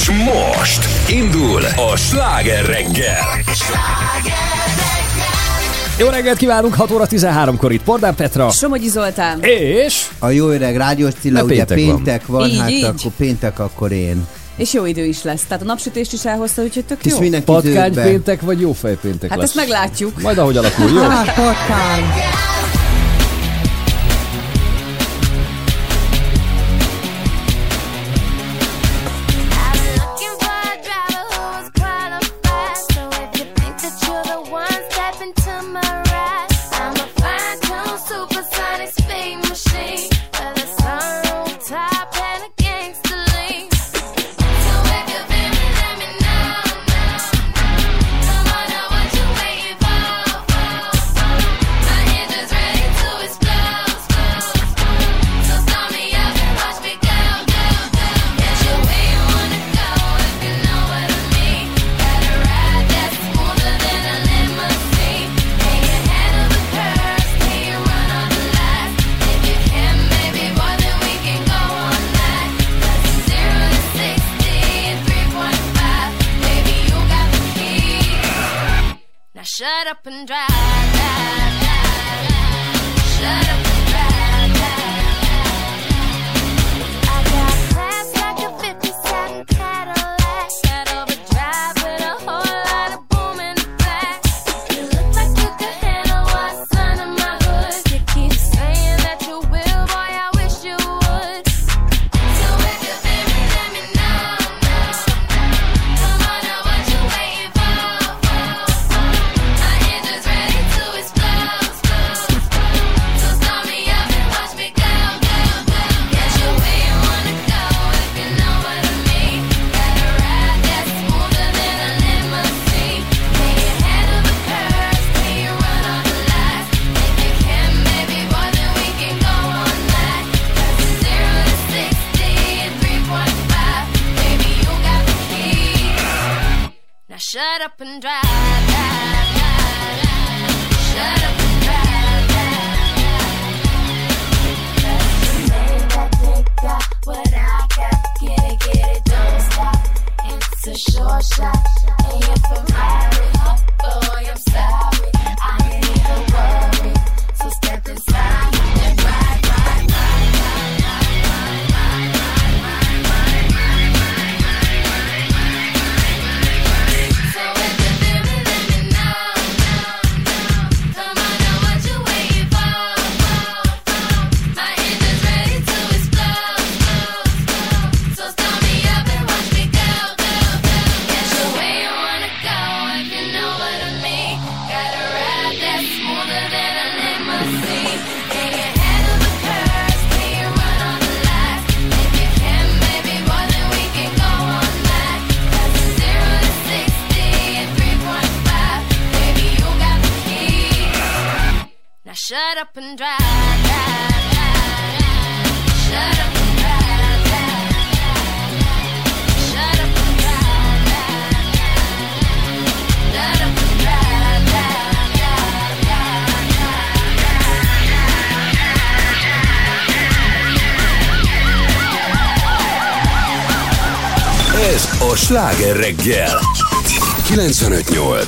És most indul a sláger reggel. Jó reggelt kívánunk, 6 óra 13-kor itt Pordán Petra. Somogyi Zoltán. És... A jó öreg Rádiós Cilla, ugye péntek van, péntek van így, hát így. akkor péntek akkor én. És jó idő is lesz. Tehát a napsütést is elhozta, úgyhogy tök jó. És mindenki Patkány péntek vagy jó fejpéntek Hát lesz. ezt meglátjuk. Majd ahogy alakul, jó? Hát, patkány.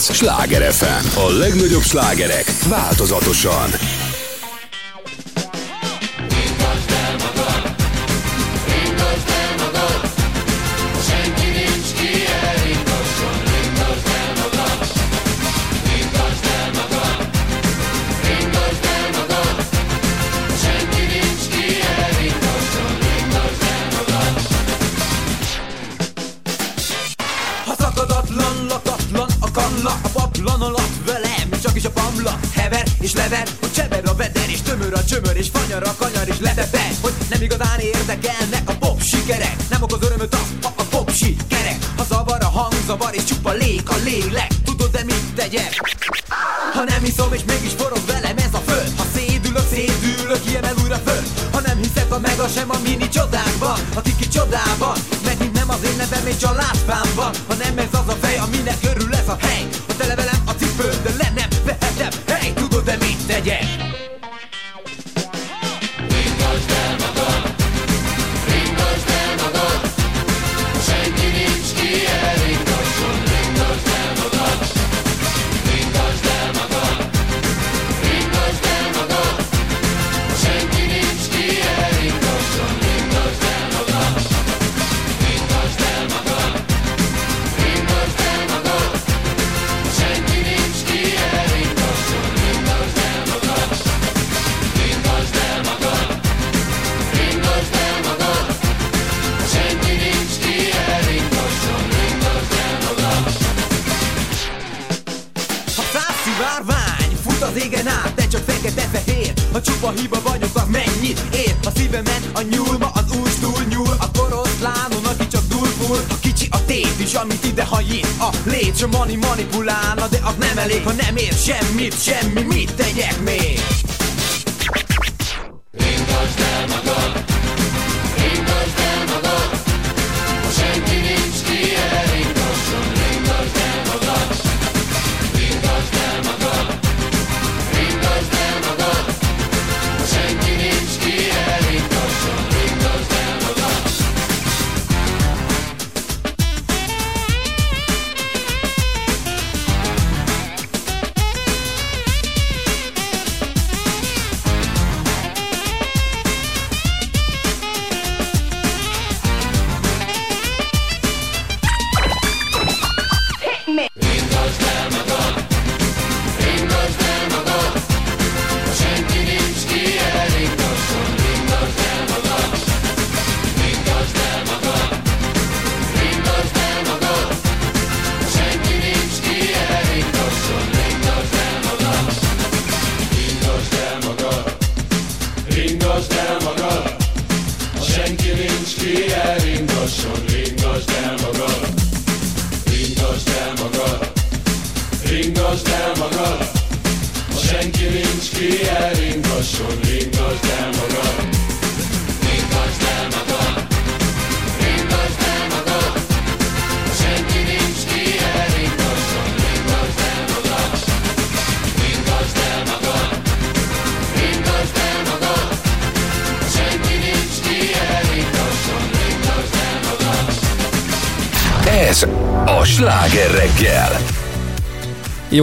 perc. Sláger FM. A legnagyobb slágerek változatosan. Igazán érdekelnek a pop sikerek. Nem okoz örömöt az, ha a pop sikerek. Ha zavar a hang, hangzavar és csupa lék a lélek. Tudod de mit tegyek? Ha nem iszom és mégis forog velem ez a föld. Ha szédülök, szédülök, kiemel újra föld. Ha nem hiszek a meg a sem a mini csodákban. A tiki csodában Meg nem az én nevem és a látvám van Ha nem ez az a fej, aminek örül ez a hely. A légy, mani manipulálna, de az nem elég Ha nem ér semmit, semmi, mit tegyek még?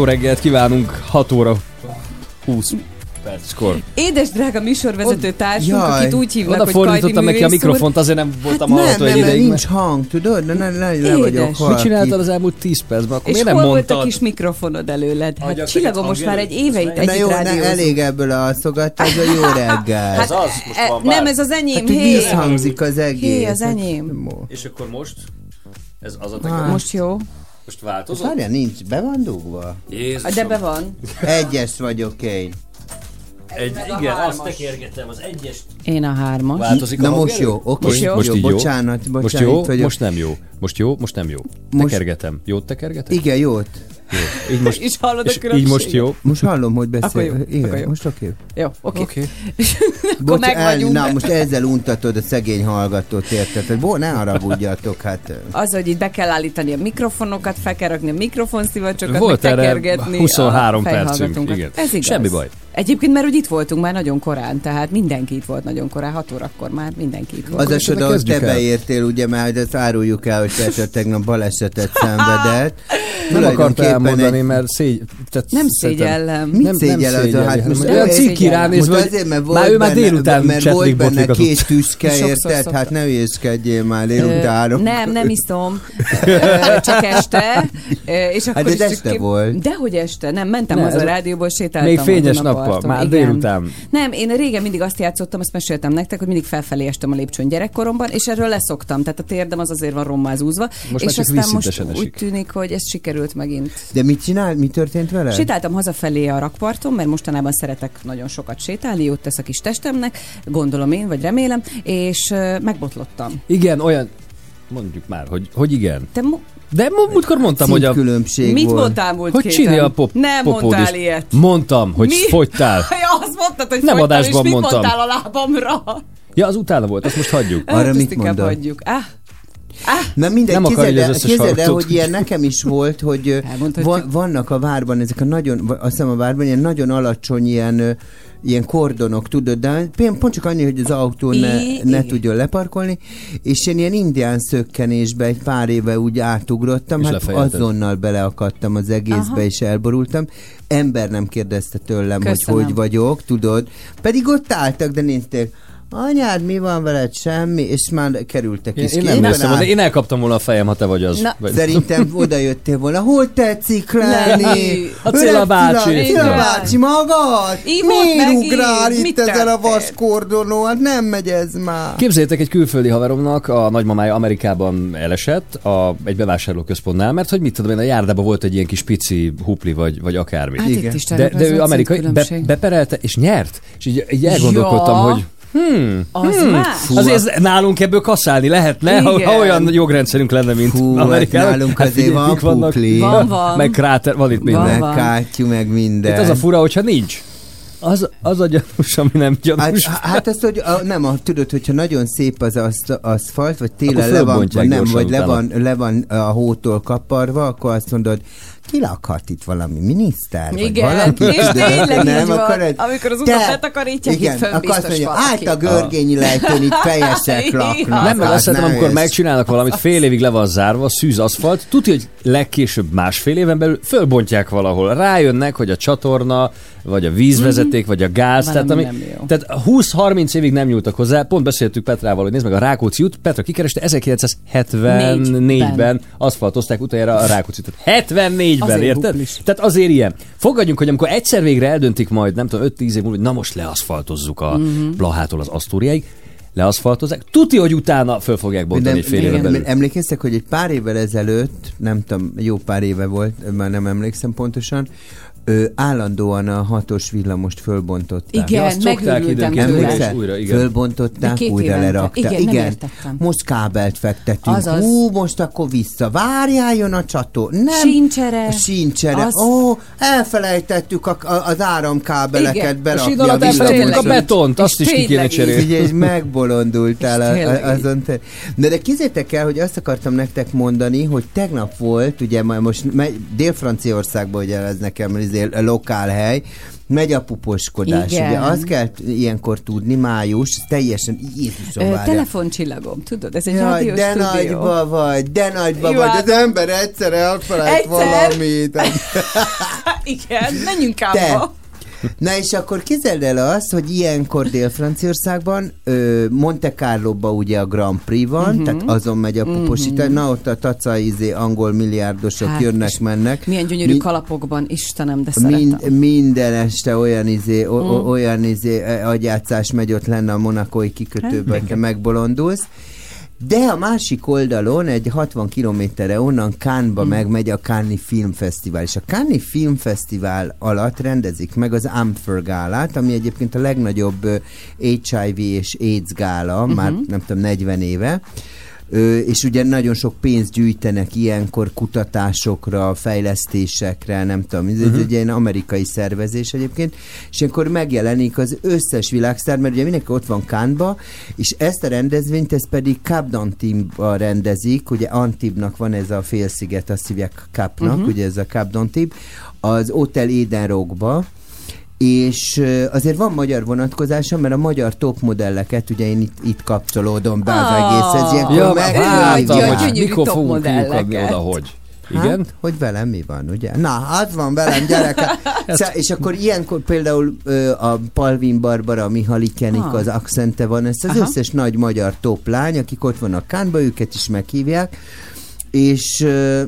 Reggelt kívánunk, 6 óra 20 perckor. Édes drága műsorvezető társunk, Jaj. akit úgy hívnak, Oda hogy fordítottam neki a mikrofont, azért nem voltam nem, hallható egy nem, mert ideig. nincs hang, tudod? De ne, ne, Édes. vagyok Mit csináltad az elmúlt 10 percben? Akkor És miért hol nem volt a mondtad? kis mikrofonod előled? Hát csillagom, most már egy Ez Na együtt jó, ne, elég ebből alszogatni, ez a jó reggel. Hát, az? Most e, van nem, ez az enyém, Hát, hé! visszhangzik az egész. Hé, az enyém. És akkor most? Ez az a Hát. teker? Most jó. Most változott? Várjál, nincs, be van dugva? Jézusom. De be van. Egyes vagyok én. Egy, meg igen, azt tekergetem, az egyes. Én a hármas. Változik Na a most jó, oké, Most jó? Most jó? bocsánat, bocsánat, Most jó, vagyok. most nem jó. Most jó, most nem jó. Most- Tekergetem. Jót tekergetem? Igen, jót. Jó. Így most, És hallod a és így különbséget? most jó. Most hallom, hogy beszél. Akkor jó, Igen, akkor jó. most oké. Jó, oké. Oké. Akkor Bocs, meg el, vagyunk. na most ezzel untatod a szegény hallgatót, érted? Hogy Bo, ne haragudjatok, hát... Az, hogy itt be kell állítani a mikrofonokat, fel kell rakni a mikrofonszivacsokat, Volt meg erre tekergetni 23 a percünk, igen. Ez igaz. Semmi baj. Egyébként már úgy itt voltunk már nagyon korán, tehát mindenki itt volt nagyon korán, 6 órakor már mindenki itt volt. Az a csoda, hogy te beértél, ugye, mert ezt áruljuk el, hogy Petra tegnap balesetet szenvedett. Nem akarta elmondani, egy- mert szégy... Tehát Nem szégyellem. Mit Nem- nem szégyel az a hát most olyan ez- cikki ránézve, hogy azért, mert már volt ő már benne, délután mert volt benne két tüske, Sokszor érted? Hát ne hülyeskedjél már délután. Nem, nem iszom, csak este. És akkor Hát ez este volt. Dehogy este, nem, mentem haza ez a rádióból, sétáltam. Még fényes a Dunaparton. már Igen. délután. Nem, én régen mindig azt játszottam, azt meséltem nektek, hogy mindig felfelé estem a lépcsőn gyerekkoromban, és erről leszoktam. Tehát a térdem az azért van rommázúzva. Most és aztán most vízszintesen úgy esik. tűnik, hogy ez sikerült megint. De mit csinál? Mi történt vele? Sétáltam hazafelé a rakparton, mert mostanában szeretek nagyon sokat sétálni, jót tesz a kis testemnek, gondolom én, vagy remélem, és megbotlottam. Igen, olyan... Mondjuk már, hogy, hogy igen. Te mo- De múltkor mondtam, hogy a... különbség mit volt. mondtál múlt Hogy csinálja a pop, Nem popód mondtál ilyet. Mondtam, hogy Mi? fogytál. Ja, azt mondtad, hogy Nem fogytál, adásban és mit mondtam. mondtál a lábamra? Ja, az utána volt, azt most hagyjuk. Arra Hát, mit inkább mondod? hagyjuk. Ah, Na mindegy, Nem képzeld hogy el, képzeld el, hogy ilyen nekem is volt, hogy van, vannak a várban ezek a nagyon, azt hiszem a várban ilyen nagyon alacsony ilyen ilyen kordonok, tudod, de pont csak annyi, hogy az autó ne, I- ne tudjon leparkolni, és én ilyen indián szökkenésbe egy pár éve úgy átugrottam, És hát lefejelted. azonnal beleakadtam az egészbe, Aha. és elborultam. Ember nem kérdezte tőlem, Köszönöm. hogy hogy vagyok, tudod. Pedig ott álltak, de nézték, anyád, mi van veled? Semmi, és már kerültek Én, is én ki. nem Éppen leszem, át- de én elkaptam volna a fejem, ha te vagy az. Na, Vagy- Szerintem oda jöttél volna. Hol tetszik lenni? A Cilla bácsi. Cilla, bácsi magad? Miért ugrál itt Mit ezen a vaskordonon? Hát nem megy ez már. Képzeljétek, egy külföldi haveromnak a nagymamája Amerikában elesett a, egy bevásárlóközpontnál, mert hogy mit tudom én, a járdában volt egy ilyen kis pici hupli, vagy, vagy akármi. Hát Igen. itt is de, de ő amerikai, be, beperelte, és nyert. És így, így elgondolkodtam, Ja. hogy Az más. Fú, azért ez- nálunk ebből kaszálni lehetne, ha, Igen. ha olyan jogrendszerünk lenne, mint Hú, hát Amerikában. nálunk azért figyelj, van mik vannak. pukli. Van, van. Meg kráter, van itt minden. Van, Meg kátyú, meg minden. Itt az a fura, hogyha nincs. Az, az a gyanús, ami nem Hát, gyanús. hát azt, hogy a, nem, a, tudod, hogyha nagyon szép az aszt- aszfalt, vagy télen le van, vagy nem, vagy le van, le van a hótól kaparva, akkor azt mondod, kilakhat itt valami miniszter, vagy Igen, valaki. és tényleg így van. akkor ez- Amikor az utat betakarítják, igen, itt akkor azt mondja, állt a görgényi lejtőn, itt fejesek laknak. Nem, meg azt ne amikor megcsinálnak valamit, fél évig le van zárva, szűz aszfalt, tudja, hogy legkésőbb másfél éven belül fölbontják valahol. Rájönnek, hogy a csatorna, vagy a vízvezeték, vagy a gáz. Valami Tehát, ami, nem tehát 20-30 évig nem nyúltak hozzá. Pont beszéltük Petrával, hogy nézd meg a Rákóczi út. Petra kikereste 1974-ben aszfaltozták utoljára a Rákóczi utat. 74-ben, Azért érted? buklis. Tehát azért ilyen. Fogadjunk, hogy amikor egyszer végre eldöntik majd, nem tudom, 5-10 év múlva, hogy na most leaszfaltozzuk a Mhm. Blahától az Asztóriáig, leaszfaltozzák. Tudja, hogy utána föl fogják bontani egy fél igen, belül. Emlékeztek, hogy egy pár évvel ezelőtt, nem tudom, jó pár éve volt, már nem emlékszem pontosan, ő állandóan a hatos villamost fölbontották. Igen, szokták megőrültem tőle. újra és igen. Fölbontották, két újra évente. lerakták. Igen, nem értettem. most kábelt fektetünk. Azaz. Hú, most akkor vissza. Várjál, jön a csató. Nem. Sincsere. A sincsere. Az- Ó, elfelejtettük a, a, az áramkábeleket Igen. A berakni. síd alatt elfelejtettük a betont, azt És is ki kéne cserélni. Ugye, és megbolondultál És a, a, azon. Te... De, de kizétek el, hogy azt akartam nektek mondani, hogy tegnap volt, ugye majd most Dél-Franciaországban, ugye ez nekem azért lokál hely, megy a puposkodás. Igen. Ugye azt kell ilyenkor tudni, május, teljesen Jézusom Ö. Telefoncsillagom, tudod, ez egy Jaj, rádiós de stúdió. nagyba vagy, de nagyba Imádom. vagy. Az ember egyszer elfelejt Egyszer? valamit. Igen, menjünk Te. Na és akkor képzeld el azt, hogy ilyenkor Dél-Franciaországban Monte Carlo-ba ugye a Grand Prix van, Mhm. uh-huh. tehát azon megy a puposítás, uh-huh. na ott a taca izé, angol milliárdosok Hát, hát, jönnek, mennek. Milyen gyönyörű Min- kalapokban, Istenem, de szeretem. Mind, minden este olyan izé, o, o, olyan izé agyátszás megy ott lenne a monakói kikötőben, te megbolondulsz. De a másik oldalon, egy 60 kilométerre onnan Cannes-ba Mm. megmegy a Cannes Filmfesztivál, és a Cannes Filmfesztivál alatt rendezik meg az Amfer gálát, ami egyébként a legnagyobb HIV és AIDS gála, Mhm. már nem tudom, 40 éve. És ugye nagyon sok pénzt gyűjtenek ilyenkor kutatásokra, fejlesztésekre, nem tudom, ez uh-huh. egy ilyen amerikai szervezés egyébként, és ilyenkor megjelenik az összes világszár, mert ugye mindenki ott van Kánba, és ezt a rendezvényt, ez pedig Cap d'Antibes-ba rendezik, ugye Antibnak van ez a félsziget, azt hívják Capnak, uh-huh. ugye ez a Cap d'Antibes, az Hotel Eden Rockba, és azért van magyar vonatkozása, mert a magyar top modelleket, ugye én itt, itt kapcsolódom be az Ah. egészhez, ilyenkor Ja, meghívják. Ja, vártam, hogy mikor fogunk kiukadni oda, hogy. Igen? Hát, hogy velem mi van, ugye? Na, az van velem, gyereke. Szá- és akkor ilyenkor például ö, a Palvin Barbara, a Mihály Kenik, Ah. az Accente van, ez az Aha. összes nagy magyar top lány, akik ott vannak Kánba, őket is meghívják, és ö,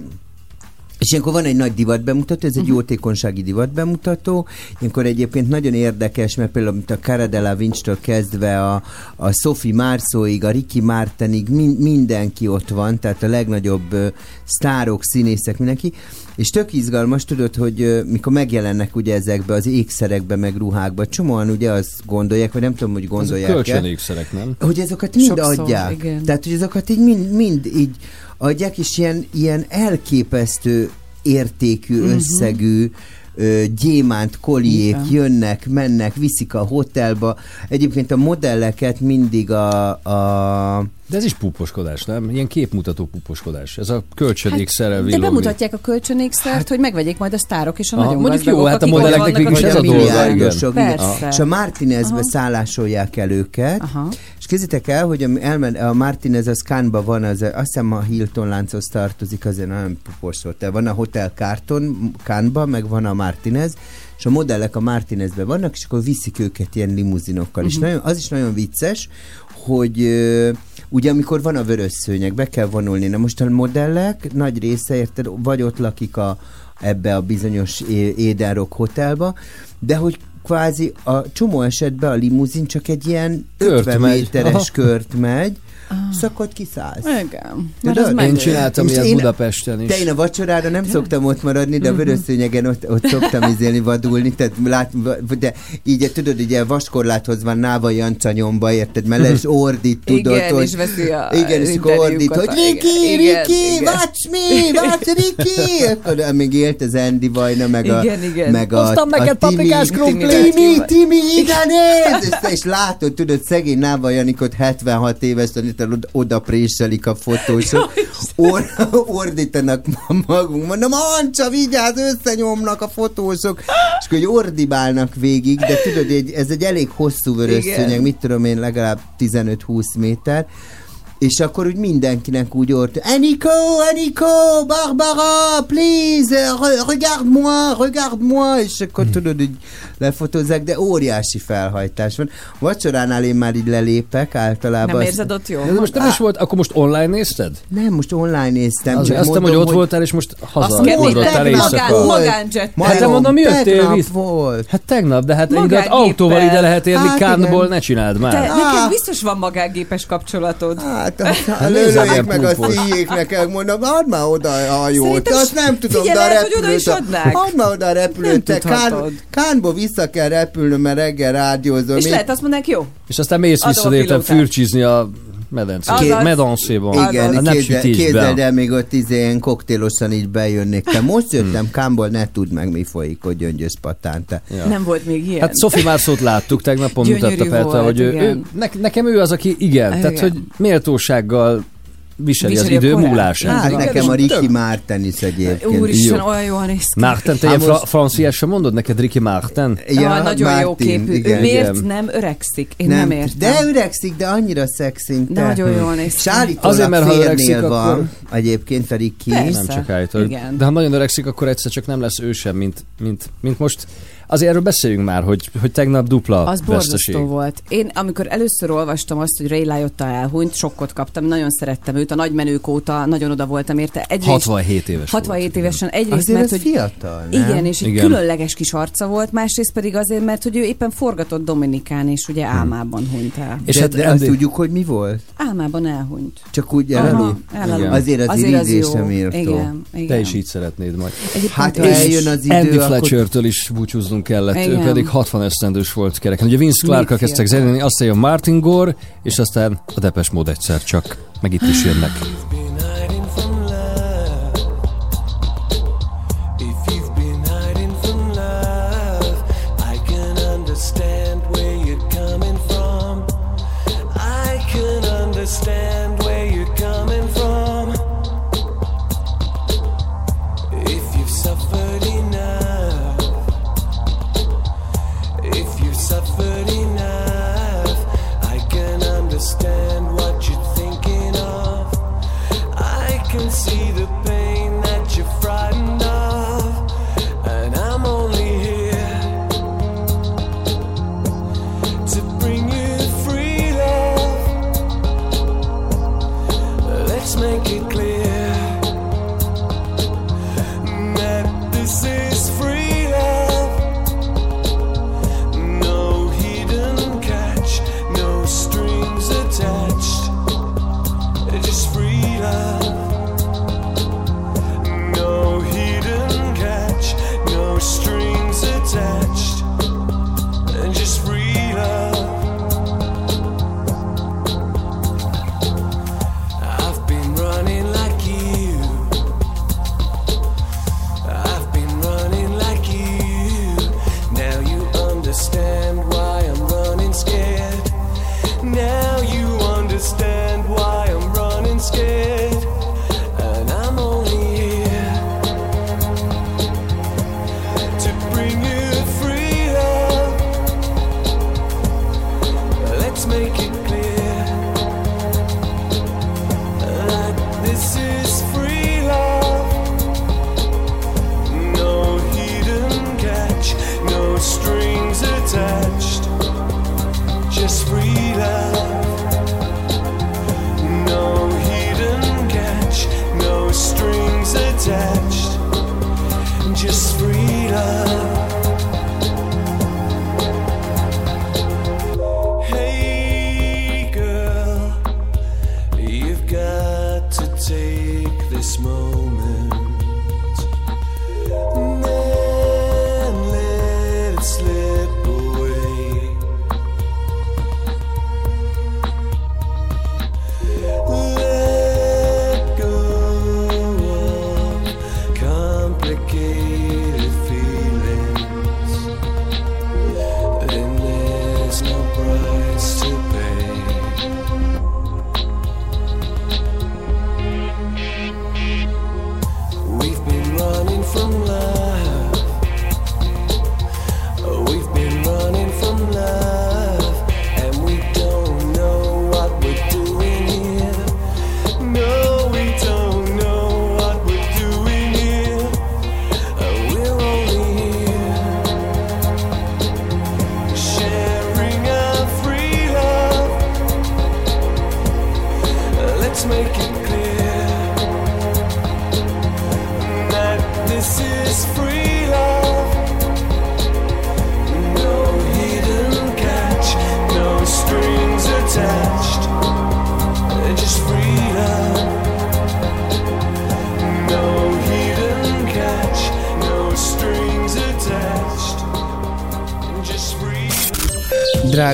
és ilyenkor van egy nagy divatbemutató, ez egy Mhm. jótékonysági divatbemutató. Ilyenkor egyébként nagyon érdekes, mert például mint a Cara Delevingne-től kezdve a, a Sophie Marceauig, a Ricky Martinig min, mindenki ott van, tehát a legnagyobb ö, sztárok, színészek, mindenki. És tök izgalmas, tudod, hogy ö, mikor megjelennek ugye ezekbe az ékszerekbe, meg ruhákba, csomóan ugye azt gondolják, vagy nem tudom, hogy Azok gondolják kölcsönékszerek, nem? hogy ezeket mind Sokszor, adják. igen. Tehát, hogy ezeket így mind, mind így adják, és ilyen, ilyen elképesztő értékű, uh-huh. összegű ö, gyémánt koliék Igen. jönnek, mennek, viszik a hotelba. Egyébként a modelleket mindig a, a De ez is puposkodás, nem? Ilyen képmutató puposkodás. Ez a kölcsönékszerrel Hát, de bemutatják a kölcsönékszert, hogy megvegyék majd a sztárok és a Aha, nagyon mondjuk jó, hát a modelleknek végül is ez a dolga, milliárdosok, igen. Persze. És a Martinezbe szállásolják el őket, Aha. És kézzétek el, hogy ami elmen, a Martinez az Cannes-ba van, az, azt hiszem a Hilton lánchoz tartozik, azért nagyon pupos volt. Van a Hotel Carton Cannes-ba, meg van a Martinez, és a modellek a Martinezben vannak, és akkor viszik őket ilyen limuzinokkal. És nagyon, az is nagyon vicces, hogy ö, ugye amikor van a vörös szőnyeg, be kell vonulni. Na most a modellek nagy része, érted, vagy ott lakik a, ebbe a bizonyos é- Édenrock hotelba, de hogy kvázi a csomó esetben a limuzin csak egy ilyen Kört 50 megy. méteres Aha. kört megy, szakad kiszállsz. Igen. Mert az én csináltam ilyet én- Budapesten is. De én a vacsorára nem szoktam ott maradni, de a vörös szőnyegen ott, ott szoktam izélni, vadulni, tehát lát, de így tudod, ugye vaskorláthoz van Náva Jancsa nyomba, érted, mert ordít, tudod, Igen, hogy, és veszi a igen, és akkor ordít, hogy Riki, Riki, watch me, watch Riki, akkor még élt az Andy Vajna, meg a, Igen, igen. meg a, Hoztam a neked Timi- paprikás Timi- krumplit. Timi, Timi, igen! És, és látod, tudod, szegény Náva Janikot 76 éves, tudod, oda, oda préselik a fotósok, or, ordítanak ma- magunk, mondom, Ancsa, vigyázz, összenyomnak a fotósok, és hogy ordibálnak végig, de tudod, egy, ez egy elég hosszú vörös szőnyeg, mit tudom én, legalább 15-20 méter, és akkor úgy mindenkinek úgy ort, Eniko, Eniko, Barbara, please, re- regarde-moi, regarde-moi, és akkor tudod, úgy lefotózzák, de óriási felhajtás van. Vacsoránál én már így lelépek általában. Nem érzed ott jól? De most nem is volt, akkor most online nézted? Nem, most online néztem. Azért csak azt hiszem, hogy mondom, ott voltál, és most haza ugrottál magán, éjszaka. magánjet. Hát de mondom, jöttél vissza. volt. Hát tegnap, de hát igaz, autóval ide lehet érni, Hát Kánból ne csináld Te, már. neked biztos van magángépes kapcsolatod. Hát, hát nézzem, milyen lőjék meg a szíjék nekem, mondom, add már oda a hajót, Szerintem azt nem tudom, de a repülőt, add már oda a repülőt, te. Kán, Kánból vissza kell repülnöm, mert reggel rádiózom. És Én- lehet azt mondják, jó. És aztán mész vissza a fürcsizni a medencében. Azaz. Medanszéban. Igen, a képzel, képzeld el, még ott izé ilyen koktélosan így bejönnék. Te most jöttem Kámból, ne tudd meg, mi folyik, hogy gyöngyös patán, te. Ja. Nem volt még ilyen. Hát Sophie Márszót láttuk, tegnapon mutatta Petra, hogy ő, ő ne, nekem ő az, aki igen, igen. tehát hogy méltósággal viseli, Viseli az a idő múlását. Hát nekem a Ricky Martin is egyébként. Úristen, Jó. olyan jól néz ki. Martin, te Hát ilyen fra- most- franciásra mondod neked Ricky Martin? Ja, ah, nagyon jó Martin, képű. igen. ő miért Igen. nem öregszik? Én nem, nem értem. De öregszik, de annyira szexint. te. Nagyon jól néz ki. állítólag Azért, mert ha férnél öregszik, van, akkor- egyébként pedig ki. Persze. Nem csak állítólag. De ha nagyon öregszik, akkor egyszer csak nem lesz ő sem, mint, mint, mint most. Azért erről beszéljünk már, hogy, hogy tegnap dupla Az veszteség. borzasztó volt. Én amikor először olvastam azt, hogy Ray Liotta elhunyt, sokkot kaptam, nagyon szerettem őt, a nagymenők óta nagyon oda voltam érte. Egyrészt 67 éves 67 volt. évesen egyrészt, Azért mert ez hogy fiatal, nem? igen, és egy Igen. különleges kis arca volt, másrészt pedig azért, mert hogy ő éppen forgatott Dominikán, és ugye álmában hunyt el. És de, hát de azt tudjuk, hogy mi volt? Álmában elhunyt. Csak úgy. Igen. Azért az Azért az jó. Igen, igen. Te is így szeretnéd majd. Egyébként Hát, eljön az idő, Andy akkor... Fletcher-től is búcsúznunk kellett, ő Igen. pedig 60 esztendős volt kereken. Ugye Vince Clark-kal kezdtek zenélni, aztán jön Martin Gore, és aztán a Depes Mód egyszer csak, meg itt is jönnek.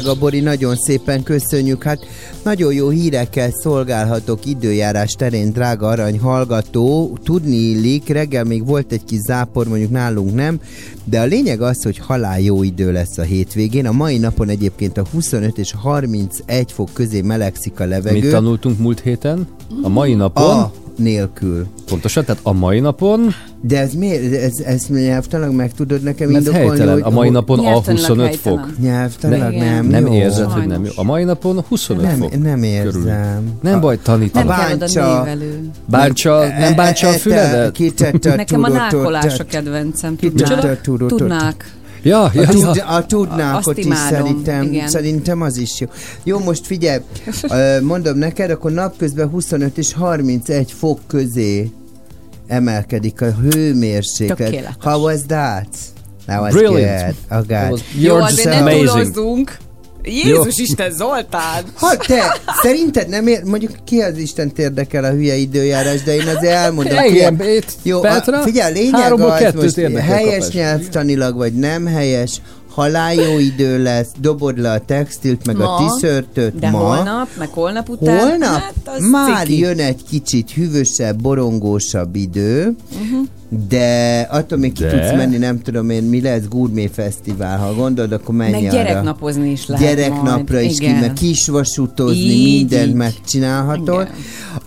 Drága Bori, nagyon szépen köszönjük. Hát nagyon jó hírekkel szolgálhatok időjárás terén, drága arany hallgató. Tudni illik, reggel még volt egy kis zápor, mondjuk nálunk nem, de a lényeg az, hogy halál jó idő lesz a hétvégén. A mai napon egyébként a 25 és 31 fok közé melegszik a levegő. Mit tanultunk múlt héten? A mai napon, A nélkül. pontosan, tehát a mai napon, De ez miért? Ez, ez nyelvtalag meg tudod nekem mert indokolni, helytelen, hogy a mai napon a Nyelvtanilag 25 helytelen. fok. Nyelvtalag Igen. nem, Nem jó. érzed, hogy nem jó. A mai napon 25 Nem, fok. nem körül. érzem. Nem baj, Nem tanítanak. A kell oda báncsa- névelő. Bántsa, nem bántsa a E- füledet? Kitette a Nekem a nákolás a kedvencem. Kitette a. Tudnák. Ja, ja, A, tud, ja. a tudnákot Azt is szerintem, igen. szerintem az is jó. Jó, most figyelj, mondom neked, akkor napközben 25 és 31 fok közé emelkedik a hőmérséklet. Tökéletes. How was that? That was Brilliant. good. Oh God. Was- Jó, azért just ne amazing. túlozzunk. Jézus Isten, Zoltán! Ha te, szerinted nem ér, mondjuk ki az Isten érdekel a hülye időjárás, de én azért elmondom. Igen, Jó, Petra, a, figyelj, lényeg az, most érdekel helyes kapás. nyelvtanilag, vagy nem helyes, halál jó idő lesz, dobod le a textilt, meg Ma, a tiszörtöt De ma. holnap, meg holnap után. Holnap Hát már ciki. jön egy kicsit hűvösebb, borongósabb idő, Mhm. De attól még ki De? tudsz menni, nem tudom én, mi lesz, Gourmet Fesztivál, ha gondolod, akkor menj Meg arra. gyereknapozni is lehet Gyereknapra majd. is ki, Igen. meg kisvasútozni, Így, mindent így. megcsinálhatod. Igen.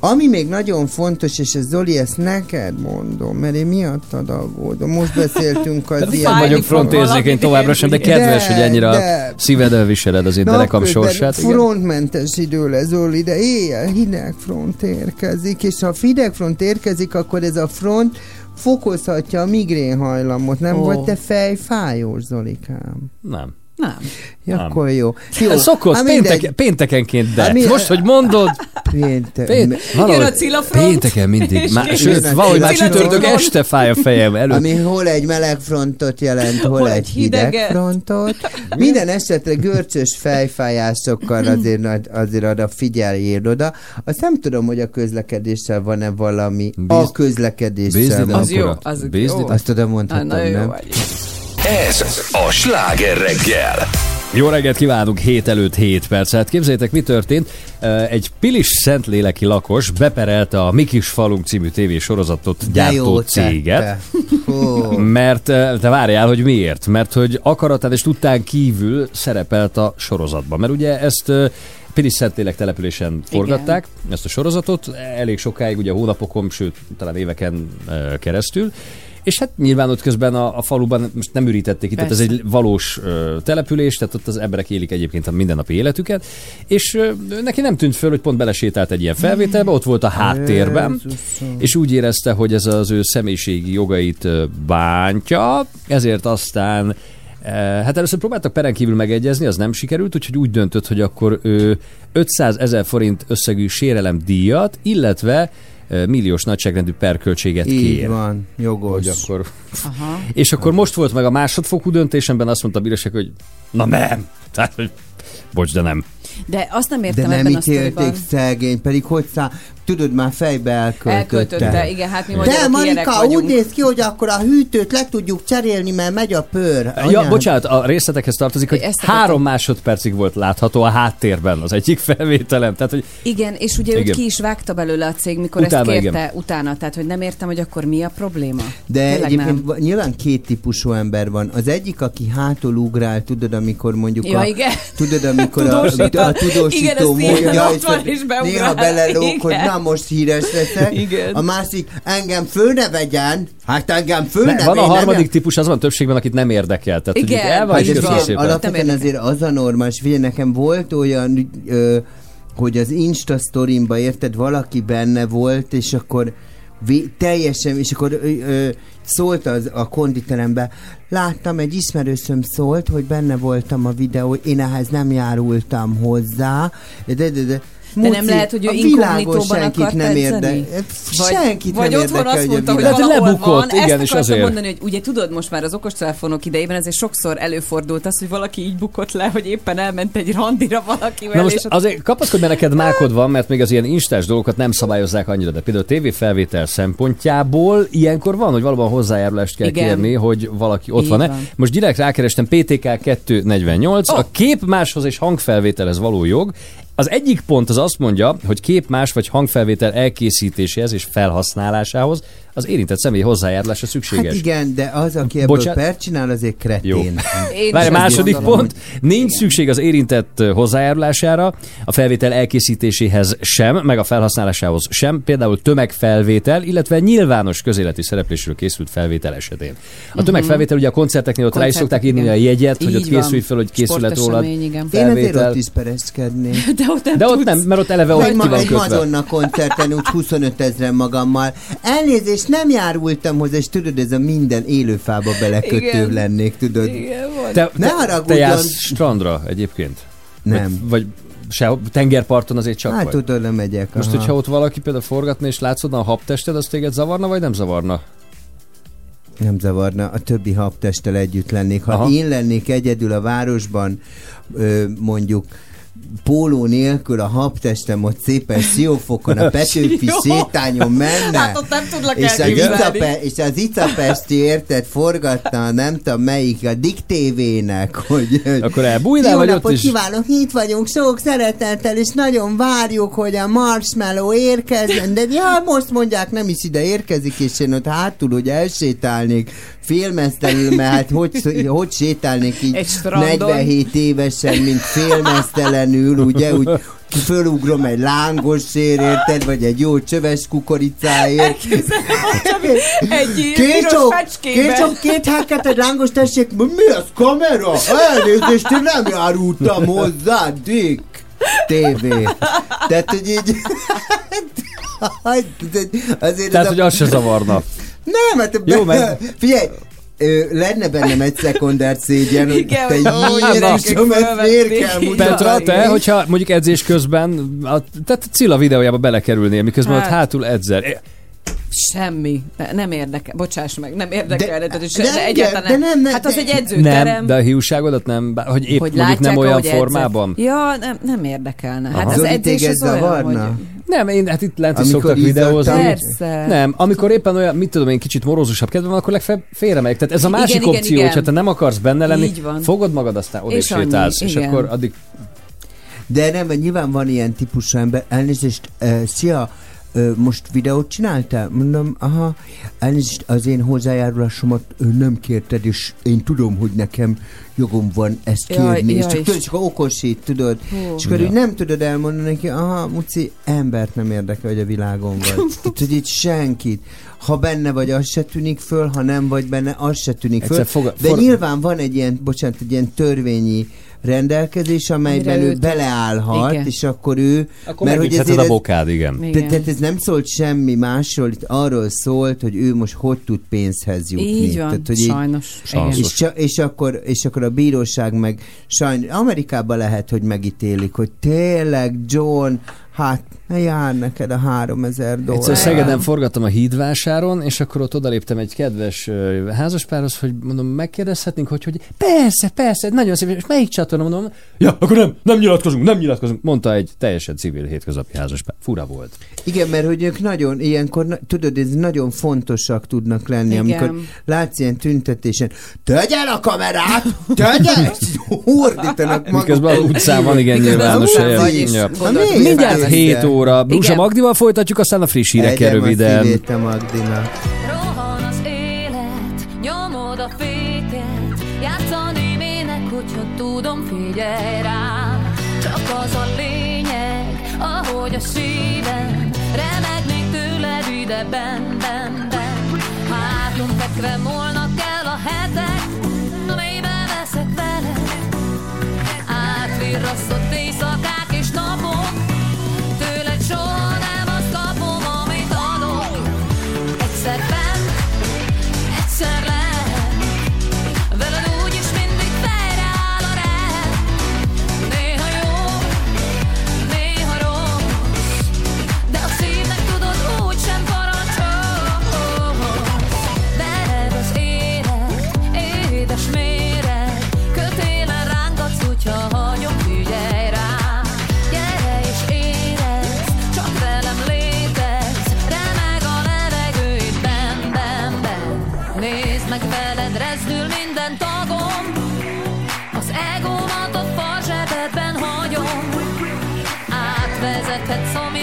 Ami még nagyon fontos, és ez Zoli, ezt neked mondom, mert én miattad aggódom. Most beszéltünk az Nem ilyen... fájni vagyok frontérzékeny továbbra sem, de kedves, De, hogy ennyire de. a szívedel viseled az én derekam sorsát. Frontmentes idő lesz, Zoli, de éjjel hideg front érkezik, és ha hideg front érkezik, akkor ez a front fokozhatja a migrén hajlamot. Nem Ó. vagy te fejfájós, Zolikám? Nem. Nem. Ja, Nem. akkor jó. jó. Szokott, Hát péntek, péntekenként, de Hát mi- most, hogy mondod, Péntek. Pént, valahogy Jön a cilafront. pénteken mindig. Má, sőt, a valahogy már csütörtök este fáj a fejem előtt. Ami hol egy meleg frontot jelent, hol, Hol egy hideg frontot. Minden esetre görcsös fejfájásokkal azért, azért oda figyeljél oda. Azt nem tudom, hogy a közlekedéssel van-e valami. a Bíz- közlekedéssel Bízd van. Az jó, az jó. Azt tudom Ah, mondhatom, Nagyon jó nem? vagy. Ez a sláger reggel. Jó reggelt kívánunk, hét előtt 7 percet. Képzeljétek, mi történt? Egy Pilis Szentléleki lakos beperelte a Mi kis falunk című tévésorozatot gyártó céget. Mert te várjál, hogy miért? Mert hogy akaratán és tudtán kívül szerepelt a sorozatban. Mert ugye ezt Pilis Szentlélek településen forgatták, ezt a sorozatot, elég sokáig, ugye hónapokon, sőt, talán éveken keresztül. És hát nyilván ott közben a, a faluban most nem ürítették itt, tehát ez egy valós ö, település, tehát ott az emberek élik egyébként a mindennapi életüket, és ö, neki nem tűnt föl, hogy pont belesétált egy ilyen felvételbe, ott volt a háttérben, és úgy érezte, hogy ez az ő személyiségi jogait bántja, ezért aztán Hát először próbáltak peren kívül megegyezni, az nem sikerült, úgyhogy úgy döntött, hogy akkor ő 500 ezer forint összegű sérelem díjat, illetve milliós nagyságrendű perköltséget Így kér. van, jogos. Hogy akkor Aha. és akkor most volt meg a másodfokú döntésemben, azt mondta a bíróság, hogy na nem. Tehát, hogy bocs, de nem. De azt nem De értem nem ebben a ítélték sztoriban. szegény, pedig hogy szá... Tudod, már fejbe elköltötte. Elköltötte, igen, hát mi De Marika, úgy néz ki, hogy akkor a hűtőt le tudjuk cserélni, mert megy a pör. Ja, Anyám. bocsánat, a részletekhez tartozik, hogy Ezt akartam. három másodpercig volt látható a háttérben az egyik felvételem. Tehát, hogy Igen, és ugye Igen. őt ki is vágta belőle a cég, mikor Utána, ezt kérte igen. utána. Tehát, hogy nem értem, hogy akkor mi a probléma. De Tényleg egyébként nem. nyilván két típusú ember van. Az egyik, aki hátul ugrál, tudod, amikor mondjuk Ja, a, igen. tudod, amikor a, a, a Igen, tudósító ilyen, mondja, ott van és beugrál. néha belelóg, Igen. hogy na most híres leszek. Igen. A másik, engem föl ne vegyen, hát engem föl ne ne, van a harmadik nem- típus, az van többségben, akit nem érdekel. Tehát, Igen. el van, Hát és ez köszi van. Alapvetően azért az a normális, figyelj, nekem volt olyan, ö, hogy az Insta sztorimba érted, valaki benne volt, és akkor teljesen, és akkor ö, ö, szólt az, a konditerembe, láttam, egy ismerősöm szólt, hogy benne voltam a videó, én ehhez nem járultam hozzá, de, de, de, de De nem lehet, hogy ő inkognitóban senkit akart nem edzeni? érde, Vagy, senkit vagy nem otthon érdekel, azt mondta, hogy valahol lebukott, van. igen, Ezt azért. mondani, hogy ugye tudod most már az okostelefonok idejében azért sokszor előfordult az, hogy valaki így bukott le, hogy éppen elment egy randira valakivel, Na most és ott azért kapaszkodj, mert neked mákod van, mert még az ilyen instás dolgokat nem szabályozzák annyira, de például a tévéfelvétel szempontjából ilyenkor van, hogy valóban hozzájárulást kell Igen. kérni, hogy valaki ott van-e. van. Most direkt rákerestem PTK 248, Ó. a kép máshoz és hangfelvételhez való jog. Az egyik pont az azt mondja, hogy kép más vagy hangfelvétel elkészítéséhez és felhasználásához az érintett személy hozzájárulása szükséges. Hát igen, de az, aki ebből Bocsánat. pert csinál, azért kretén. Várj, második gondolom, pont. Nincs szükség az érintett hozzájárulására, a felvétel elkészítéséhez sem, meg a felhasználásához sem, például tömegfelvétel, illetve nyilvános közéleti szereplésről készült felvétel esetén. A tömegfelvétel ugye a koncerteknél ott rá is szokták írni igen. a jegyet, hogy ott Így van. készülj fel, hogy készület rólad. Igen. Én azért Felvétel. ott is pereskednék. De ott nem De ott nem, mert ott eleve ott ki van. Madonna koncerten úgy 25 ezeren magammal. Elnézést, nem járultam hozzá, és tudod, ez a minden élőfába belekötő Igen. lennék, tudod. Igen, volt. Te, Ne te, te haragudjon. jársz strandra egyébként? Nem. Vagy, vagy se, tengerparton azért csak Hát vagy? tudod, nem megyek. Most, aha. hogyha ott valaki például forgatna és látszódna a habtested, az téged zavarna, vagy nem zavarna? Nem zavarna, a többi habtesttel együtt lennék. Ha Aha. Aha. én lennék egyedül a városban, ö, mondjuk póló nélkül a habtestem ott szépen siófokon a Petőfi sétányon menne. Hát ott nem tudlak és az. Icape, és az Icapesti érted forgatta, nem tudom melyik, a Dick TV-nek, hogy Akkor elbújnál, vagy ott napot is? kívánok, itt vagyunk sok szeretettel, és nagyon várjuk, hogy a marshmallow érkezzen, de ja, most mondják, nem is ide érkezik, és én ott hátul úgy elsétálnék, félmeztelenül, mert hát hogy, hogy sétálnék így Egy strandon. 47 évesen, mint félmeztelenül, ugye, úgy fölugrom egy lángos sér, érted, vagy egy jó csöves kukoricáért. Egy csók, fecskébe. két hákat, egy lángos tessék. Mi az kamera? Elnézést, én nem járultam hozzá, Dick. TV. Tehát, hogy így... Azért Tehát, ez hogy az se zavarna. Nem, hát... Jó, mert- Figyelj, ö, lenne bennem egy szekundár szégyen, hogy Igen, te hogy gyerekek, ezt miért kell mutatni? Petra, te, hogyha mondjuk edzés közben, a, tehát Cilla videójába belekerülnél, miközben Hát. ott hátul edzel. Semmi. Ne- Nem érdekel. Bocsáss meg, nem érdekel. De- De, de, de egyáltalán de nem, nem, Hát az egy edzőterem. Nem, de a hiúságodat nem, hogy épp hogy mondjuk nem olyan formában. Ja, nem, nem érdekelne. Hát Aha. az Zoli, edzés az olyan, zavarna? hogy... Nem, én hát itt lent is Amikor szoktak videózni. Persze. Nem, amikor éppen olyan, mit tudom én, kicsit morózusabb kedvem akkor legfeljebb félremegyek. Tehát ez a másik igen, opció, igen. hogyha te nem akarsz benne lenni, Így van. fogod magad, aztán odébb És annyi, sétálsz, és igen. akkor addig De nem, nyilván van ilyen típusú ember. Elnézést, uh, szia, most videót csináltál? Mondom, aha, elnézést, az én hozzájárulásomat nem kérted, és én tudom, hogy nekem jogom van ezt Jaj, kérni. és jaj, csak és- tudod, csak okosít, tudod. Hú. És akkor Ja. úgy nem tudod elmondani neki, aha, Muci, embert nem érdekel, hogy a világon vagy. Hogy itt senkit. Ha benne vagy, az se tűnik föl, ha nem vagy benne, az se tűnik föl. Egyszer foga- De for- nyilván van egy ilyen, bocsánat, egy ilyen törvényi rendelkezés, amelyben ő beleállhat, Igen. és akkor ő... akkor megütheted a ez, bokád, igen. Igen. tehát ez nem szólt semmi másról, itt arról szólt, hogy ő most hogy tud pénzhez jutni. Így van, Tehát, hogy így, sajnos. Igen. és, és, akkor, és akkor a bíróság meg sajnos, Amerikában lehet, hogy megítélik, hogy tényleg John, hát jár neked a 3000 dollár. Egyszer Szegeden forgattam a hídvásáron, és akkor ott odaléptem egy kedves házaspárhoz, hogy mondom, megkérdezhetnénk, hogy, hogy persze, persze, nagyon szép, és melyik csatorna, mondom, ja, akkor nem, nem nyilatkozunk, nem nyilatkozunk, mondta egy teljesen civil hétköznapi házaspár. Fura volt. Igen, mert hogy ők nagyon, ilyenkor, tudod, ez nagyon fontosak tudnak lenni, Igen. amikor látsz ilyen tüntetésen, tegyen a kamerát, tegyen! Hordítanak Miközben az utcán van igen nyilvános helyen. Mindjárt. 7 óra. Brusa Igen. Magdival folytatjuk, aztán a friss hírekkel Egyem röviden. szívét a Magdinak. Rohan az élet, nyomod a féket Játszani mének, hogyha tudom, figyelj rám Csak az a lényeg, ahogy a szívem Remegnék tőled ide ben, ben, ben Hátunk fekve múlnak el a hetek Mélybe veszek veled Átvirrasztott éjszakák told me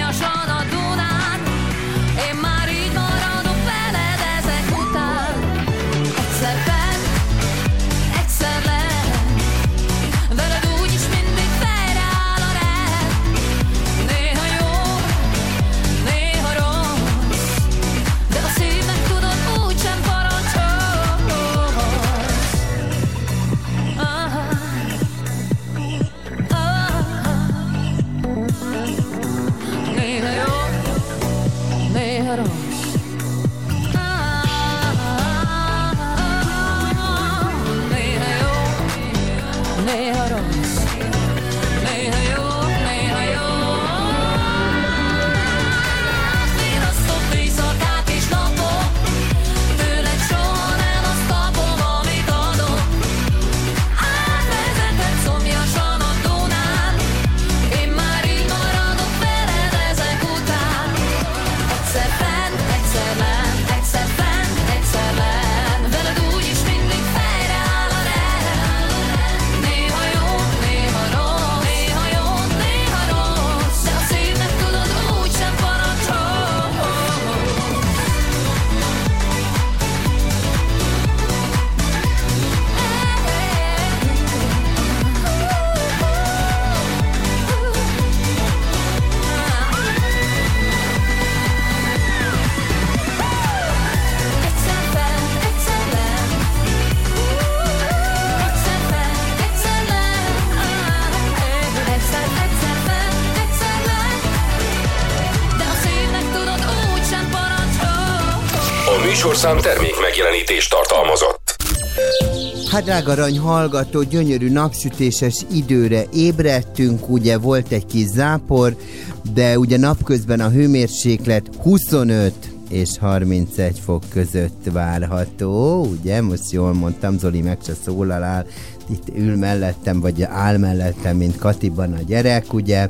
műsorszám termék megjelenítést tartalmazott. Hát drága arany hallgató, gyönyörű napsütéses időre ébredtünk, ugye volt egy kis zápor, de ugye napközben a hőmérséklet 25 és 31 fok között várható, ugye? Most jól mondtam, Zoli meg se szólalál, itt ül mellettem, vagy áll mellettem, mint Katiban a gyerek, ugye?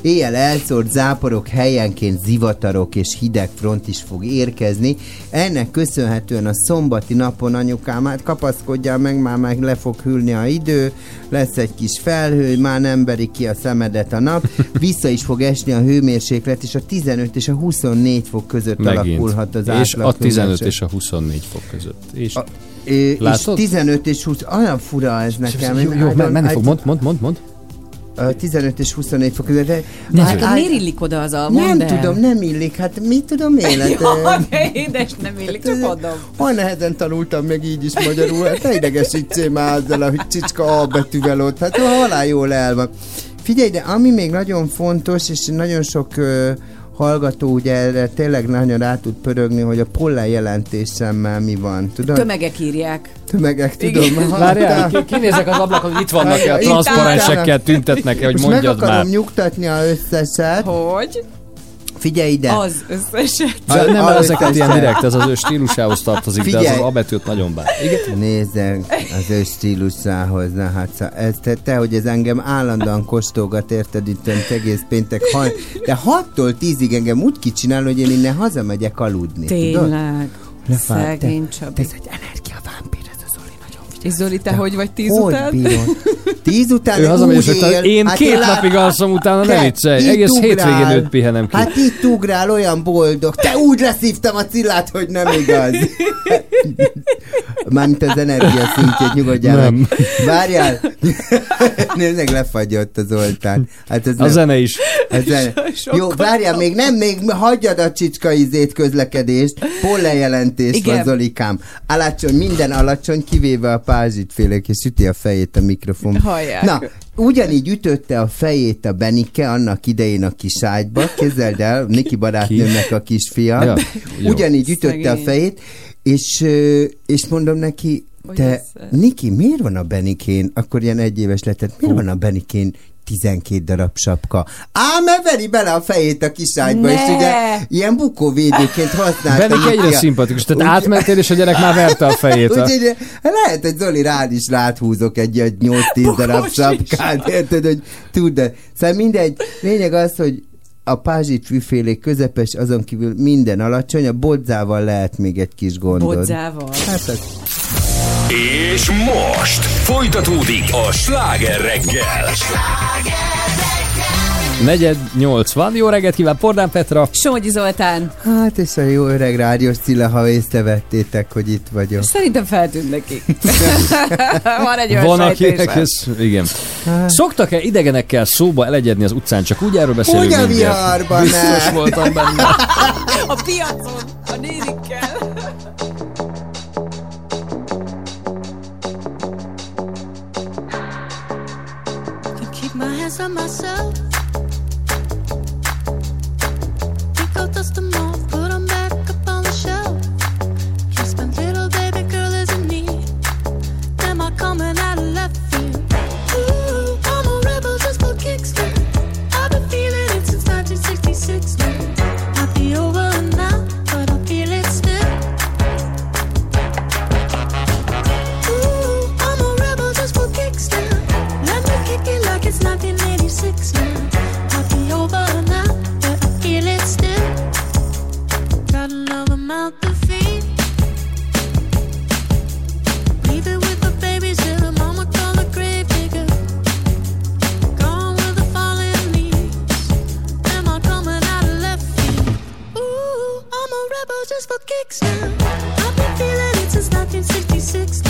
Éjjel elszórt záporok, helyenként zivatarok és hideg front is fog érkezni. Ennek köszönhetően a szombati napon anyukám, hát kapaszkodjál meg, már meg le fog hűlni a idő, lesz egy kis felhő, már nem beri ki a szemedet a nap, vissza is fog esni a hőmérséklet, és a 15 és a 24 fok között Megint. alakulhat az És a átlag 15 hőmérséklet. és a 24 fok között. És A- És Látod? 15 és 20, olyan fura ez nekem. jó, jó, men- menni fog, mond, mond, mond, mond. Ö, 15 és 24 fok között. de- Ne á- Miért illik oda az a Nem el. tudom, nem illik, hát mit tudom élet. Jaj, édes, nem illik, csak mondom. Olyan nehezen tanultam meg így is magyarul, hát ne idegesítsél már azzal, hogy csicska A betűvel ott, hát halál jól el van. Figyelj, de ami még nagyon fontos, és nagyon sok ö, hallgató ugye erre tényleg nagyon rá tud pörögni, hogy a pollen jelentésemmel mi van. Tudod? Tömegek írják. Tömegek, tudom. Várjál, ki- kinézek az ablakon, hogy itt vannak-e a transzparensekkel állnak. tüntetnek-e, hogy Most meg mondjad akarom már. nyugtatni a összeset. Hogy? Figyelj ide! Az összeset. De nem Az ezeket ilyen direkt, ez az ő stílusához tartozik, de az Figyelj. az A betűt nagyon bár. Igen? Nézzek az ő stílusához, na hát szá- ez te, te, hogy ez engem állandóan kóstolgat, érted, itt ön egész péntek, ha, de 6-tól 10-ig engem úgy kicsinál, hogy én innen hazamegyek aludni. Tudod? Tényleg. Lefáll, Szegény te, Csabi. te ez egy energiavámpír, És Zoli, te hogy vagy tíz Hogy után? bírod? Tíz után Ő és úgy él, én hát két napig alszom utána, ne Te viccelj. Egész ugrál. hétvégén őt pihenem ki. Hát itt ugrál, olyan boldog. Te úgy leszívtam a cillát, hogy nem igaz. Mármint az energia szintjét nyugodjál Nem. meg. Várjál. Nézzek, lefagyott az Zoltán. Hát ez A nem. zene is. Ez zene. Jó, várjál, még nem, még hagyjad a csicska izét közlekedést. Pollenjelentés Igen. van, Zolikám. Alacsony, minden alacsony, kivéve a pázsitfélék, és üti a fejét a mikrofon. Hallják. Na, ugyanígy ütötte a fejét a Benike annak idején a kis ágyba. Képzeld el, Niki barátnőmnek a kisfia. Ja, jó. ugyanígy ütötte a Szegény. fejét, és, és mondom neki, te, Niki, miért van a Benikén, akkor ilyen egy éves lehetett, miért van a Benikén 12 darab sapka. Ám, mert veri bele a fejét a kiságyba, Ne! és ugye ilyen bukóvédőként használta. Benik Niki egyre szimpatikus, tehát Úgy- átmentél, és a gyerek már verte a fejét. A... Úgyhogy lehet, hogy Zoli rád is ráthúzok egy, egy 8-10 darab sapkát, érted, hogy tud, de szóval mindegy, lényeg az, hogy a pázsit fűfélék közepes, azon kívül minden alacsony, a bodzával lehet még egy kis gondod. Bodzával. Hát az És most folytatódik a sláger reggel. Negyed nyolc van. Jó reggelt kíván Pordán Petra. Somogyi Zoltán. Hát és a jó öreg rádiós Cilla, ha észrevettétek, hogy itt vagyok. Szerintem feltűnt neki. Van egy olyan Van, akinek ez... Igen. Szoktak-e idegenekkel szóba elegyedni az utcán? Csak úgy erről beszélünk Úgy a mindjárt. viharban, Biztos voltam benne. A piacon, a nénikkel. On myself. Off, back up on the shelf. Little baby girl need. Am I coming out six.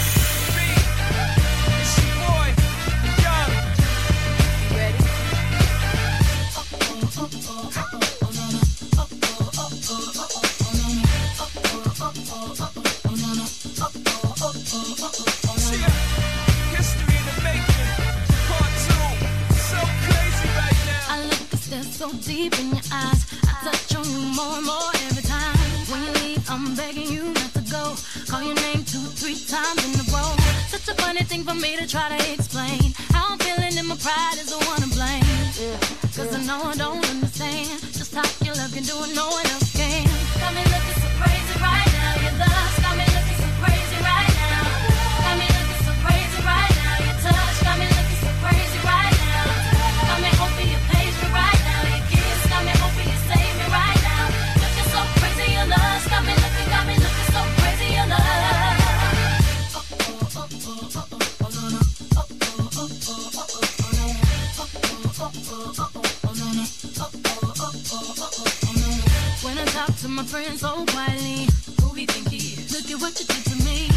So quietly, who think he is? Look at what you did to me.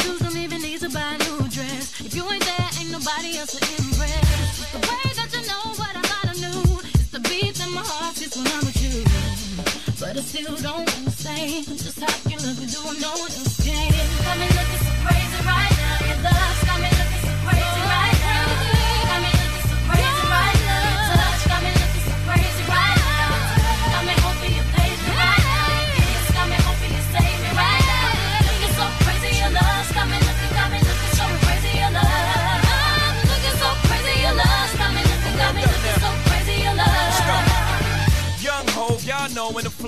Shoes don't even need to buy a new dress. If you ain't there, ain't nobody else to impress. The way that you know what I. It's the my heart when I'm with you. But I still don't understand just how you look and no one else can. Got me looking so crazy right now. Your love's got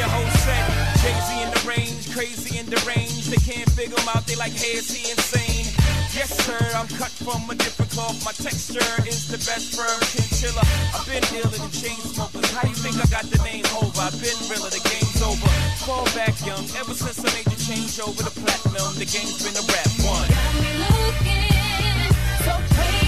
your whole set. Jay-Z in the range, crazy in the range. They can't figure him out, they like, hey, is he insane? Yes, sir, I'm cut from a different cloth. My texture is the best firm chinchilla. I've been dealing in chain smokers. How you think I got the name over? I've been realer, the game's over. Fall back young, ever since I made the change over to platinum, the game's been a rap one. Got me looking so crazy,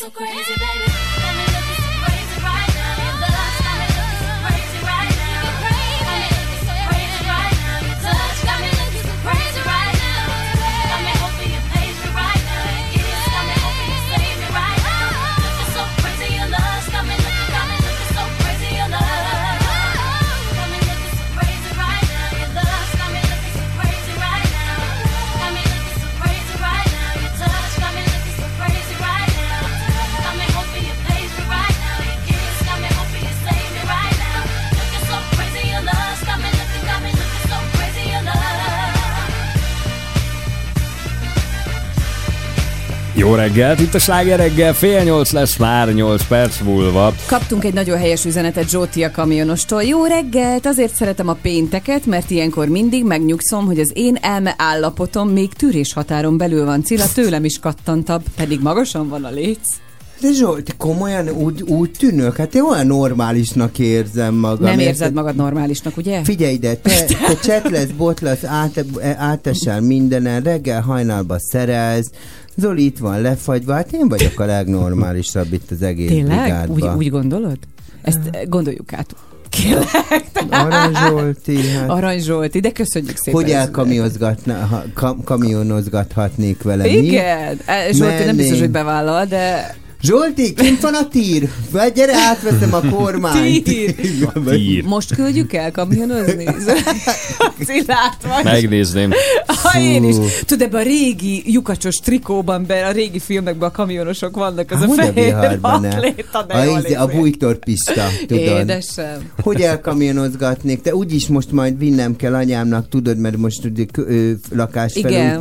so crazy, Jó reggelt, itt a Sláger reggel, fél nyolc lesz már, nyolc perc múlva. Kaptunk egy nagyon helyes üzenetet Zsóti a kamionostól. Jó reggelt, azért szeretem a pénteket, mert ilyenkor mindig megnyugszom, hogy az én elme állapotom még tűrés határon belül van. Cilla tőlem is kattantabb, pedig magasan van a léc. De Zsolti, komolyan úgy, úgy tűnök? Hát én olyan normálisnak érzem magam. Nem érted? érzed magad normálisnak, ugye? Figyelj ide, te, te csetlesz, botlasz, át, átesel mindenen, reggel hajnalba szerelsz, Zoli itt van lefagyva, hát én vagyok a legnormálisabb itt az egész Tényleg? Úgy, brigádban. úgy gondolod? Ezt gondoljuk át. Kérlek. Arany Zsolti, hát Arany Zsolti, de köszönjük szépen. hogy elkamionozgatna, ha, kam, kamionozgathatnék vele, mi? Igen. Eh, Zsolti nem Mennénk. biztos, hogy bevállal, de Zsolti, kint van a tír? Vagy gyere, átveszem a kormányt. Tír. Tír. Most küldjük el kamionozni? Szilárd vagy. Megnézném. Ha én is. Tudod, ebben a régi lyukacsos trikóban, be, a régi filmekben a kamionosok vannak, az a a fehér atléta, de A, izé- a néz ki. bújtorpista, tudod. Édesem. Hogy elkamionozgatnék? De úgyis most majd vinnem kell anyámnak, tudod, mert most lakást Igen.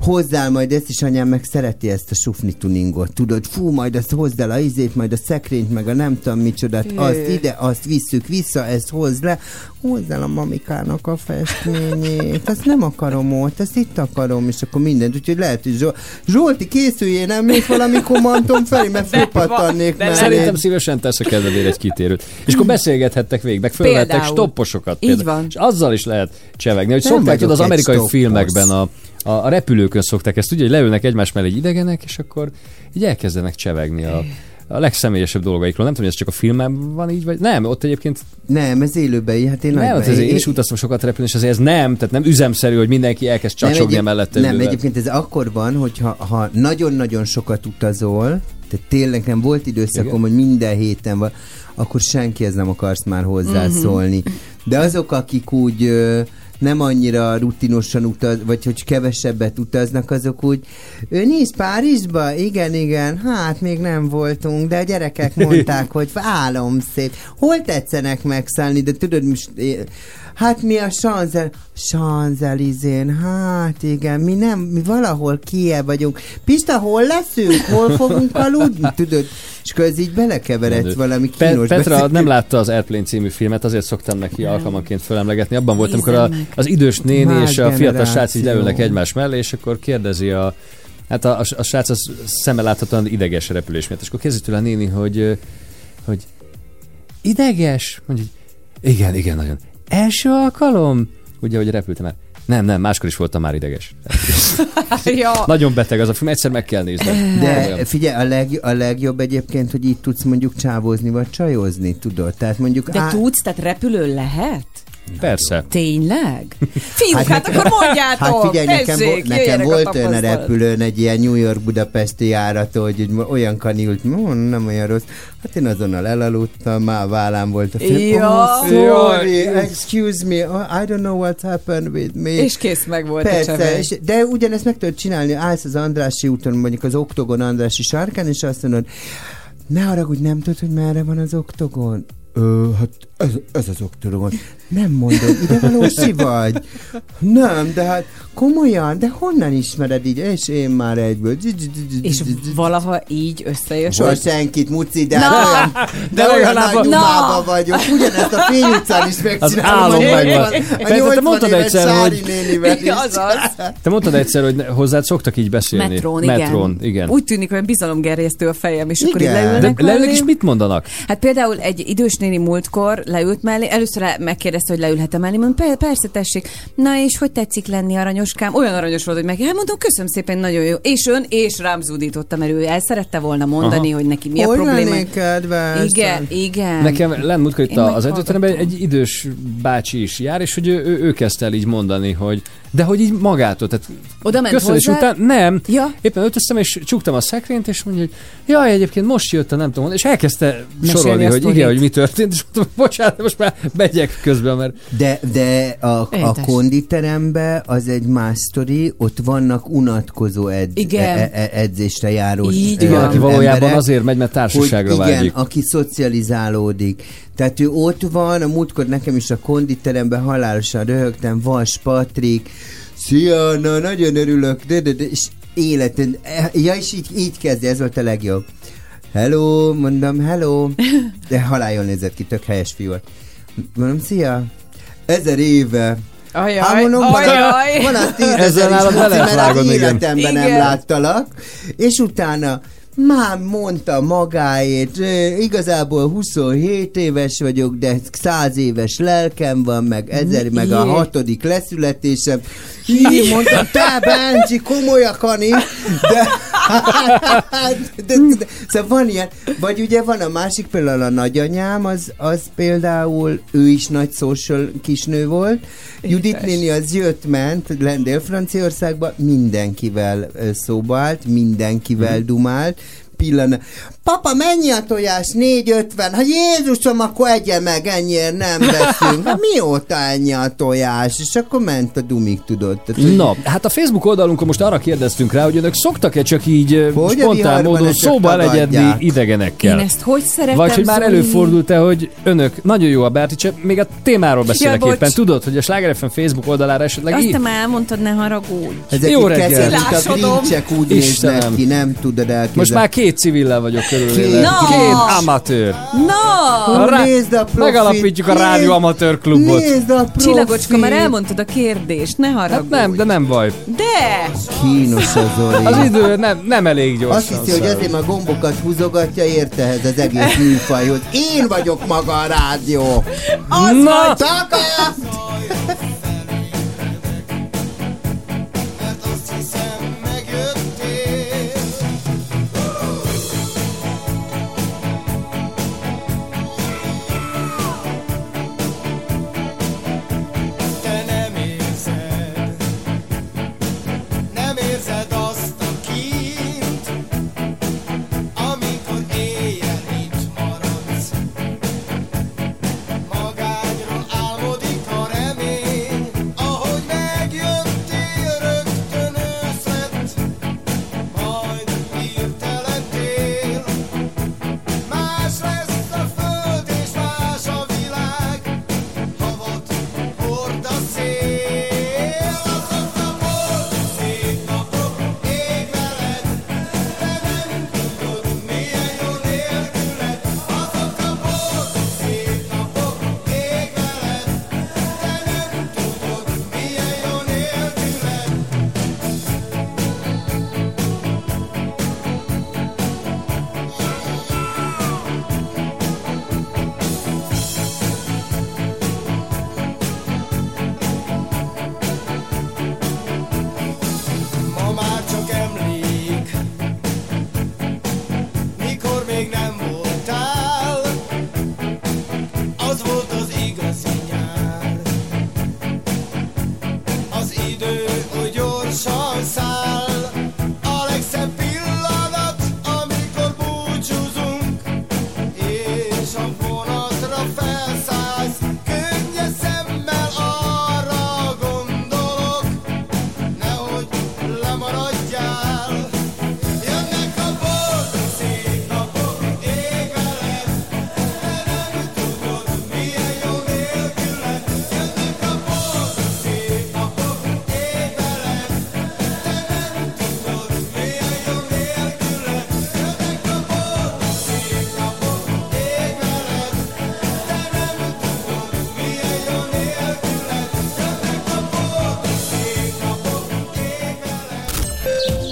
Hozzál majd ezt is, anyám meg szereti ezt a sufni tuningot, tudod, fú, majd azt hozd el a izét, majd a szekrényt, meg a nem tudom micsodát, Hű. azt ide, azt visszük vissza, ezt hozd le, hozd el a mamikának a festményét, azt nem akarom ott, ezt itt akarom, és akkor mindent, úgyhogy lehet, hogy Zsol- Zsolti, készüljél, nem még valami komantom felé, mert fölpattannék. Szerintem szívesen teszek kedvedére egy kitérőt. És akkor beszélgethettek végig, meg fölvettek Például. stopposokat. Így van. És azzal is lehet csevegni. Hogy szokták, az amerikai filmekben a, a, a repülőkön szokták ezt, ugye, hogy leülnek egymás mellé egy idegenek, és akkor így elkezdenek csevegni a, a legszemélyesebb dolgaikról. Nem tudom, hogy ez csak a filmben van így, vagy nem, ott egyébként Nem, ez élőben, hát én nem, nagyban- azért én is utaztam sokat repülni, és azért ez nem, tehát nem üzemszerű, hogy mindenki elkezd csacsogni mellette. Nem, ülővel. egyébként ez akkor van, hogyha ha nagyon-nagyon sokat utazol, tehát tényleg nem volt időszakom, hogy minden héten van, akkor senkihez nem akarsz már hozzászólni. De azok, akik úgy ö, nem annyira rutinosan utaz, vagy hogy kevesebbet utaznak, azok úgy, ő nincs Párizsba? Igen, igen, hát még nem voltunk, de a gyerekek mondták, hogy álom szép. Hol tetszenek megszállni, de tudod, most, hát mi a Sanzel, Sanzelizén, hát igen, mi nem, mi valahol kie vagyunk. Pista, hol leszünk? Hol fogunk aludni? Tudod, és ez így belekeveredsz valami Pe- kínos Petra beszéd- nem látta az Airplane című filmet, azért szoktam neki alkalmanként fölemlegetni. Abban volt, amikor a, az idős néni Más és a fiatal srác így leülnek egymás mellé, és akkor kérdezi a Hát a, a, a srác az szeme láthatóan ideges repülés miatt. És akkor kérdezi tőle a néni, hogy, hogy ideges? Mondja, igen, igen, nagyon. Első alkalom? Ugye, hogy repültem már. Nem, nem, máskor is voltam már ideges. ja. Nagyon beteg az a film, egyszer meg kell nézni. De figyelj, a, leg, a legjobb egyébként, hogy így tudsz mondjuk csávozni, vagy csajozni, tudod? Tehát mondjuk... De tudsz, tehát repülő lehet? Persze. Tényleg? Fiúk, hát, hát akkor mondjátok! Hát figyelj, nekem, nekem volt olyan a repülőn egy ilyen New York-Budapesti járat, hogy olyan kaniult, "Hm, nem olyan rossz. Hát én azonnal elaludtam, már vállám volt a film. Ja. Oh, sorry, excuse me, I don't know what's happened with me. És kész meg volt a Persze, cseveg. és, de ugyanezt meg tudod csinálni, állsz az Andrássy úton, mondjuk az Oktogon Andrássy sarkán, és azt mondod, ne haragudj, nem tudod, hogy merre van az Oktogon? Ö, hát ez, ez az Oktogon. Nem mondod, ide valósi vagy? Nem, de hát komolyan, de honnan ismered így? És én már egyből. És valaha így összejött. Soha hogy- senkit, Muci, de, Na! hát olyan, de, De olyan nagy Na! dumában vagyok. Ugyanezt a Fény utcán is megcsinálom. álom a megvan. 80 Persze, te 80 mondtad egyszer, hogy-. Te mondtad egyszer, hogy hozzád szoktak így beszélni. Metrón, igen. Metrón, igen. Úgy tűnik, hogy bizalomgerjesztő a fejem, és akkor így Igen. leülnek De leülnek és mit mondanak? Hát például egy idős néni múltkor leült mellé, először megkérdezte, hogy leülhetem mellé, mondom, "Per- persze tessék. Na és hogy tetszik lenni aranyoskám? Olyan aranyos volt, hogy meg, hát mondom, köszönöm szépen, nagyon jó. És ön, és rám zúdította, mert ő el szerette volna mondani, Aha. hogy neki mi a Hogy probléma. kedves? Igen, igen. Nekem lenn múltkor itt az edzőteremben egy idős bácsi is jár, és hogy ő, ő, ő kezdte el így mondani, hogy de hogy így magától, tehát Oda ment köszönés hozzá? után, nem, Ja. éppen öltöztem, és csuktam a szekrényt, és mondja, hogy jaj, egyébként most jött a nem tudom, és elkezdte Mesélni sorolni, hogy igen, hogy mi történt, és mondtam, bocsánat, most már megyek közben, mert De, de a, a Édes. konditerembe az egy más sztori, ott vannak unatkozó edz, Igen. e, e, edzésre járó Így e, igen, aki valójában emberek, azért megy, mert társaságra hogy igen, vágyik. aki szocializálódik. Tehát ő ott van, a múltkor nekem is a konditeremben halálosan röhögtem, Vas Patrik, szia, na nagyon örülök, de, de, de, és életen, ja, és így, így kezdi, ez volt a legjobb. Hello, mondom, hello. De halál jól nézett ki, tök helyes fiú volt. Mondom, szia. Ezer éve. Ajaj, Hát mondom, van, ajaj. van az tízezer is, mert igen. életemben nem láttalak. És utána már mondta magáét, igazából 27 éves vagyok, de 100 éves lelkem van, meg ezer, meg a hatodik leszületésem. Hí, mondtam, te Bencsi, komolyak, Ani, de, de, de, de, szóval van ilyen, vagy ugye van a másik, például a nagyanyám, az, az például, ő is nagy social kisnő volt, Judit néni az jött, ment, Lendél Franciaországba, mindenkivel szóba állt, mindenkivel dumált, pillanat. Papa, mennyi a tojás? 4,50. Hát Jézusom, akkor egye meg, ennyiért nem veszünk. Hát mióta ennyi a tojás? És akkor ment a dumig, tudod. Tehát, hogy- Na, hát a Facebook oldalunkon most arra kérdeztünk rá, hogy önök szoktak-e csak így ö, Hogy spontán módon csak szóba tagadják? idegenekkel? Én ezt hogy szeretem, Vagy hogy már előfordult-e, hogy önök, nagyon jó a Berticse, még a témáról beszélek bocs. éppen. Tudod, hogy a Sláger FM Facebook oldalára esetleg Azt így... te már elmondtad, ne haragudj. Ezek Jó reggelt. a grincsek úgy Istenem. néznek ki, nem tudod elképzelni. Most már két civillel vagyok körülvéve. No! Két amatőr. Ó, Rá- nézd a profit, Megalapítjuk a Rádió Amatőr Klubot. Nézd a profit. Csillagocska, már elmondtad a kérdést, ne haragudj. Hát nem, de nem baj. De! Kínos a Zoli. Az idő nem, nem elég gyorsan. Azt hiszi, hogy azért a gombokat húzogatja, érte ehhez az egész műfajhoz. Én vagyok maga a rádió. Az Na! vagy!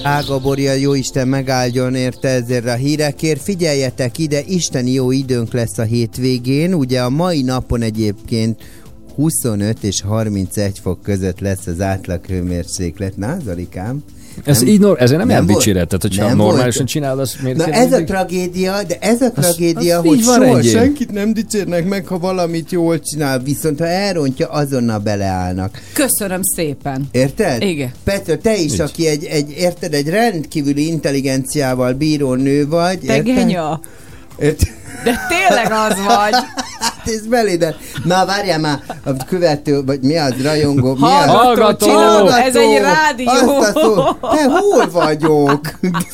Veled. Ága Borja, jó Isten megáldjon érte ezért a hírekért. Figyeljetek ide, Isten jó időnk lesz a hétvégén. Ugye a mai napon egyébként 25 és 31 fok között lesz az átlag hőmérséklet. Na, Ez így, nor- ezért nem, nem dicséret, tehát hogyha nem normálisan volt- csinálod, azt miért Na kell ez a tragédia, de ez a tragédia, az hogy így van soha rendjén. senkit nem dicsérnek meg, ha valamit jól csinál, viszont ha elrontja, azonnal beleállnak. Köszönöm szépen. Érted? Igen. Petra, te is, Így. aki egy, egy, érted, egy rendkívüli intelligenciával bíró nő vagy. Te érted? genya. Érted? De tényleg az vagy. Hát ez beléd. Már várjál már, a követő, vagy mi az, rajongó, mi az? Hallgató! Ez egy rádió. Azt a szó. Te hol vagyok?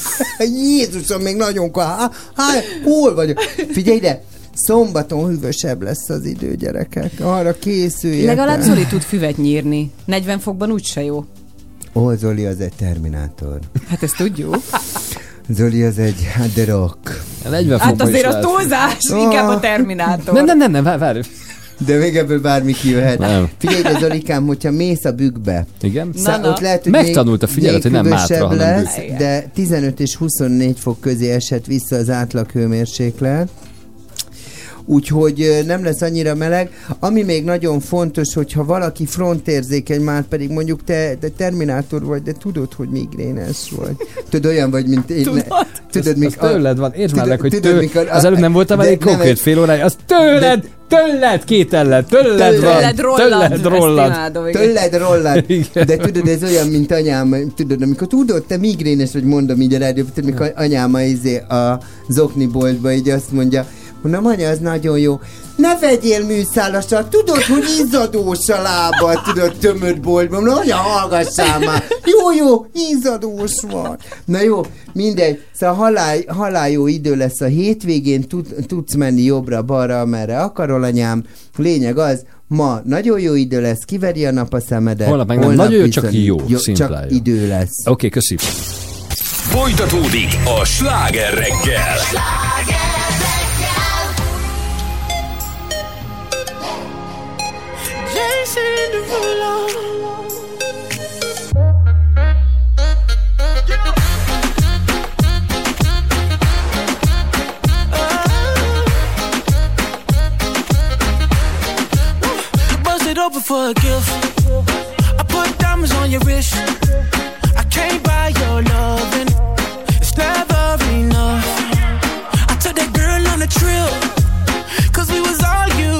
Jézusom, még nagyon ká... Há, há, hol vagyok? Figyelj ide, szombaton hűvösebb lesz az idő, gyerekek. Arra készüljetek. Legalább Zoli tud füvet nyírni. 40 fokban úgyse jó. Ó, Zoli az egy terminátor. Hát ezt tudjuk. Zoli az egy hát The Rock. 40 Hát azért a túlzás, inkább a Terminátor. Nem, nem, nem, nem, várj, várj. De még ebből bármi kijöhet. Nem. Figyelj ide, Zolikám, hogyha mész a bükkbe, Igen? Na, ott lehet, hogy Megtanulta, még, figyeled, még hogy nem mátra, hűvösebb hanem lesz, bükk. de 15 és 24 fok közé esett vissza az átlag hőmérséklet. Úgyhogy nem lesz annyira meleg. Ami még nagyon fontos, hogyha valaki frontérzékeny, már pedig mondjuk te, te terminátor vagy, de tudod, hogy migrénes vagy. Tudod, olyan vagy, mint én. Tudod? Tudod, Az mik- tőled van. Értsd már meg, hogy tudod, tő... mikor- az előbb nem voltam de elég nem konkrét fél órája. Az tőled, tőled, két ellen, tőled van. Tőled rollad. Tőled rollad. Tőled rollad. De tudod, ez olyan, mint anyám, tudod, amikor tudod, te migrénes vagy, mondom így a rádió, tudod, mikor anyám a, izé, a zokniboltba így azt mondja, mondom, anya, az nagyon jó. Ne vegyél műszálasat, tudod, hogy izzadós a lábad, tudod, tömött boltban. Mondom, anya, hallgassál már. Jó, jó, izzadós van. Na jó, mindegy. Szóval halál, halál jó idő lesz a hétvégén, tud, tudsz menni jobbra-balra, amerre akarol, anyám. Lényeg az, Ma nagyon jó idő lesz, kiveri a nap a szemedet. Holnap meg nem nagyon jó, csak viszont jó, Csak idő lesz. Oké, köszi. Folytatódik a sláger reggel. Jason Cause we was arguing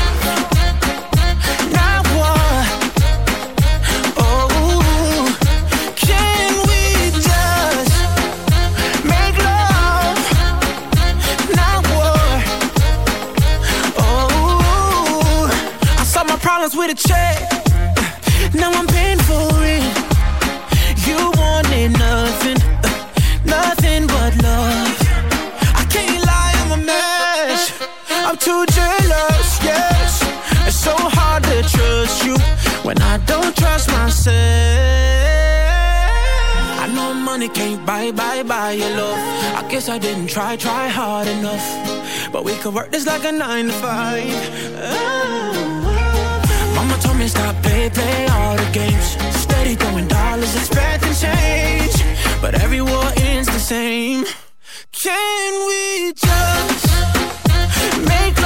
With a check. Now I'm paying for it. You wanted nothing, nothing but love. I can't lie, I'm a mess. I'm too jealous, yes. It's so hard to trust you when I don't trust myself. I know money can't buy, buy, buy your love. I guess I didn't try, try hard enough. But we could work this like a nine to five. Oh. Told me stop play, play all the games. Steady throwing dollars, expecting change. But every war ends the same. Can we just make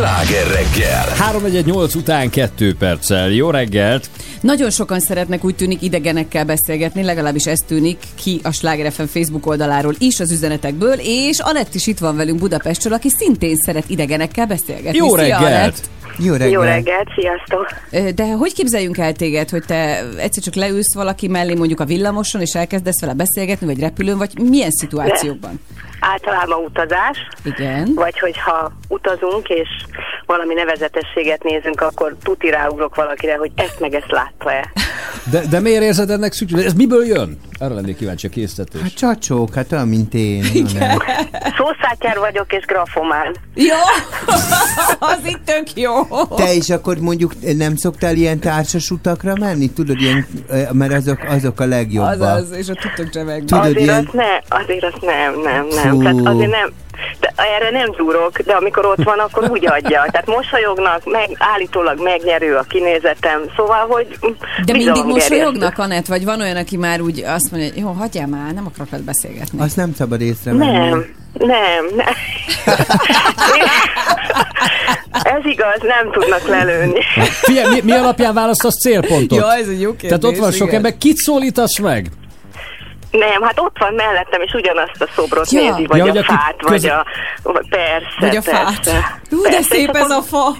sláger reggel. 3 után 2 perccel. Jó reggelt! Nagyon sokan szeretnek úgy tűnik idegenekkel beszélgetni, legalábbis ez tűnik ki a Sláger FM Facebook oldaláról is az üzenetekből, és Anett is itt van velünk Budapestről, aki szintén szeret idegenekkel beszélgetni. Jó Szia, reggelt! Anett! Jó reggel. Jó reggelt, sziasztok! De hogy képzeljünk el téged, hogy te egyszer csak leülsz valaki mellé mondjuk a villamoson, és elkezdesz vele beszélgetni, vagy repülőn, vagy milyen szituációkban? Általában utazás, Igen. vagy hogyha utazunk, és valami nevezetességet nézünk, akkor tuti ráugrok valakire, hogy ezt meg ezt látta-e. De, de miért érzed ennek szükséget? Ez miből jön? Arra lennék kíváncsi a készítetés. Hát csacsók, hát olyan, mint én. Szószátyár vagyok és grafomán. Jó, az itt tök jó. Te is akkor mondjuk nem szoktál ilyen társas utakra menni? Tudod, ilyen, ö, mert azok, azok a legjobbak. Azaz, és a tudtok csevegni. Tudod, azért ilyen- azt ne, azért azt nem, nem, nem. Fú. Tehát azért nem. De erre nem zúrok, de amikor ott van, akkor úgy adja. Tehát mosolyognak, meg, állítólag megnyerő a kinézetem. Szóval, hogy De mindig mosolyognak, Anett? Vagy van olyan, aki már úgy azt mondja, hogy jó, hagyjál már, nem akarok veled beszélgetni. Azt nem szabad észrevenni. Nem, nem, nem. Ez igaz, nem tudnak lelőni. Figyelj, mi, mi alapján választasz célpontot? Ja, ez egy jó kérdés. Tehát ott van sok igen. ember, kit szólítasz meg? Nem, hát ott van mellettem, és ugyanazt a szobrot Ja. nézi, vagy Ja, a fát, vagy köze- a... vagy Persze, Vagy a fát. persze. Hú, de Persze, szép ez a fa.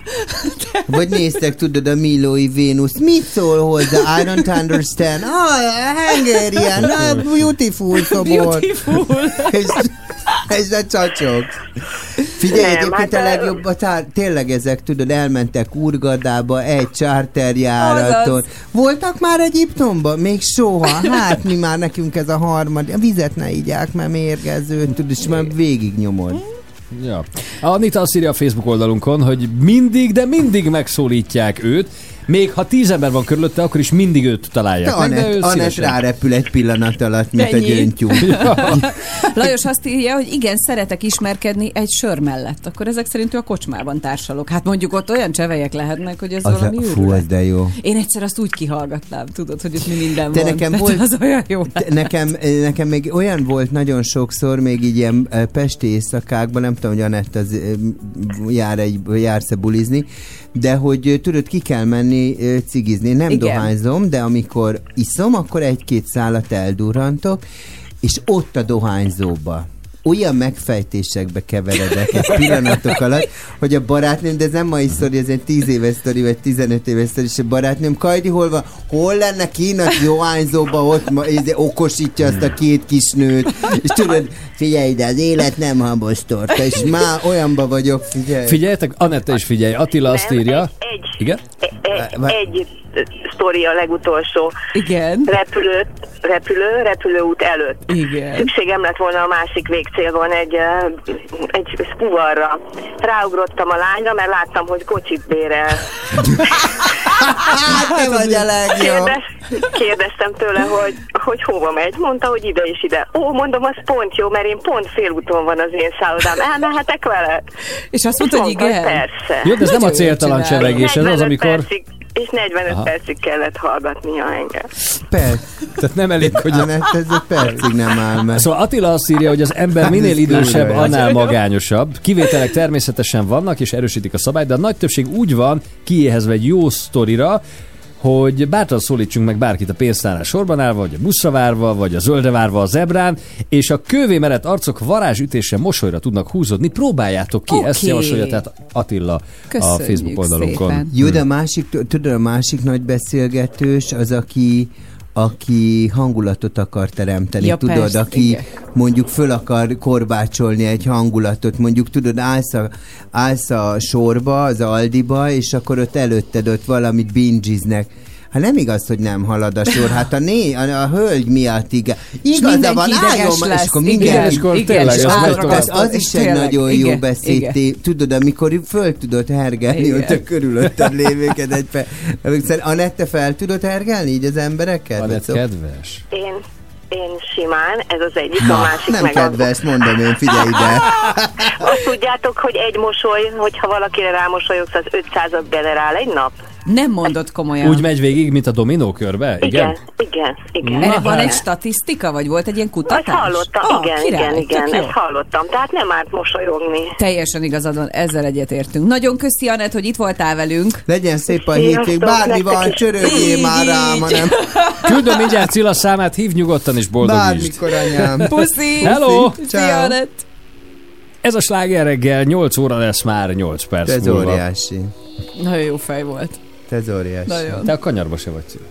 Vagy néztek, tudod, a Milói Vénusz. Mit szól hozzá? I don't understand. Ah, Hungarian, ah, beautiful szobor. Beautiful. és, és a csacsok. Figyelj, Nem, egyébként hát, a legjobb, a tár, tényleg ezek, tudod, elmentek Urgadába, egy charterjáraton. Voltak már Egyiptomban? Még soha. Hát mi már nekünk ez a harmad. A vizet ne igyák, mert mérgező. Tudod, és már végignyomod. Ja. Anita azt írja a Facebook oldalunkon, hogy mindig, de mindig megszólítják őt, még ha tíz ember van körülötte, akkor is mindig őt találják meg, de Anett, Anett rárepül egy pillanat alatt, mint Ennyi. a gyöngytyú. Lajos azt írja, hogy igen, szeretek ismerkedni egy sör mellett. Akkor ezek szerint ő a kocsmában társalok. Hát mondjuk ott olyan csevelyek lehetnek, hogy ez Az a, valami fú, őrület. az de jó. Én egyszer azt úgy kihallgatnám, tudod, hogy ott mi minden Te van. nekem Tehát volt- Az olyan jó. Te- Nekem, nekem még olyan volt nagyon sokszor, még így ilyen eh, pesti éjszakákban, nem tudom, hogy Anett az eh, jár egy, jársz-e bulizni, de hogy eh, tudod, ki kell menni cigizni. Nem Igen. dohányzom, de amikor iszom, akkor egy-két szálat eldurrantok, és ott a dohányzóba olyan megfejtésekbe keveredek egy pillanatok alatt, hogy a barátnőm, de ez nem mai sztori, ez egy 10 éves sztori, vagy 15 éves sztori, és a barátnőm, Kajdi, hol van? Hol lenne kínat dohányzóba, ott ma, ez, okosítja azt a két kisnőt, és tudod, figyelj, de az élet nem habos torta, és már olyanba vagyok, figyelj. Figyeljetek, Anetta is figyelj, Attila azt írja. Egy, egy, Igen? egy, Vá- egy ö, sztori a legutolsó. Igen. Repülő, repülő, repülőút előtt. Igen. Szükségem lett volna a másik végcélban egy, ö, egy fuvarra. Ráugrottam a lányra, mert láttam, hogy kocsit bérel. Hát te vagy a legjobb. Kérdez, kérdeztem tőle, hogy, hogy hova megy. Mondta, hogy ide és ide. Ó, mondom, az pont jó, mert én pont félúton van az én szállodám. Elmehetek vele? És azt mondta, hogy Mondta, igen. Persze. Jó, de ez nem a céltalan csevegés, ez az, 45 amikor... Percig, és 45 Aha. percig kellett hallgatnia engem. Perc. Tehát nem elég, hogy... Anett, ez egy percig nem áll meg. Szóval Attila azt írja, hogy az ember Hát minél idősebb, annál magányosabb. Kivételek természetesen vannak, és erősítik a szabályt, de a nagy többség úgy van kiéhezve egy jó sztorira, hogy bátran szólítsunk meg bárkit a pénztárnál sorban állva, vagy a buszra várva, vagy a zöldre várva a zebrán, és a kövé merett arcok varázsütéssel mosolyra tudnak húzódni. Próbáljátok ki, Oké. ezt javasolja tehát Attila a Köszönjük Facebook oldalunkon. szépen. Jó, de a másik, tudod, a másik nagy beszélgetős az, aki aki hangulatot akar teremteni, Ja, tudod, persze, aki igen. mondjuk föl akar korbácsolni egy hangulatot, mondjuk tudod, állsz a, állsz a sorba, az Aldiba, és akkor ott előtted ott valamit bingiznek. Hát nem igaz, hogy nem halad a sor, hát a, né, a, a hölgy miatt igen. Igaza van, álljon, lesz, és akkor igen. Igen, tényleg, és az, az is egy nagyon igen, jó beszéd. igen. Tudod, amikor föl tudod hergelni Igen. ott a körülötted lévőket egy. Szerintem Anette fel tudod hergelni így az embereket? Anett Szóval- kedves. Én, én simán, ez az egyik, a Na, másik nem meg kedves, mondom én, figyelj ide. Azt tudjátok, hogy egy mosoly, hogyha valakire rámosolyogsz, az 500-at generál egy nap? Nem mondott komolyan. Úgy megy végig, mint a dominó körbe? Igen? Igen, igen, igen. Erre van Igen. egy statisztika, vagy volt egy ilyen kutatás? hallottam, Ah, igen, király, igen, igen, ezt hallottam. Tehát nem árt mosolyogni. Teljesen igazad van, ezzel egyetértünk. Nagyon köszi, Anett, hogy itt voltál velünk. Legyen szép a hétvég, bármi van, csörögjél már rám, hanem Küldöm mindjárt Cilla számát, hív nyugodtan és boldogítsd. bármikor anyám. Puszi! Hello! Szia. Anett! Ez a sláger reggel, 8 óra lesz már 8 perc Ez múlva. óriási. Nagyon jó fej volt. Hát ez óriás. Te a kanyarba se vagy szülő.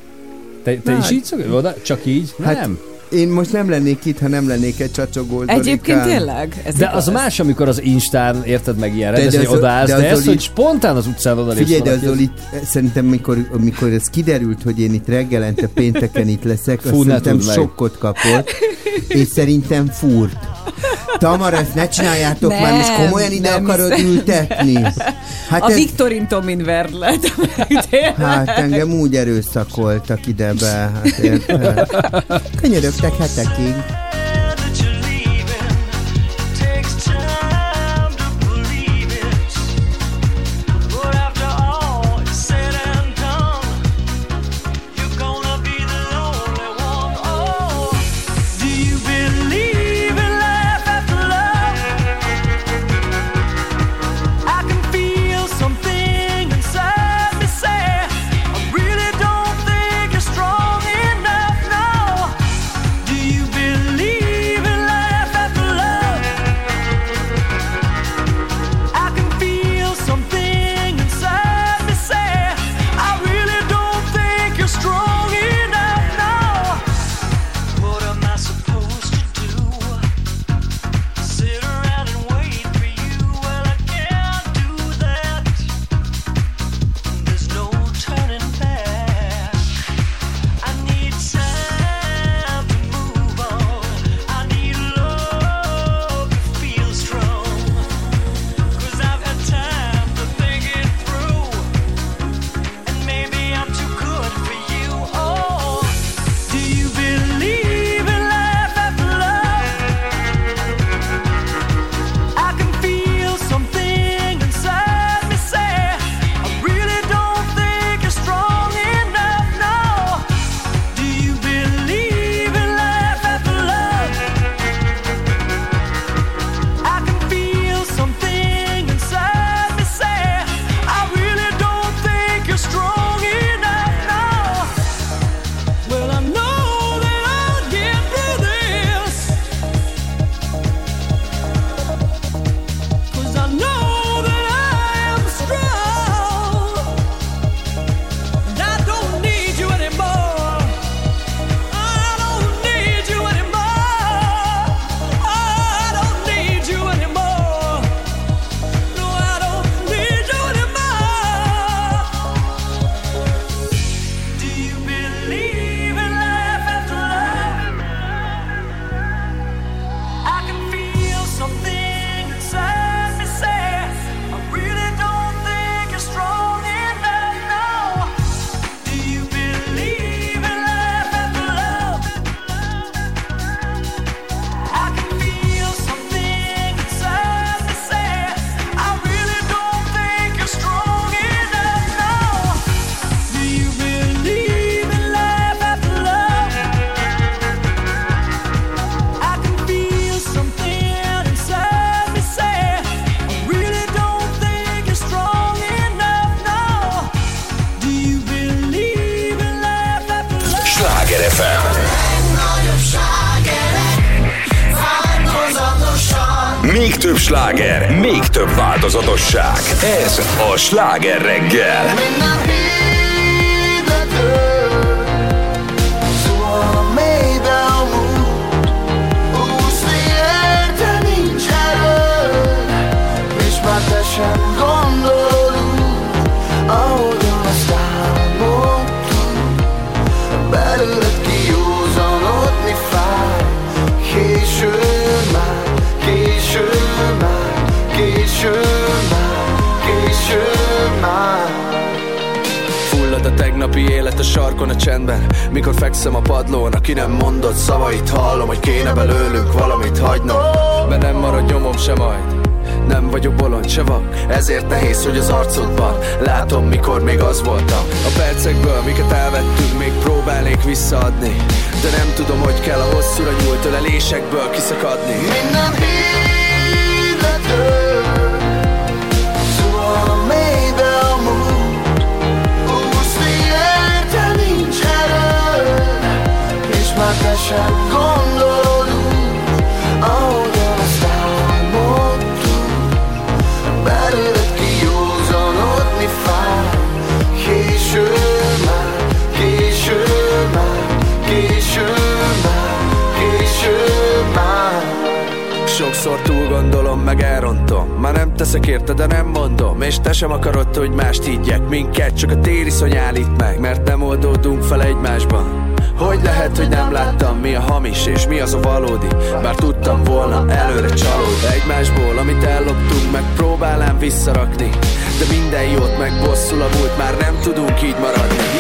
Te, te is így szögöd oda? Csak így? Hát, nem. Én most nem lennék itt, ha nem lennék egy csacsogó Egyébként tényleg. Ez de igaz. az más, amikor az Instán érted meg ilyen rendezni, odaállsz, de, de ez, Zoli... hogy spontán az utcán oda Figyelj, de az Zoli, szerintem mikor, mikor ez kiderült, hogy én itt reggelente pénteken itt leszek, Fú, azt szerintem sokkot kapott, és szerintem furt. Tamar, ezt ne csináljátok nem, már, most komolyan ide nem akarod hiszem. ültetni. Hát a ez... Viktorin Tomin verlet. Hát engem úgy erőszakoltak ide be. Hát Könyörögtek hetekig. sláger reggel. Elrontom. Már nem teszek érte, de nem mondom. És te sem akarod, hogy mást higgyek Minket csak a téli szony állít meg Mert nem oldódunk fel egymásban. Hogy lehet, hogy nem láttam, mi a hamis és mi az a valódi? Bár tudtam volna előre csalódni. Egymásból, amit elloptunk, meg próbálám visszarakni. De minden jót meg bosszul a múlt, már nem tudunk így maradni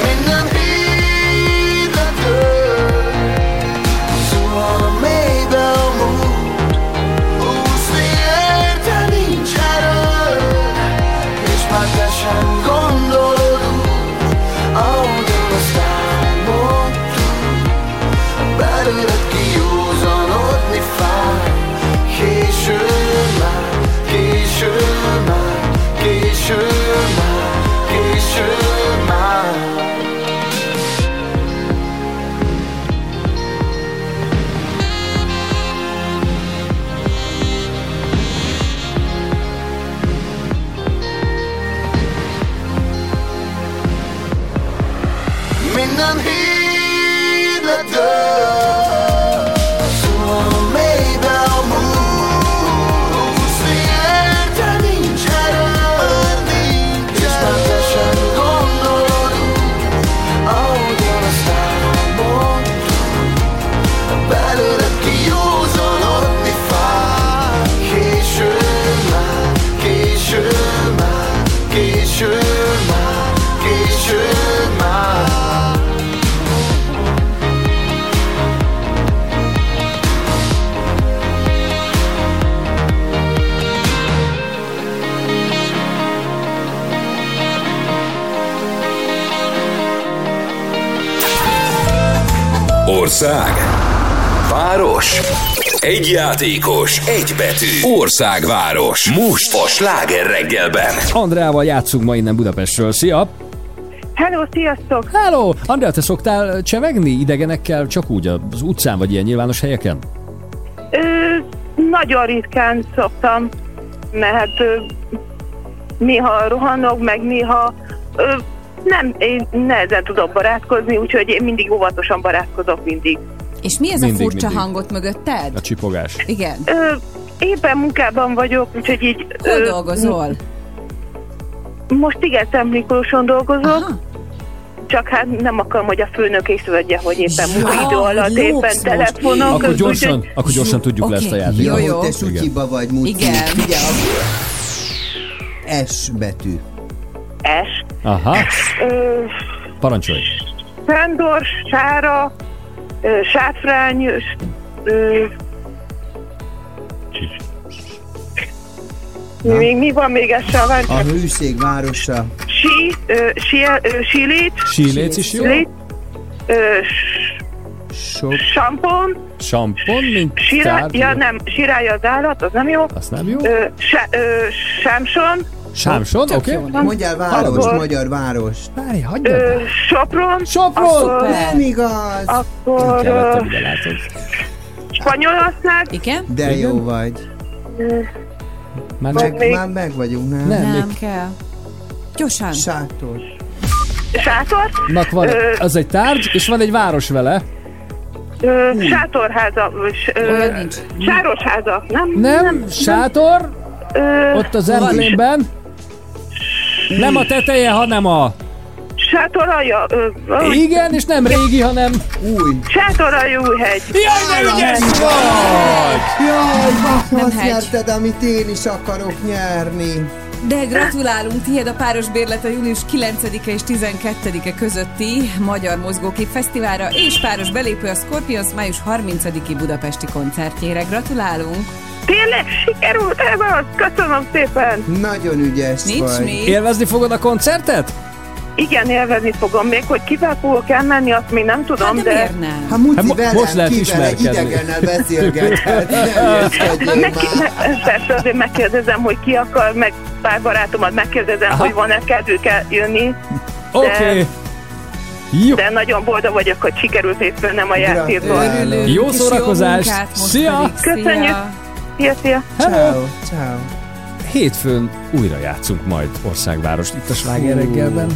Ország. Város. Egy játékos, egy betű. Országváros. Most a sláger reggelben. Andreával játszunk ma innen Budapestről. Szia! Hello, sziasztok! Hello! Andrea, te szoktál csevegni idegenekkel csak úgy az utcán vagy ilyen nyilvános helyeken? Ö, nagyon ritkán szoktam, mert ö, néha rohanok, meg néha ö, nem, én nehezen tudok barátkozni, úgyhogy én mindig óvatosan barátkozok mindig. És mi ez Mindig, a furcsa mindig. hangot mögötted? A csipogás. Igen. Ö, éppen munkában vagyok, úgyhogy így... Hol dolgozol? Most igen, Miklóson dolgozok, Aha. csak hát nem akarom, hogy a főnök észrevegye, hogy éppen Ja, munkaidő alatt jó, éppen most. telefonok. Akkor gyorsan, akkor gyorsan tudjuk Oké, le ezt a játékot. jó. Jó, te sutyiba vagy, Muci. Igen. Figyelj, S betű. S. Aha, Ö, parancsolj. Sándor, Sára, ö, Sáfrány, ö, még mi van még ez sem? A hűség városa. Sí, ö, sí, ö, sílét, Síléc is jó? lét, ö, Sok. sampon, Sampon, mint sirá, tárgy? ja nem, sirály az állat, az nem jó. Az nem jó? Ö, sá, ö, sámson, Sámson, oké? Okay? Mondjál város, Akkor- magyar város. Várj, ö, hagyjad. Sopron, Sopron! akkor, Nem igaz. akkor ö, ide, látod. Spanyolország, Igen? De jó vagy. Már Meg- még- már meg vagyunk, nem? Nem, Nem még kell. Gyorsan. Sátor. sátor, Nak van, Ö- az egy tárgy, és van egy város vele. ö, sátorháza, s- ö, sárosháza, nem? Nem, sátor, Ö, ott az emblémben. Nem a teteje, hanem a... Sátor alja, ö, ö, Igen, és nem régi, hanem... Új. sátor aljóhegy. Jaj, de ügyes vagy! Jaj, Nem azt hegy. nyerted, amit én is akarok nyerni. De gratulálunk, tiéd a páros bérlet a június 9-e és 12-e közötti Magyar Mozgókép Fesztiválra és páros belépő a Scorpions május 30-i budapesti koncertjére. Gratulálunk! Tényleg sikerült ez az? Köszönöm szépen. Nagyon ügyes Nincs vagy. még. Élvezni fogod a koncertet? Igen, élvezni fogom. Még hogy kivel fogok elmenni, azt még nem tudom, Hát de de... nem? Ha Muci Hát mo- velem, most lehet ismerkedni. idegennel beszélgethet. Már. ne, persze azért megkérdezem, hogy ki akar, meg pár barátomat megkérdezem, Aha. hogy van-e kedvük jönni, Oké. Okay. Jó. de nagyon boldog vagyok, hogy sikerült vennem a játékban. Jó szórakozást. Szia! Köszönjük. Szia! Szia, szia! Hello! Ciao, ciao. Hétfőn újra játszunk majd országvárost itt a Sláger reggelben.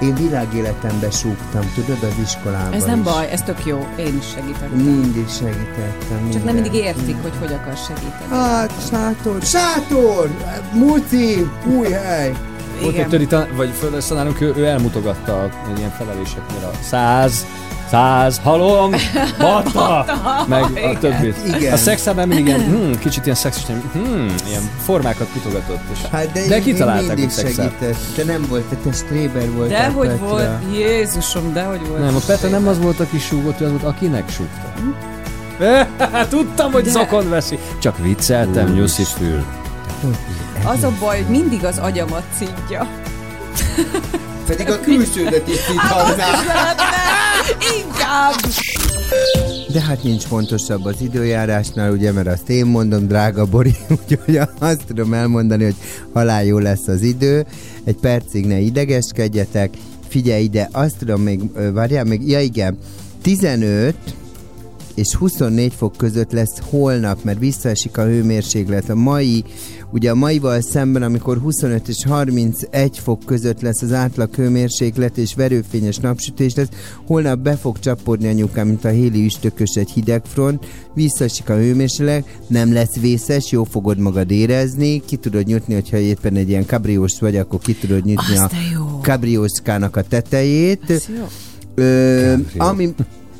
Én világéletemben súgtam, tudod, az iskolában Ez nem is. baj, ez tök jó. Én is segítettem. Mindig segítettem. Csak nem minden. mindig értik, hogy hogy akarsz segíteni. Hát, sátor, sátor! Muci, új hely! Volt egy töri vagy tanárunk, ő, ő elmutogatta a ilyen feleléseknél a száz, száz, halom, batta, meg a Igen. többit. Igen. A szexában mindig ilyen, hmm, kicsit ilyen szexis, hmm, ilyen formákat mutogatott. És Hát de, de kitalálták, hogy szexel. segített. Te nem volt, te stréber volt. De hogy volt, Jézusom, de hogy volt. Nem, a Petra nem az volt, aki súgott, ő az volt, akinek súgta. Tudtam, hogy De- zokon veszi. Csak vicceltem, nyuszi fül. Az a baj, hogy mindig az agyamat szidja. Pedig a külsődet is Hát szíthatná. Inkább! De hát nincs fontosabb az időjárásnál, ugye, mert azt én mondom, drága Bori, úgyhogy azt tudom elmondani, hogy halál jó lesz az idő, egy percig ne idegeskedjetek, figyelj ide, azt tudom még, várjál még, ja igen, 15 és 24 fok között lesz holnap, mert visszaesik a hőmérséklet. A mai, ugye a maival szemben, amikor 25 és 31 fok között lesz az átlag hőmérséklet, és verőfényes napsütés lesz, holnap be fog csapódni anyukám, mint a héli üstökös egy hideg front, visszaesik a hőmérséklet, nem lesz vészes, jó fogod magad érezni, ki tudod nyitni, hogyha éppen egy ilyen kabriós vagy, akkor ki tudod nyitni Az a kabrióskának a tetejét. Ez jó. Ö, ami,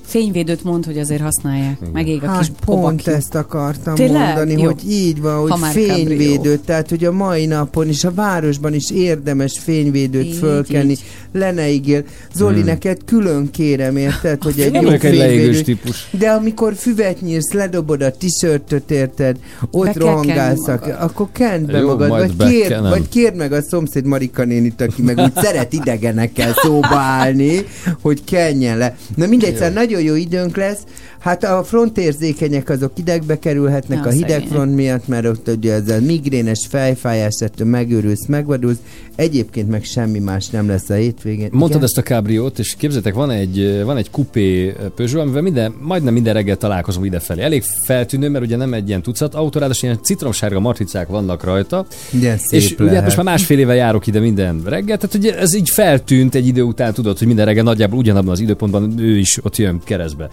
Fényvédőt mond, hogy azért használják. Megég a kis Hát pont obaki. ezt akartam Tényleg? mondani, Jó. hogy így van, hogy fényvédőt, tehát hogy a mai napon is a városban is érdemes fényvédőt Így, fölkenni. így. Leneigél. Zoli, Hmm. neked külön kérem, érted, hogy egy jó fényvédő. típus. De amikor füvet nyírsz, ledobod a t-shirtöt, érted, ott Be rohangálsz, akkor kend be Jó, magad, vagy kérd, bekenem. vagy kérd meg a szomszéd Marika nénit, aki meg úgy szeret idegenekkel szóba állni, hogy kenjen le. Na mindegy, szóval nagyon jó időnk lesz, Hát a frontérzékenyek azok idegbe kerülhetnek Na, a hideg szegények. front miatt, mert ott ugye ez a migrénes fejfájás, ettől megőrülsz, megvadulsz. Egyébként meg semmi más nem lesz a hétvégén. Mondtad Igen? ezt a kábriót, és képzeljétek, van egy, van egy kupé Peugeot, amivel minden, majdnem minden reggel találkozom idefelé. Elég feltűnő, mert ugye nem egy ilyen tucat autó, ráadásul ilyen citromsárga matricák vannak rajta. Igen, szép és ugye hát lehet. most már másfél éve járok ide minden reggel, tehát ugye ez így feltűnt egy idő után, tudod, hogy minden reggel nagyjából ugyanabban az időpontban ő is ott jön keresztbe.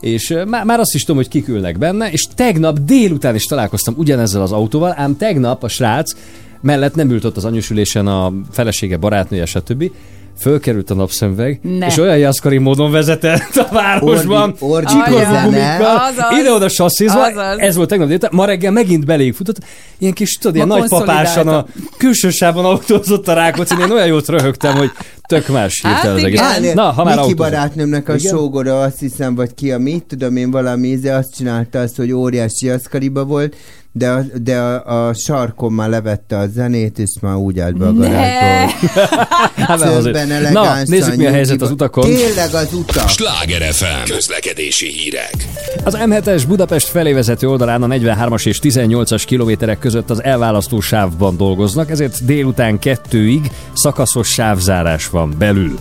És már, már azt is tudom, hogy kik ülnek benne, és tegnap délután is találkoztam ugyanezzel az autóval, ám tegnap a srác mellett nem ült ott az anyusülésen a felesége, barátnője, stb. Fölkerült a napszemüveg, Ne. és olyan jaszkari módon vezetett a városban, Azaz. ide-oda sasszizva, Azaz. ez volt tegnap délután, ma reggel megint beléjük futott, ilyen kis, tudod, ilyen Ma nagy papásan a külső sávon autózott a Rákóczi, én olyan jót röhögtem, hogy tök más Hát hirtelen az egész. Állj, Na, ha már Miki autózunk. barátnőmnek a Igen? sógora, azt hiszem, vagy ki a mit, tudom én valami íze, azt csinálta azt, hogy óriási aszkariba volt, de, a, de a, a sarkon már levette a zenét, és már úgy állt be a hogy Hát, Na, nézzük mi a helyzet az utakon. Tényleg az utak. Sláger FM. Közlekedési hírek. Az M7-es Budapest felé vezető oldalán a 43-as és 18-as kilométerek között az elválasztó sávban dolgoznak, ezért délután kettőig szakaszos sávzárás van belül.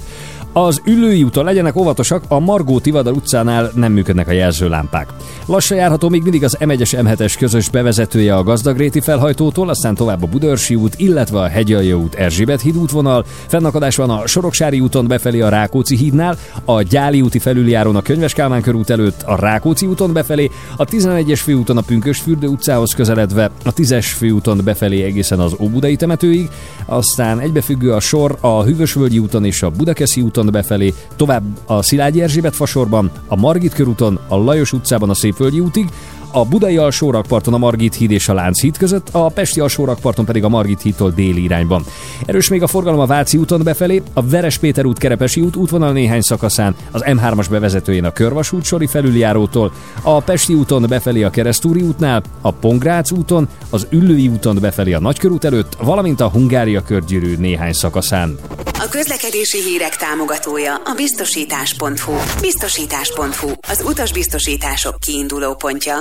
Az ülői úton legyenek óvatosak, a Margó Tivadar utcánál nem működnek a jelzőlámpák. Lassan járható még mindig az M1-es M7-es közös bevezetője a Gazdagréti felhajtótól, aztán tovább a Budörsi út, illetve a Hegyalja út Erzsébet híd útvonal. Fennakadás van a Soroksári úton befelé a Rákóczi hídnál, a Gyáli úti felüljáron a Könyves Kálmán körút előtt, a Rákóczi úton befelé, a 11-es főúton a Pünkösfürdő utcához közeledve, a 10-es főúton befelé egészen az Óbudai temetőig, aztán egybefüggő a sor a Hűvösvölgyi úton és a Budakeszi úton befelé, tovább a Szilágyi Erzsébet fasorban, a Margit körúton, a Lajos utcában a Szépvölgyi útig, a budai alsórakparton a Margit híd és a Lánchíd között, a pesti alsórakparton pedig a Margit hídtól déli irányban. Erős még a forgalom a Váci úton befelé, a Veres Péter út Kerepesi út útvonal néhány szakaszán, az M3-as bevezetőjén a Körvasút sori felüljárótól, a Pesti úton befelé a Keresztúri útnál, a Pongrác úton, az Üllői úton befelé a Nagykörút előtt, valamint a Hungária körgyűrű néhány szakaszán. Közlekedési hírek támogatója a biztosítás.hu. Biztosítás.hu az utasbiztosítások kiinduló pontja.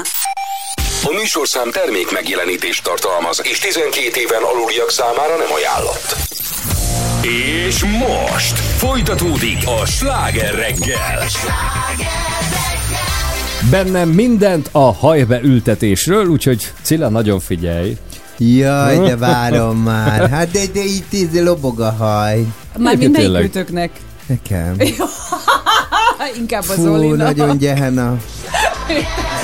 A műsorszám termék megjelenítést tartalmaz, és 12 éven aluliak számára nem ajánlott. És most folytatódik a sláger reggel. Bennem mindent a hajbe ültetésről, úgyhogy Cilla, nagyon figyelj. Jaj, de várom már. Hát de, de itt íz, lobog a haj. Mármint melyikőtöknek? Nekem. Inkább az Fú, Olina. nagyon gyehena.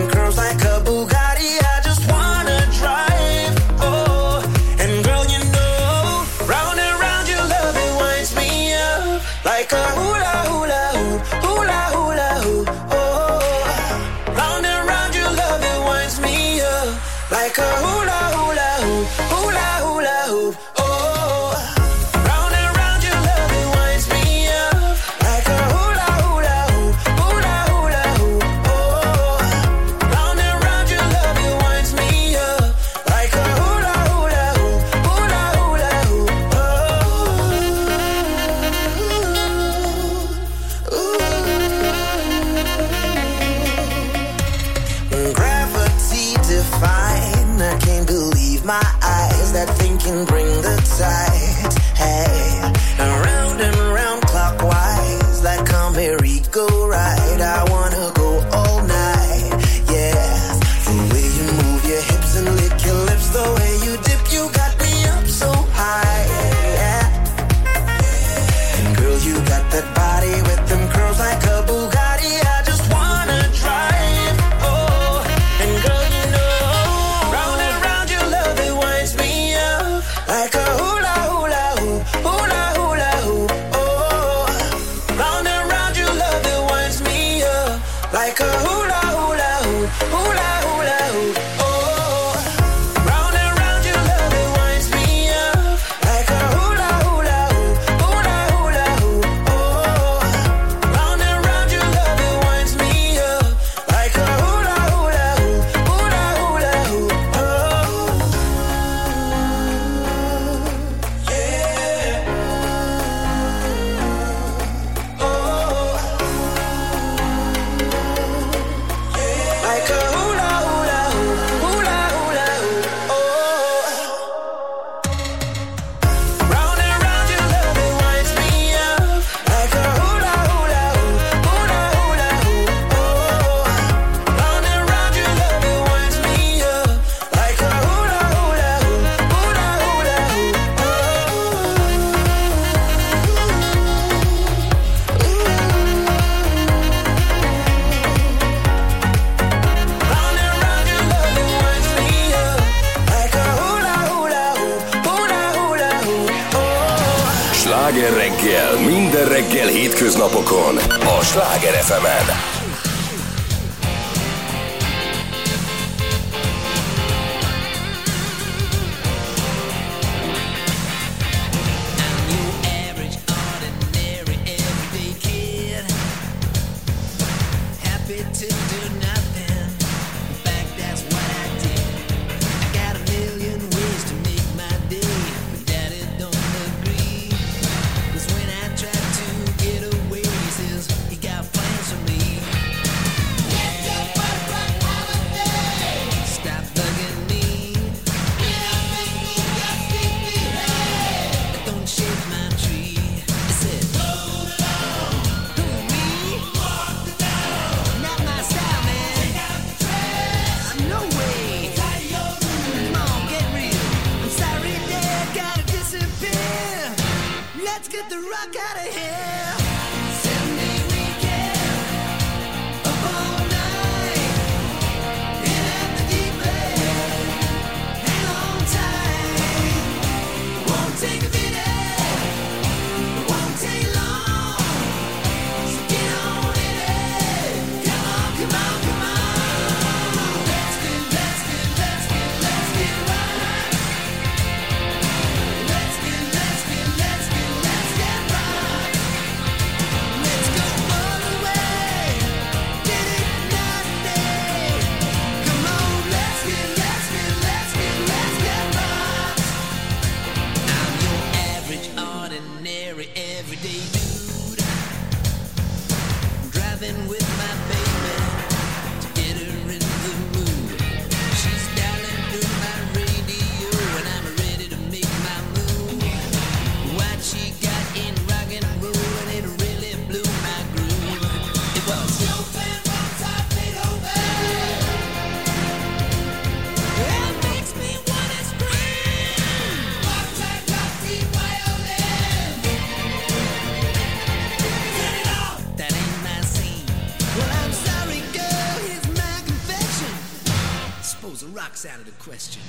rock's out of the question.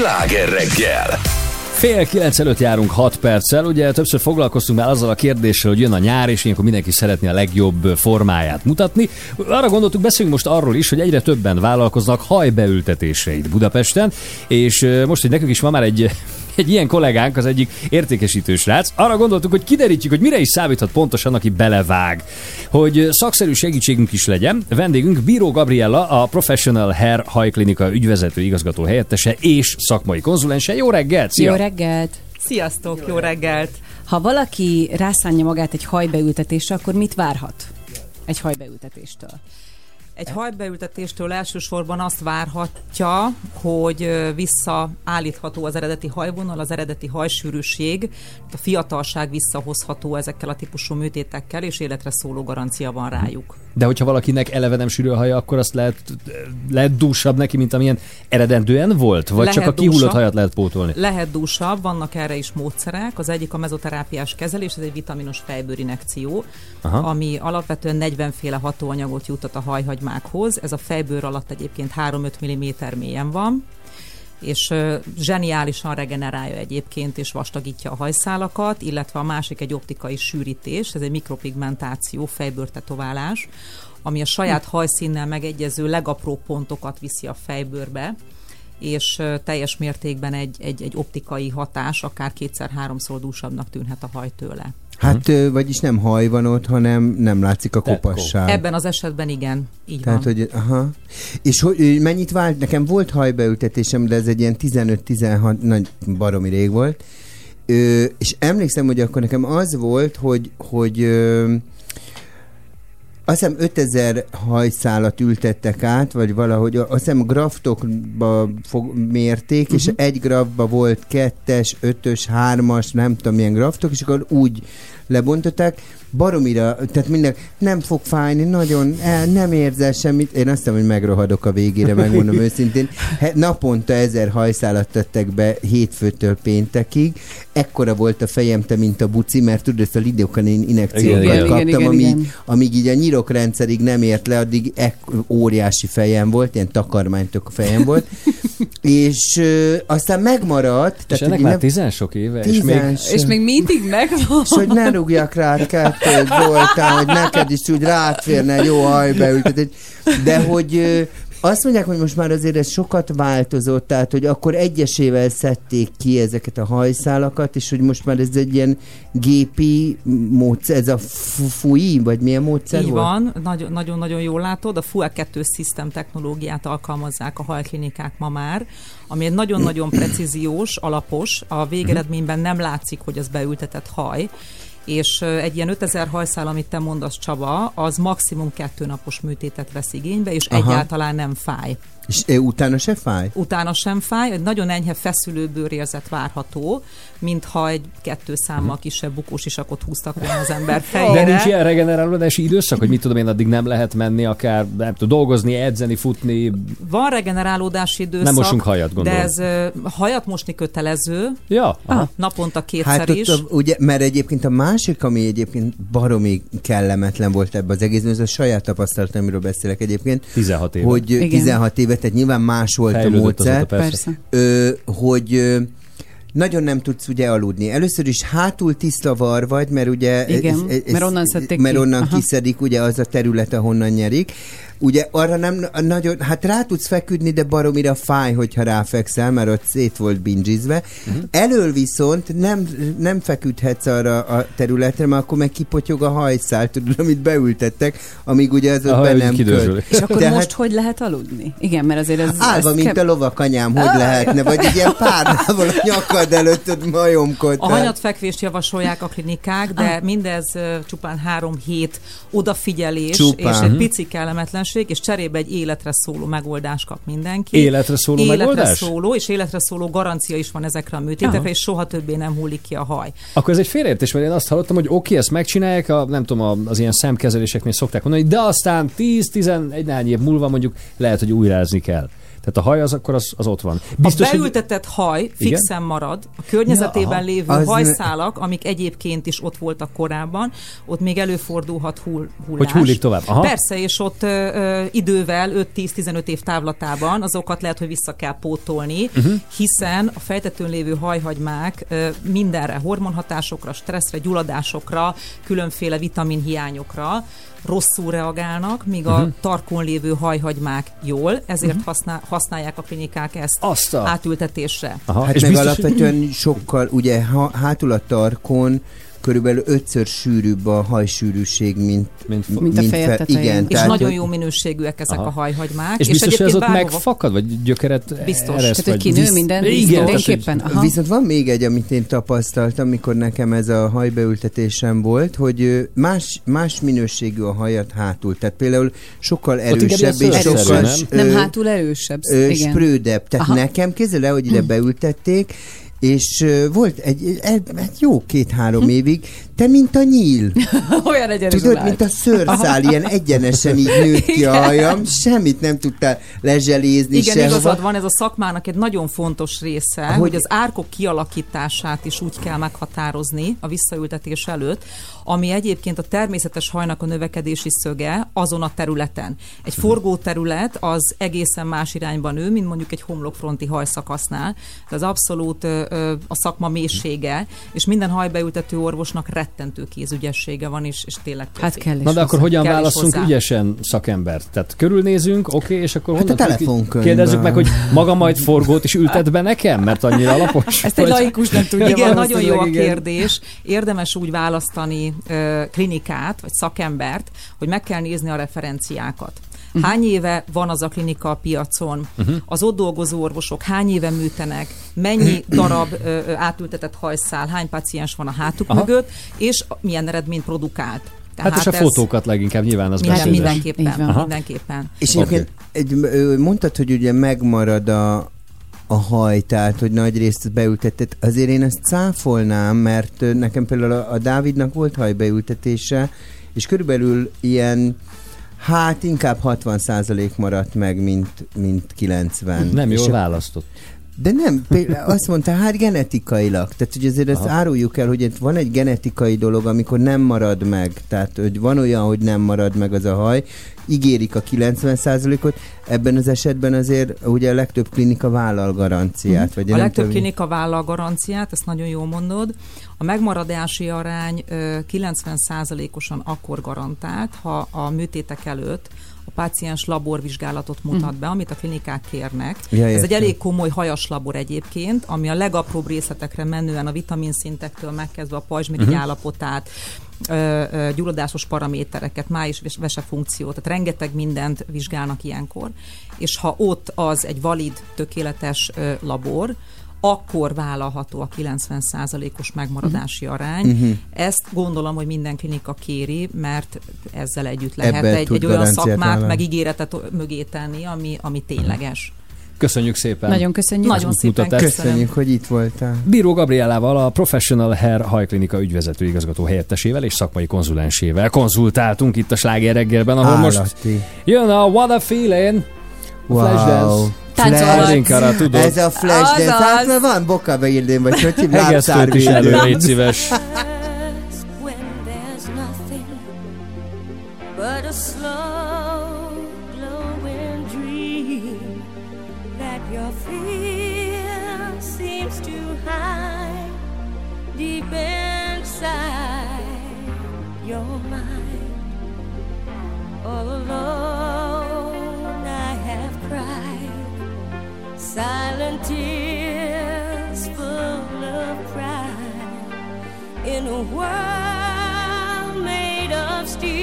Sláger reggel. Fél kilenc előtt járunk 6 perccel, ugye többször foglalkoztunk már azzal a kérdéssel, hogy jön a nyár, és ilyenkor mindenki szeretné a legjobb formáját mutatni. Arra gondoltuk, beszéljünk most arról is, hogy egyre többen vállalkoznak hajbeültetésre itt Budapesten, és most, hogy nekünk is van már egy egy ilyen kollégánk, az egyik értékesítő srác, arra gondoltuk, hogy kiderítjük, hogy mire is számíthat pontosan, aki belevág. Hogy szakszerű segítségünk is legyen, vendégünk Bíró Gabriella, a Professional Hair Hajklinika ügyvezető igazgató helyettese és szakmai konzulense. Jó reggelt! Szia! Jó reggelt! Sziasztok, jó reggelt! Ha valaki rászánja magát egy hajbeültetésre, akkor mit várhat egy hajbeültetéstől? Egy hajbeültetéstől elsősorban azt várhatja, hogy visszaállítható az eredeti hajvonal, az eredeti hajsűrűség, a fiatalság visszahozható ezekkel a típusú műtétekkel, és életre szóló garancia van rájuk. De hogyha valakinek eleve nem sűrű a haja, akkor azt lehet, lehet dúsabb neki, mint amilyen eredendően volt? Vagy Lehet csak a kihullott dúsabb. hajat lehet pótolni? Lehet dúsabb, vannak erre is módszerek. Az egyik a mezoterápiás kezelés, ez egy vitaminos fejbőrinekció, Aha. ami alapvetően 40 féle hatóanyagot juttat a hajhagymákhoz. Ez a fejbőr alatt egyébként 3-5 mm mélyen van és zseniálisan regenerálja egyébként, és vastagítja a hajszálakat, illetve a másik egy optikai sűrítés, ez egy mikropigmentáció, fejbőrtetoválás, ami a saját hajszínnel megegyező legapróbb pontokat viszi a fejbőrbe, és teljes mértékben egy, egy, egy optikai hatás, akár kétszer-háromszor dúsabbnak tűnhet a haj tőle. Hát, ö, vagyis nem haj van ott, hanem nem látszik a kopasság. Ebben az esetben igen, így Tehát, van. hogy, aha. És hogy, mennyit vált? Nekem volt hajbeültetésem, de ez egy ilyen 15-16, nagy baromi rég volt. Ö, és emlékszem, hogy akkor nekem az volt, hogy, hogy ö, azt hiszem 5000 hajszálat ültettek át, vagy valahogy, azt hiszem graftokba fog, mérték, uh-huh. és egy graftba volt kettes, ötös, hármas, nem tudom milyen graftok, és akkor úgy lebontották, baromira, tehát minden, nem fog fájni, nagyon, el, nem érzel semmit. Én azt hiszem, hogy megrohadok a végére, megmondom őszintén. He, naponta ezer hajszálat tettek be hétfőtől péntekig. Ekkora volt a fejem, te, mint a buci, mert tudod, ezt a lidokanin inekciókat Igen, kaptam, Igen, igen, amíg, igen. amíg így a nyirokrendszerig nem ért le, addig ek, óriási fejem volt, ilyen takarmánytök fejem volt. és ö, aztán megmaradt. És ennek hogy már nem- tizen sok éve, és még, És még mindig megvan. és hogy ne rúgjak rád kettőt, voltál, hogy neked is úgy rátférne egy jó hajbeültetés. De hogy azt mondják, hogy most már azért ez sokat változott, tehát hogy akkor egyesével szedték ki ezeket a hajszálakat, és hogy most már ez egy ilyen gépi módszer, ez a fu- FUI, vagy milyen módszer Így volt? van, Nagyon- nagyon-nagyon jól látod. A FUE 2 System technológiát alkalmazzák a hajklinikák ma már, ami egy nagyon-nagyon precíziós, alapos, a végeredményben nem látszik, hogy az beültetett haj, és egy ilyen 5000 hajszál, amit te mondasz Csaba, az maximum kettő napos műtétet vesz igénybe, és Aha. egyáltalán nem fáj. És utána se fáj? Utána sem fáj, egy nagyon enyhe feszülő bőrérzet várható, mintha egy kettő számmal kisebb bukós isakot húztak volna az ember fejére. de nincs ilyen regenerálódási időszak, hogy mit tudom én, addig nem lehet menni, akár nem tudom, dolgozni, edzeni, futni. Van regenerálódási időszak. Nem mosunk hajat, gondolom. De ez hajat mosni kötelező. Ja, aha. Naponta kétszer Hát ott is. a, ugye, mert egyébként a másik, ami egyébként baromi kellemetlen volt ebbe az egészben, ez a saját tapasztalat, amiről beszélek egyébként. 16 éve. Hogy Igen. 16 éve, tehát nyilván más volt Fejlődött a módszer. azóta, persze. Ö, hogy ö, nagyon nem tudsz ugye aludni. Először is hátul tiszta var vagy, mert ugye... Igen, mert onnan szedték Mert ki. onnan Aha. kiszedik ugye az a terület, ahonnan nyerik. Ugye arra nem nagyon, hát rá tudsz feküdni, de baromira fáj, hogyha ráfekszel, mert ott szét volt bingizve. Uh-huh. Elől viszont nem, nem feküdhetsz arra a területre, mert akkor meg kipotyog a hajszál, tudod, amit beültettek, amíg ugye az ott be nem költ. És akkor Tehát- most hogy lehet aludni? Igen, mert azért ez... Állva, ez mint ke- a lovakanyám, hogy Ah! lehetne, vagy egy ilyen párnával a nyakad előtt ott A majomkodtál. hanyatfekvést javasolják a klinikák, de mindez ö, csupán három hét odafigyelés Csupán. és egy pici kellemetlenség, és cserébe egy életre szóló megoldást kap mindenki. Életre szóló életre megoldás? szóló, és életre szóló garancia is van ezekre a műtétekre, Aha. és soha többé nem hullik ki a haj. Akkor ez egy félreértés, mert én azt hallottam, hogy oké, ezt megcsinálják, a, nem tudom, az ilyen szemkezeléseknél szokták mondani, de aztán 10-11 néhány év múlva mondjuk lehet, hogy újrázni kell. Tehát a haj az akkor az, az ott van. Biztos, a hogy- beültetett haj Igen? fixen marad, a környezetében Ja, lévő Az- hajszálak, amik egyébként is ott voltak korábban, ott még előfordulhat hull, hullás. Hogy hullik tovább, aha. Persze, és ott ö, ö, idővel 5-10-15 év távlatában azokat lehet, hogy vissza kell pótolni, Mhm. hiszen a fejtetőn lévő hajhagymák ö, mindenre, hormonhatásokra, stresszre, gyulladásokra, különféle vitaminhiányokra rosszul reagálnak, míg a Mhm. tarkon lévő hajhagymák jól, ezért használ, használják a klinikák ezt Azt a- átültetésre. Aha, Hát és meg biztos, alapvetően sokkal, ugye ha, hátul a tarkon körülbelül ötször sűrűbb a hajsűrűség, mint, mint, Mint a feje fe- tetején. Igen, És tehát, nagyon jó minőségűek ezek Aha. a hajhagymák. És biztos, hogy ez ott megfakad, vagy gyökeret Biztos. ereszt, Tehát, hogy kinő visz- minden Igen, tulajdonképpen. Aha. Viszont van még egy, amit én tapasztaltam, mikor nekem ez a hajbeültetésem volt, hogy más, más minőségű a hajat hátul. Tehát például sokkal erősebb és sokkal nem? hátul erősebb. sprödebb. Tehát nekem kézzel el, hogy ide beültették, és volt egy, egy, egy jó két-három évig, te mint a nyíl. Olyan egyenes Tudod, mint a szőrszál, ilyen egyenesen így nőtt ki a hajam, semmit nem tudtál lezselézni Igen, sehova. igazad van, ez a szakmának egy nagyon fontos része, Hogy- hogy, az árkok kialakítását is úgy kell meghatározni a visszaültetés előtt, ami egyébként a természetes hajnak a növekedési szöge azon a területen. Egy forgó terület az egészen más irányba nő, mint mondjuk egy homlokfronti hajszakasznál. De az abszolút ö, ö, a szakma mélysége, és minden hajbeültető orvosnak rettentő kézügyessége van, és, és tényleg Hát kell is Na de akkor hozzá. hogyan Kell válaszunk ügyesen szakembert? Tehát körülnézünk, oké, és akkor Hát a honnan telefonkönyvben. kérdezzük meg, hogy maga majd forgót is ültet be nekem, mert annyira alapos? Ezt egy laikus nem tudja Igen, nagyon jó a kérdés. Érdemes úgy választani ö, klinikát, vagy szakembert, hogy meg kell nézni a referenciákat. Mhm. Hány éve van az a klinika a piacon? Mhm. Az ott dolgozó orvosok hány éve műtenek? Mennyi darab ö, átültetett hajszál? Hány paciens van a hátuk Aha. mögött? És milyen eredményt produkált? Hát és a ez fotókat leginkább nyilván az minden, mindenképpen, mindenképpen. És egyébként ö, mondtad, hogy ugye megmarad a, a haj, tehát hogy nagy részt beültetett. Azért én ezt cáfolnám, mert nekem például a, a Dávidnak volt hajbeültetése, és körülbelül ilyen Hát inkább 60% maradt meg, mint, mint 90. Nem jól a- választott. De nem, például azt mondta, hát genetikailag. Tehát, hogy azért ezt Aha. áruljuk el, hogy itt van egy genetikai dolog, amikor nem marad meg. Tehát, hogy van olyan, hogy nem marad meg az a haj, ígérik a 90%-ot, ebben az esetben azért ugye a legtöbb klinika vállal garanciát. Vagy Mhm. A nem legtöbb tudom, klinika vállal garanciát, ezt nagyon jól mondod. A megmaradási arány ö, 90%-osan akkor garantált, ha a műtétek előtt a páciens laborvizsgálatot mutat be, amit a klinikák kérnek. Ja, Ez egy elég komoly hajas labor egyébként, ami a legapróbb részletekre menően a vitaminszintektől megkezdve a pajzsmirigy Mhm. állapotát, gyulladásos paramétereket, május vese funkciót, tehát rengeteg mindent vizsgálnak ilyenkor, és ha ott az egy valid, tökéletes labor, akkor vállalható a 90%-os megmaradási arány. Mhm. Ezt gondolom, hogy minden klinika kéri, mert ezzel együtt lehet Ebben egy, egy olyan szakmát, vállalni. meg ígéretet mögé tenni, ami, ami tényleges. Köszönjük szépen. Nagyon köszönjük. Nagyon szépen útmutatást. Köszönjük, hogy itt voltál. Bíró Gabrielával, a Professional Hair Hajklinika ügyvezető igazgató helyettesével és szakmai konzulensével konzultáltunk itt a Sláger reggelben, ahol most Állati. jön a What a Feeling, a Flashdance. Táncolhatsz. Tudod. Ez a flash dance. Hát mert van boka beírném, vagy hogy hívják? Hegesztőt is elő, légy szíves. when there's nothing but silent tears full of pride in a world made of steel,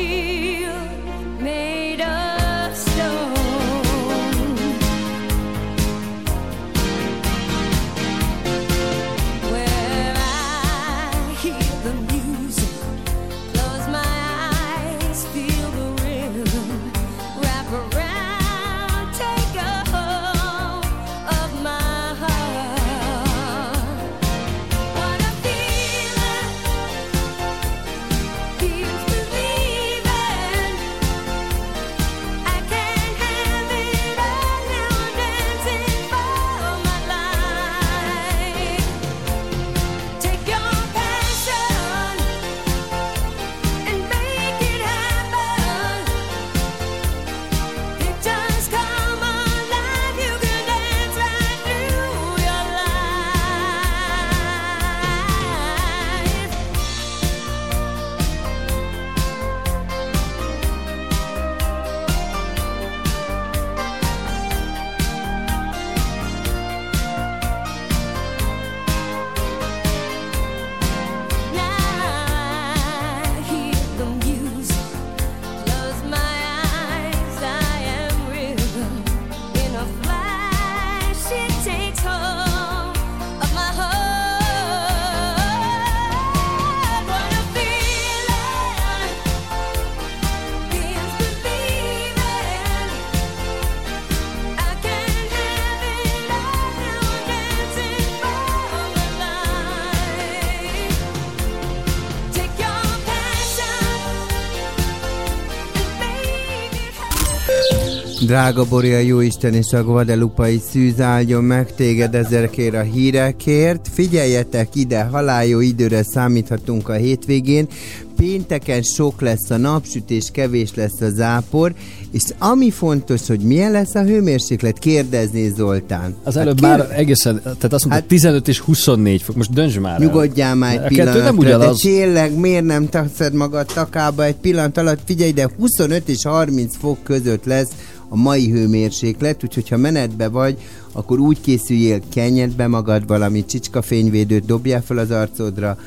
Drága Boria, Jóisten és a Guadalupai szűz áldjon meg téged ezekért a hírekért. Figyeljetek ide, haláló időre számíthatunk a hétvégén. Pénteken sok lesz a napsütés, kevés lesz a zápor, és ami fontos, hogy milyen lesz a hőmérséklet, kérdezni Zoltán. Az előbb Hát már egészen, tehát azt mondta, hát, 15 és 24 fok, most dönts már el. Nyugodjál már egy A kettő nem pillanatra, de ugyanaz. tényleg miért nem teszed magad takába egy pillanat alatt? Figyelj, de 25 és 30 fok között lesz a mai hőmérséklet, úgyhogy ha menetbe vagy, akkor úgy készüljél, kenjed be magad valami csicskafényvédőt, dobjál fel az arcodra,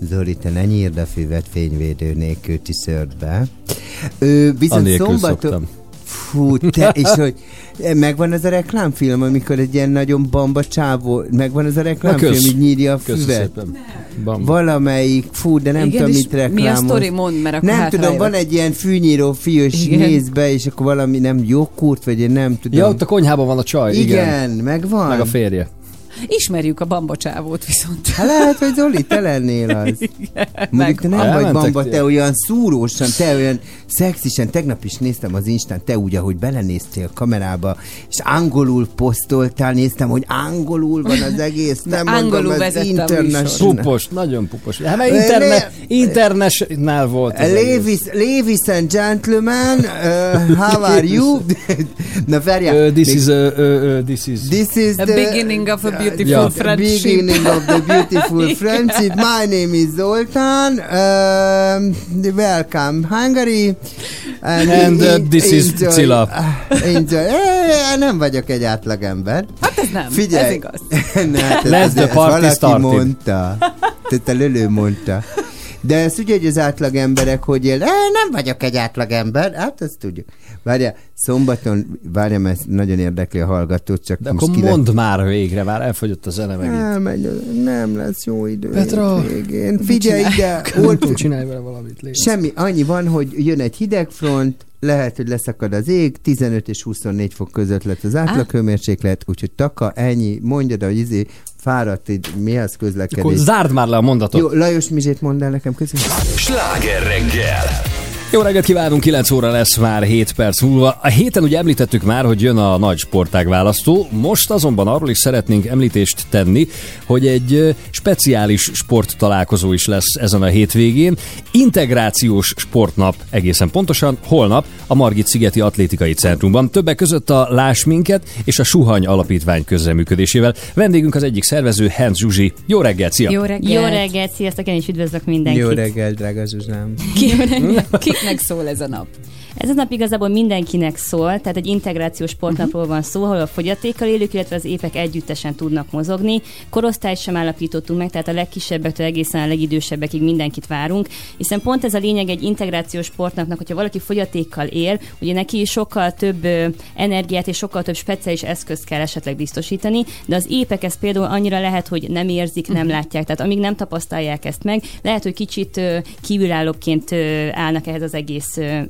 Zoli, te ne nyírd a füvet fényvédő nélkül tiszörtbe. Ő, viszont Anélkül szombaton... szoktam. Fú, te, és hogy megvan az a reklámfilm, amikor egy ilyen nagyon bamba csávó, megvan az a reklámfilm, kösz. így nyírja a füvet. Valamelyik, fú, de nem Igen, tudom, és mit reklámoz. mi a sztori? Mondd, mert akkor Nem hát tudom, van egy ilyen fűnyíró fiús, Igen. néz be, és akkor valami nem joghurt, vagy én nem tudom. Ja, ott a konyhában van a csaj, igen. igen, megvan. Meg a férje. Ismerjük a bambocsávót viszont. Hát lehet, hogy Zoli, te lennél az. Mondjuk te nem vagy bamba, te olyan szúrósan, te olyan szexisen. Tegnap is néztem az Instán, te úgy, ahogy belenéztél a kamerába, és angolul posztoltál, néztem, hogy angolul van az egész. Nem mondom, Angolul ez vezette a international. Pupos, nagyon pupos. Hát mert interne, internetnál volt. az. Ladies, ladies and gentlemen, uh, how are you? Na várjál. Uh, this még- is, uh, uh, uh, this is... This is A the beginning of a beautiful Yeah. friendship. beginning of the beautiful friendship. My name is Zoltan. Um, welcome Hungary. And, And, uh, this is enjoy- Cilla. uh, Enjoy. Eh, nem vagyok egy átlagember. Hát ez nem, Figyelj. ez igaz. ne, hát ez- Let ez- the party valaki started. mondta. Tehát a lölő mondta. De ezt ugye, hogy az átlagemberek hogy él. Eh, nem vagyok egy átlagember. Hát ezt tudjuk. Várja, szombaton, várja, mert nagyon érdekli a hallgatót, csak De most akkor kire- mondd már végre, már elfogyott a zene megint. Elmegy, nem lesz jó idő. Petra, Végén. Figyelj ide! Ott csinálj vele valamit. Légy. semmi, annyi van, hogy jön egy hidegfront, lehet, hogy leszakad az ég, 15 és 24 fok között lett az átlaghőmérséklet, úgyhogy taka, ennyi, mondjad, hogy izé, fáradt, így mihez Akkor közlekedés. zárd már le a mondatot. Jó, Lajos Mizsét mondd el nekem közben. Sláger reggel! Jó reggelt kívánunk, 9 óra lesz már 7 perc múlva. A héten ugye említettük már, hogy jön a nagy sportág választó, most azonban arról is szeretnénk említést tenni, hogy egy speciális sporttalálkozó is lesz ezen a hétvégén. Integrációs sportnap egészen pontosan, holnap a Margit Szigeti Atlétikai Centrumban. Többek között a Láss Minket és a Suhany Alapítvány közreműködésével. Vendégünk az egyik szervező, Hans Zsuzsi. Jó reggelt, szia! Jó reggelt. Jó reggelt, sziasztok, én is üdvözlök mindenkit. Jó reggel, drága Zsuzsám. Kiknek szól ez a nap? Ez a nap igazából mindenkinek szól, tehát egy integrációs sportnapról van szó, ahol a fogyatékkal élők, illetve az épek együttesen tudnak mozogni. Korosztályt sem állapítottunk meg, tehát a legkisebbektől egészen a legidősebbekig mindenkit várunk, hiszen pont ez a lényeg egy integrációs sportnapnak, hogyha valaki fogyatékkal él, ugye neki sokkal több energiát és sokkal több speciális eszközt kell esetleg biztosítani, de az épek ezt például annyira lehet, hogy nem érzik, nem látják, tehát amíg nem tapasztalják ezt meg, lehet, hogy kicsit kívülállóként állnak ehhez az egész ö,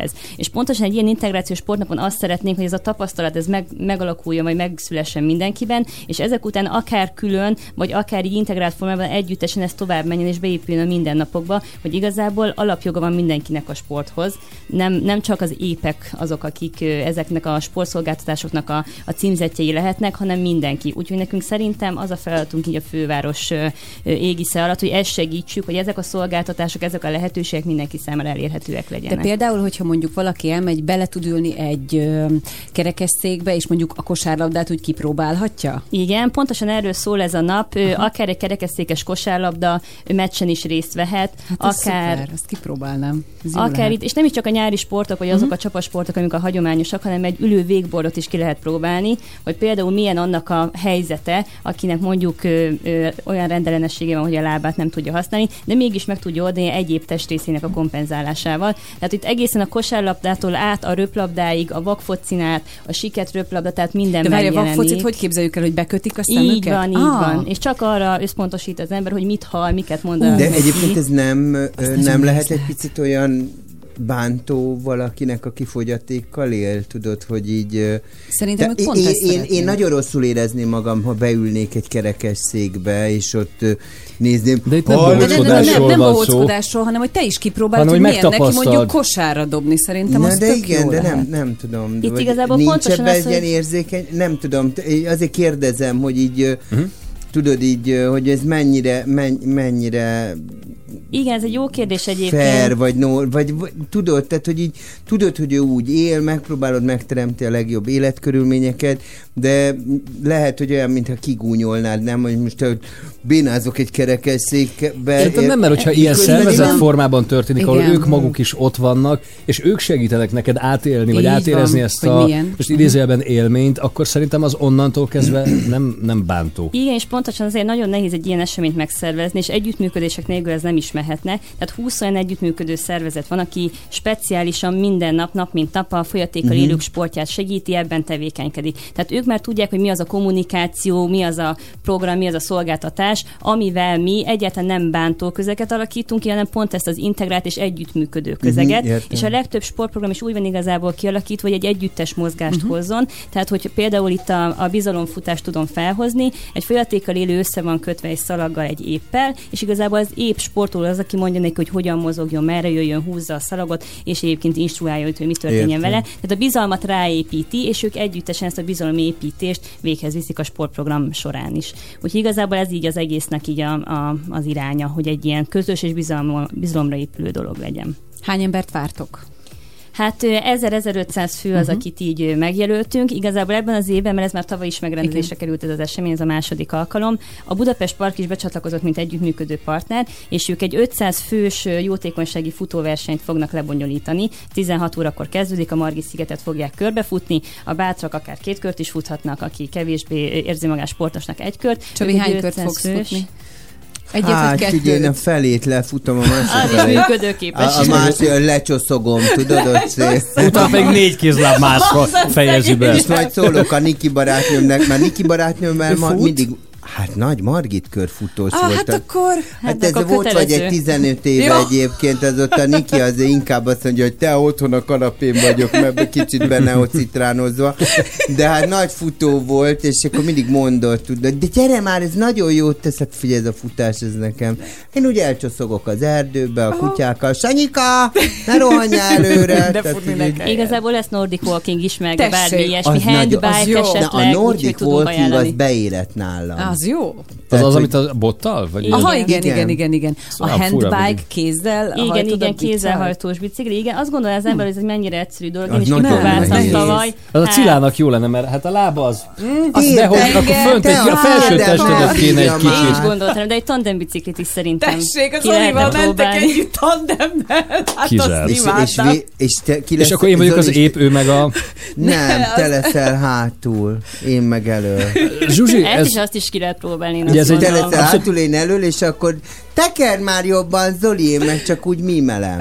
helyzethez. És pontosan egy ilyen integrációs sportnapon azt szeretnénk, hogy ez a tapasztalat ez meg, megalakuljon, vagy megszülessen mindenkiben, és ezek után akár külön, vagy akár így integrált formában együttesen ez tovább menjen és beépüljön a mindennapokba, hogy igazából alapjoga van mindenkinek a sporthoz. Nem, nem csak az épek azok, akik ezeknek a sportszolgáltatásoknak a, a címzetjei lehetnek, hanem mindenki. Úgyhogy nekünk szerintem az a feladatunk így a főváros égisze alatt, hogy ezt segítsük, hogy ezek a szolgáltatások, ezek a lehetőségek mindenki számára elérhetőek De legyenek. például, hogyha mondjuk valaki elmegy, bele tud ülni egy kerekesszékbe, és mondjuk a kosárlabdát úgy kipróbálhatja? Igen, pontosan erről szól ez a nap. Ö, Akár egy kerekesszékes kosárlabda meccsen is részt vehet, Hát ez akár szuper, ezt kipróbálnám. Ez Akár lehet. itt, és nem is csak a nyári sportok, vagy azok Mhm. a csapasportok, amik a hagyományosak, hanem egy ülő végbordot is ki lehet próbálni, hogy például milyen annak a helyzete, akinek mondjuk ö, ö, olyan rendellenessége van, hogy a lábát nem tudja használni, de mégis meg tudja oldani egyéb testrészének a kompenzálásával. Tehát itt egészen a kosárlabdától át a röplabdáig, a vakfocin át, a siket röplabda, tehát minden De várj, a vakfocit hogy képzeljük el, hogy bekötik a szemüket? Így van, így Ah. van. És csak arra összpontosít az ember, hogy mit hall, miket mond. De neki. egyébként ez nem, nagyon nem lehet egy picit olyan bántó valakinek, aki fogyatékkal él, tudod, hogy így... Szerintem te- pont én, ezt én, én nagyon rosszul érezném magam, ha beülnék egy kerekes székbe, és ott nézném... De itt nem De nem, nem, nem, bohóckodásról nem van szó. bohóckodásról, hanem hogy te is kipróbálod, Hanem, hogy hogy milyen neki mondjuk kosárra dobni. Szerintem Na, az de tök igen, jó de lehet. nem, nem tudom. Itt igazából nincs pontosan ebben az, egy ilyen hogy- érzékeny, nem tudom, azért kérdezem, hogy így, uh-huh. tudod így, hogy ez mennyire, men, mennyire Igen, ez egy jó kérdés egyébként. fair, vagy, no, vagy, vagy tudod, tehát, hogy így tudod, hogy ő úgy él, megpróbálod megteremteni a legjobb életkörülményeket, de lehet, hogy olyan, mintha kigúnyolnád, nem, hogy most hogy bénázok egy kerekes székbe. Szerintem nem, mert hogyha ilyen szervezett nem- formában történik, ahol Igen. ők maguk is ott vannak, és ők segítenek neked átélni, vagy Így átérezni van, ezt a milyen. most idézőjelben élményt, akkor szerintem az onnantól kezdve nem, nem bántó. Igen, és pontosan azért nagyon nehéz egy ilyen eseményt megszervezni, és együttműködések nélkül ez nem is mehetnek. Tehát 20 olyan együttműködő szervezet van, aki speciálisan minden nap, nap mint nap a folyatékkal Mhm. élők sportját segíti, ebben tevékenykedik. Tehát ők már tudják, hogy mi az a kommunikáció, mi az a program, mi az a szolgáltatás, amivel mi egyáltalán nem bántó közeket alakítunk ki, hanem pont ezt az integrált és együttműködő közeget. Mhm, értem. és a legtöbb sportprogram is úgy van igazából kialakítva, hogy egy együttes mozgást Mhm. hozzon. Tehát, hogy például itt a, a bizalomfutást tudom felhozni, egy folyatékkal élő össze van kötve egy szalaggal, egy éppel, és igazából az épp sportoló az, aki mondja neki, hogy hogyan mozogjon, merre jöjjön, húzza a szalagot, és egyébként instruálja őt, hogy mi történjen Értem. vele. Tehát a bizalmat ráépíti, és ők együttesen ezt a bizalomépítést véghez viszik a sportprogram során is. Úgyhogy igazából ez így az egésznek így a, a, az iránya, hogy egy ilyen közös és bizalom, bizalomra épülő dolog legyen. Hány embert vártok? Hát ö, 1000-1500 fő az, Mhm. akit így megjelöltünk. Igazából ebben az évben, mert ez már tavaly is megrendezésre került ez az esemény, ez a második alkalom. A Budapest Park is becsatlakozott, mint együttműködő partner, és ők egy 500 fős jótékonysági futóversenyt fognak lebonyolítani. 16 órakor kezdődik, a Margit szigetet fogják körbefutni, a bátrak akár két kört is futhatnak, aki kevésbé érzi magát sportosnak egy kört. Csabi, hány kört 500 fogsz fős. futni? Egyet hát, vagy figyelj, én a kettőt? felét lefutom, a másik felét. működőképes. A, a másik, lecsoszogom, tudod, ott szép. Utána pedig négy kézláb mászva fejezi be. És majd szólok a Niki barátnőmnek, mert Niki barátnőmmel mindig Hát nagy Margit körfutós Ah, volt. hát akkor... Hát ez volt vagy egy 15 éve Jó. egyébként, az ott a Niki az inkább azt mondja, hogy te otthon a kanapén vagyok, mert kicsit benne ott citránozva. De hát nagy futó volt, és akkor mindig mondott, tudod, de gyere már, ez nagyon jót tesz, hát figyelj, ez a futás, ez nekem. Én úgy elcsoszogok az erdőbe, a kutyákkal, Sanyika, ne rohanjál előre. De Tehát futni így-. Igazából lesz Nordic Walking is, meg Tessék, bármi ilyesmi, handbike az jó. esetleg, Na, a Nordic tudunk Walking az beérett nálam. Az jó. Az Tehát, az, hogy- amit a bottal? Vagy Aha, ilyen- igen, igen, igen, igen. A Szóval fura, handbike kézzel Igen, hajtod igen, a bicát? kézzelhajtós bicikli, igen. Azt gondolja az ember, hogy ez egy mennyire egyszerű dolog. Én Az is kipróbáltam tavaly. Az a Hát, Cilának jó lenne, mert hát a lába az... Az Értem, dehogy, akkor igen, fönt egy, a a felső testedet kéne egy van. Én is kicsit. gondoltam, de egy tandembiciklit is szerintem Tessék, az Olival mentek együtt tandemben. Hát Kizárt. azt és, és, imádtam. vé- és, te, ki És lesz, akkor én vagyok az épp, ő meg a... Nem, az- te leszel hátul, én meg elől. Zsuzsi, ez... is azt is ki lehet próbálni. Ugye ez egy- hátul, én elől, és akkor tekerd már jobban, Zoli, én meg csak úgy mímelem.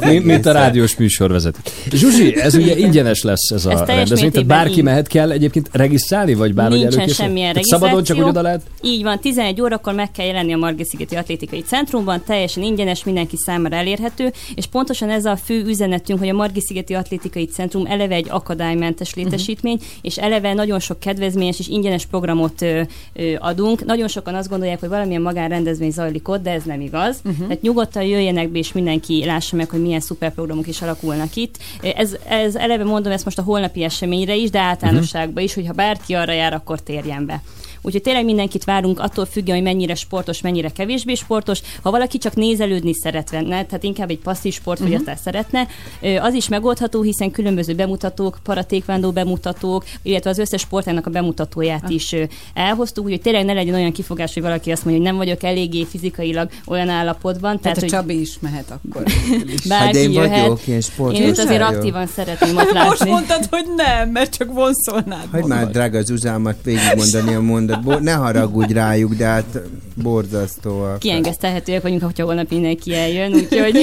Mint, mint a rádiós műsorvezető. Zsuzsi, ez ugye ingyenes lesz ez a Ez teljes rendezvény, tehát bárki így. mehet kell egyébként regisztrálni, vagy bárhogy Nincsen előkészül? semmilyen regisztráció. Szabadon csak úgy oda lehet? Így van, 11 órakor meg kell jelenni a Margit-szigeti Atlétikai Centrumban, teljesen ingyenes, mindenki számára elérhető, és pontosan ez a fő üzenetünk, hogy a Margit-szigeti Atlétikai Centrum eleve egy akadálymentes létesítmény, és eleve nagyon sok kedvezményes és ingyenes programot ö, ö, adunk. Nagyon sokan azt gondolják, hogy valamilyen magánrendezvény zajlik ott, de ez nem igaz. Uh-huh. Tehát nyugodtan jöjjenek be, és mindenki lássa meg, hogy milyen szuper programok is alakulnak itt. Ez, ez eleve mondom ezt most a holnapi eseményre is, de általánosságban is, hogy ha bárki arra jár, akkor térjen be. Úgyhogy tényleg mindenkit várunk, attól függően, hogy mennyire sportos, mennyire kevésbé sportos. Ha valaki csak nézelődni szeretne, tehát inkább egy passzív sportfogyasztás uh-huh. szeretne, ö, az is megoldható, hiszen különböző bemutatók, paratékvándó bemutatók, illetve az összes sportának a bemutatóját is ö, elhoztuk, úgyhogy tényleg ne legyen olyan kifogás, hogy valaki azt mondja, hogy nem vagyok eléggé fizikailag olyan állapotban. Tehát a hogy Csabi is mehet akkor. bárki Hát én jöhet. vagyok, én sportos Én őt azért vagyok. aktívan szeretném ott Most látni. mondtad, hogy nem, mert csak vonszolnád magad. már, drága Zsuzsámat végigmondani a mondat. Bo- ne haragudj rájuk, de hát borzasztóak. Kiengesztelhetőek vagyunk, hogyha holnap mindenki eljön, úgyhogy...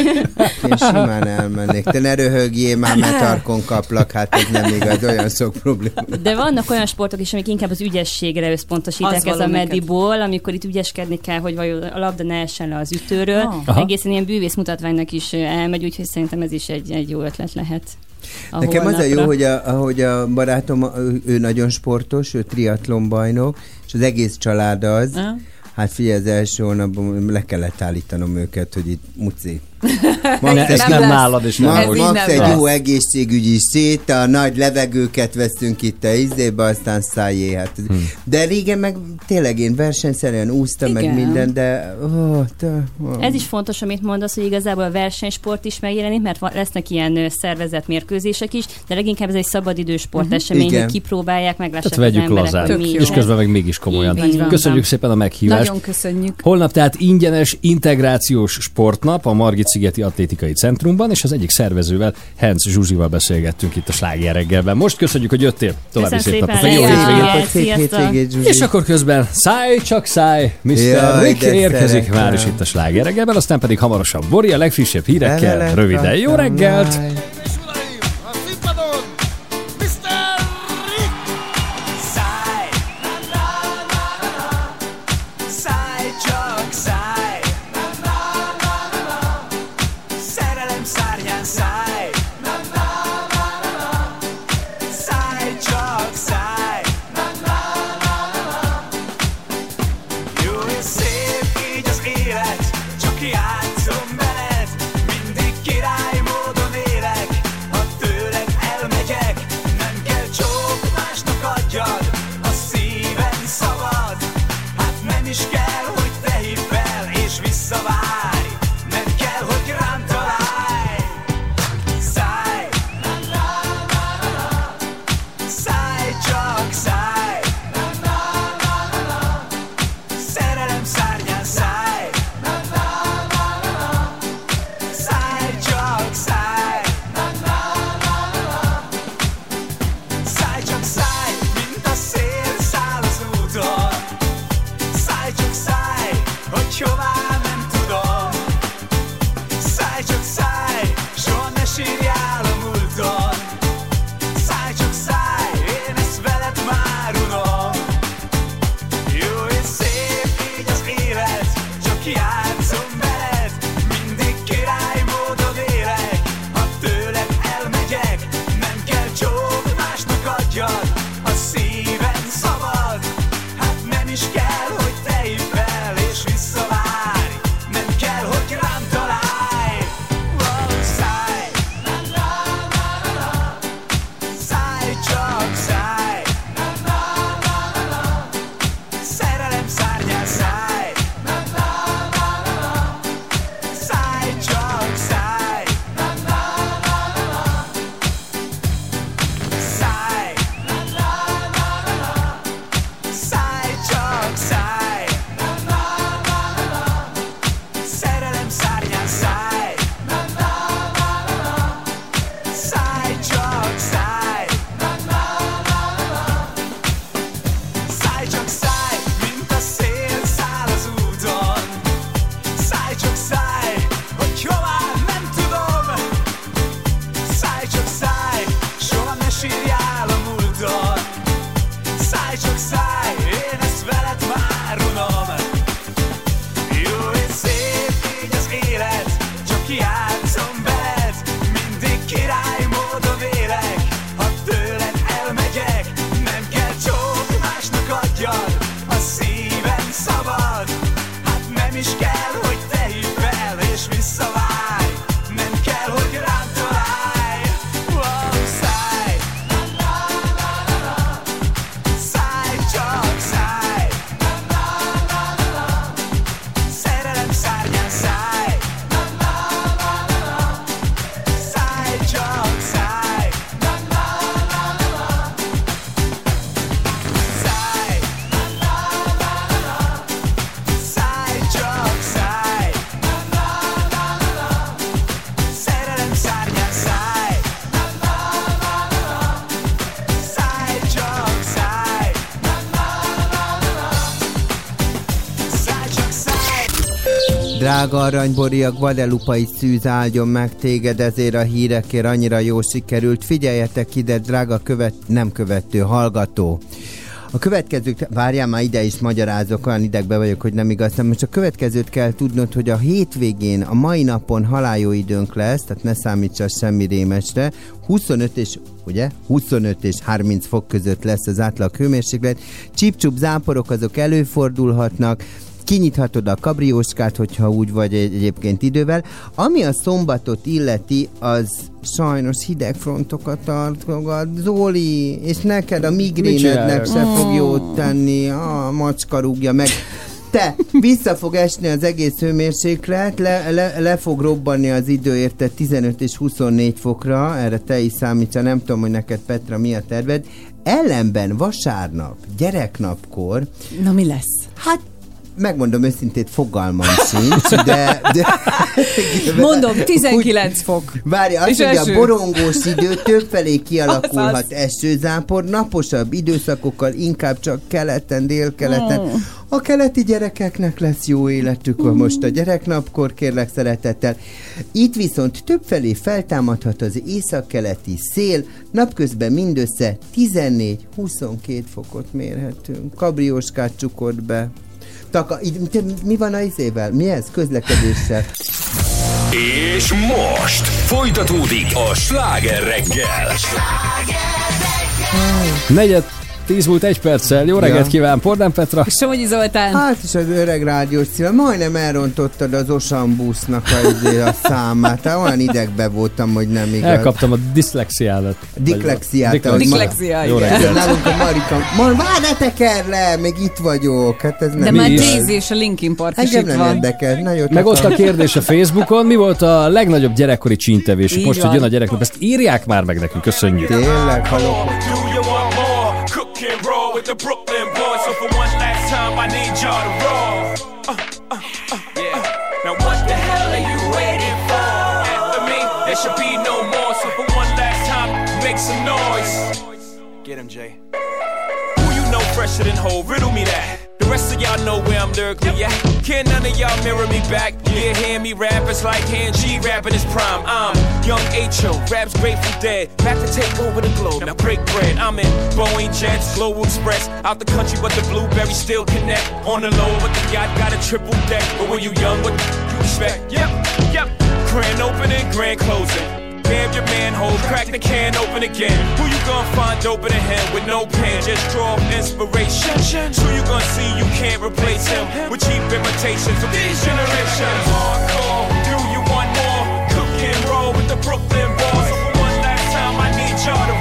Én simán elmennék. Te ne röhögjél már, mert tarkon kaplak, hát ez nem igaz, olyan sok probléma. De vannak olyan sportok is, amik inkább az ügyességre összpontosítják, Az ez a mediból, amikor itt ügyeskedni kell, hogy vajon a labda ne essen le az ütőről. Ah. Aha. Egészen ilyen bűvész mutatványnak is elmegy, úgyhogy szerintem ez is egy, egy jó ötlet lehet. A Nekem az a jó, holnapra. hogy a, ahogy a barátom, ő, ő nagyon sportos, ő triatlon bajnok, és az egész család az. Ah. Hát figyelj, az első hónapban le kellett állítanom őket, hogy itt muci. Ne, ezt nem lesz. nálad, és nem Max, Ez így max nem egy lesz. jó egészségügyi sét, a nagy levegőket veszünk itt a izébe, aztán szájé. Hát. Hmm. De régen meg tényleg én versenyszerűen úsztam meg Igen. minden, de... Oh, te, oh. Ez is fontos, amit mondasz, hogy igazából a versenysport is megjelenik, mert lesznek ilyen szervezett mérkőzések is, de leginkább ez egy szabadidős sportesemény, Igen. hogy kipróbálják, meglássák Tehát az vegyük emberek, lazán. hogy mi És közben meg mégis komolyan. Így van. Köszönjük szépen a meghívást. Nagyon köszönjük. Holnap tehát ingyenes integrációs sportnap a Margit Városligeti Atlétikai Centrumban, és az egyik szervezővel, Hens Zsuzsival beszélgettünk itt a Sláger reggelben. Most köszönjük, hogy jöttél. További szép szépen, napot. Jó hétvégét. szép hétvégét, Sziasztok. Zsuzsi. És akkor közben száj, csak száj, Mr. Jaj, Rick érkezik szeretem. már is itt a Sláger reggelben, aztán pedig hamarosan Bori a legfrissebb hírekkel, röviden. Jó reggelt! már. Drága aranybori, a guadelupai szűz áldjon meg téged, ezért a hírekért annyira jó sikerült. Figyeljetek ide, drága követ, nem követő, hallgató. A következőt, várjál már ide is magyarázok, olyan idegbe vagyok, hogy nem igaz, most a következőt kell tudnod, hogy a hétvégén, a mai napon haláljó időnk lesz, tehát ne számítsa semmi rémesre, 25 és, ugye, 25 és 30 fok között lesz az átlag hőmérséklet, csípcsup záporok azok előfordulhatnak, kinyithatod a kabrióskát, hogyha úgy vagy egy- egyébként idővel. Ami a szombatot illeti, az sajnos hidegfrontokat tartogat, Zoli, és neked a Mit migrénednek se fog jót tenni, a macska rúgja meg. Te, vissza fog esni az egész hőmérséklet, le, le, le fog robbanni az idő érte 15 és 24 fokra, erre te is számítsa, nem tudom, hogy neked Petra mi a terved. Ellenben vasárnap, gyereknapkor, Na mi lesz? Hát megmondom őszintén, fogalmam sincs, de... de Mondom, 19 fok. Várj, azt mondja, eső. a borongós idő többfelé kialakulhat esőzápor, naposabb időszakokkal inkább csak keleten, délkeleten. Mm. A keleti gyerekeknek lesz jó életük mm. most a gyereknapkor, kérlek szeretettel. Itt viszont többfelé feltámadhat az északkeleti szél, napközben mindössze 14-22 fokot mérhetünk. Kabrióskát csukott be. Taka, így- mi van a izével? Mi ez? Közlekedéssel. És most folytatódik a sláger reggel. Negyed tíz múlt egy perccel. Jó reggelt Ja. kíván, Pordán Petra. Somogyi Zoltán. Hát is az öreg rádiós Cilla, majdnem elrontottad az Osan busznak a, a számát. Hát olyan idegbe voltam, hogy nem igaz. Elkaptam a diszlexiádat. Diklexiát. Diklexia, Jó igen. reggelt. Nálunk a Marika, ma, már ne teker le, még itt vagyok. Hát ez nem De már is? Jay-Z és a Linkin Park is itt nem van. érdekel. Na jó, Meg ott a kérdés a Facebookon, mi volt a legnagyobb gyerekkori csíntevésük? Így Most, hogy jön a gyereknap, ezt írják már meg nekünk, köszönjük. Tényleg, halok. With the Brooklyn boys. So for one last time, I need y'all to roll. Uh, uh, uh, yeah. Now what the hell are you waiting for? After me, there should be no more. So for one last time, make some noise. Get him, Jay. Fresher than whole? Riddle me that. The rest of y'all know where I'm lyrically at. Can none of y'all mirror me back? Yeah, hear me rap, it's like hand G rapping his prime. I'm young H.O., raps Grateful Dead. Back to take over the globe, now break bread. I'm in Boeing Jets, Global Express. Out the country, but the blueberries still connect. On the low, but the yacht got a triple deck. But when you young, what you expect? Yep, yep. Grand opening, grand closing. Damn your manhole, crack the can open again. Who you gonna find open a hand with no pen? Just draw inspiration. Who you gonna see you can't replace him with cheap imitations of these generations? Hardcore, do you want more? Cook and roll with the Brooklyn boys. One last time, I need y'all to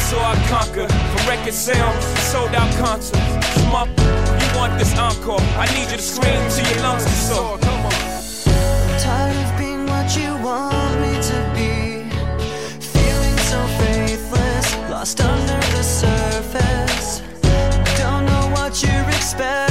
saw, I conquered. From record sales, sold out concerts. Smuck, you want this encore? I need you to scream till your lungs are sore. Come on. I'm Tired of being what you want me to be. Feeling so faithless, lost under the surface. Don't know what you're expecting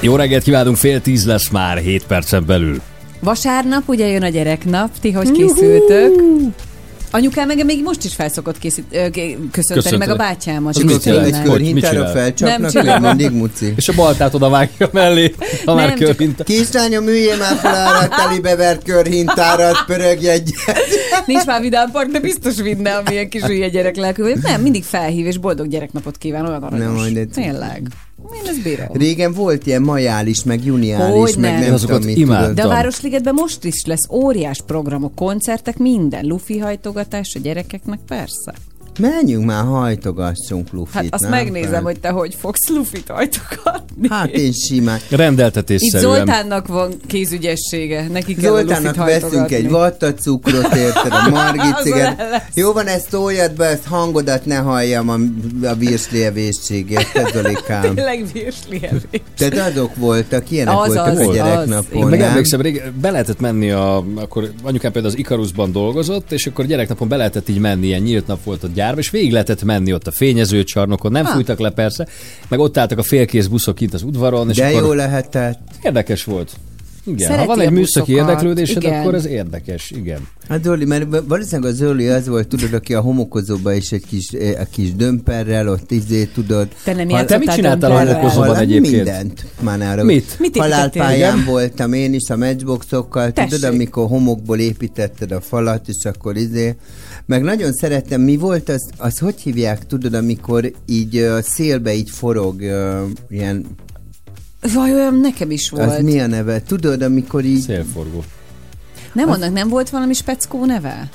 Jó reggelt kívánunk, fél tíz lesz már 7 percen belül. Vasárnap ugye jön a gyereknap, ti hogy készültök? Anyukám meg még most is felszokott készít, ö, köszönteni, Köszönteni. meg a bátyámat. Az is mit. Hogy? Mit Körhintára csinál? felcsapnak, Nem ő csinálom. mindig muci. És a baltát oda vágja mellé, ha már Nem, csak- körhinta. Kislányom, üljél már fel arra a telibe vert körhintárat, pörögj egyet. Nincs már vidám park, de biztos vinne, amilyen kis hülye gyerek vagyok. Nem, mindig felhív, és boldog gyereknapot kíván, olyan aranyos. Nem, majd egy- Tényleg. Ezt bírom. Régen volt ilyen majális, meg juniális, meg nem. nem Azokat tudom, mit imádtam. De a Városligetben most is lesz óriás programok, koncertek, minden. Lufi hajtogatás a gyerekeknek, persze. Menjünk már, hajtogassunk lufit. Hát azt nem? megnézem, hogy te hogy fogsz Lufit hajtogatni. Hát én simán. Itt Rendeltetésszerűen. Zoltánnak van kézügyessége, neki kell a Zoltánnak Lufit veszünk egy vattacukrot, érted, a Margit sziget. Jó van, ezt toljad be, ezt hangodat ne halljam a, a virsli érted, Zolikám. Tényleg virsli evés. Tehát azok voltak, ilyenek Az, voltak az, a az. gyereknapon, Én meg nem? emlékszem, rég be lehetett menni, a, akkor anyukám például az Ikarusban dolgozott, és akkor gyereknapon be lehetett így menni, ilyen nyílt nap volt a gyárba, és végig lehetett menni ott a fényező csarnokon, nem Ha. fújtak le persze, meg ott álltak a félkész buszok kint az udvaron, és De akkor jó lehetett. érdekes volt. Igen, Szereti ha van egy műszaki buszokat, érdeklődésed, igen. akkor ez érdekes, igen. Hát Zoli, mert valószínűleg az Zoli az volt, tudod, aki a homokozóba is egy kis, eh, a kis dömperrel, ott izé, tudod. Te nem Hal- Te mit csináltál a homokozóban egyébként? Mindent. Már ne arra- Mit? Mit Halálpályán voltam én is a matchboxokkal, tudod, Tessék. amikor homokból építetted a falat, és akkor izé. Meg nagyon szerettem, mi volt az, az hogy hívják, tudod, amikor így ö, szélbe így forog, ilyen, Vaj, olyan nekem is volt. az mi a neve? Tudod, amikor így Szélforgó. Nem annak nem volt valami speckó neve?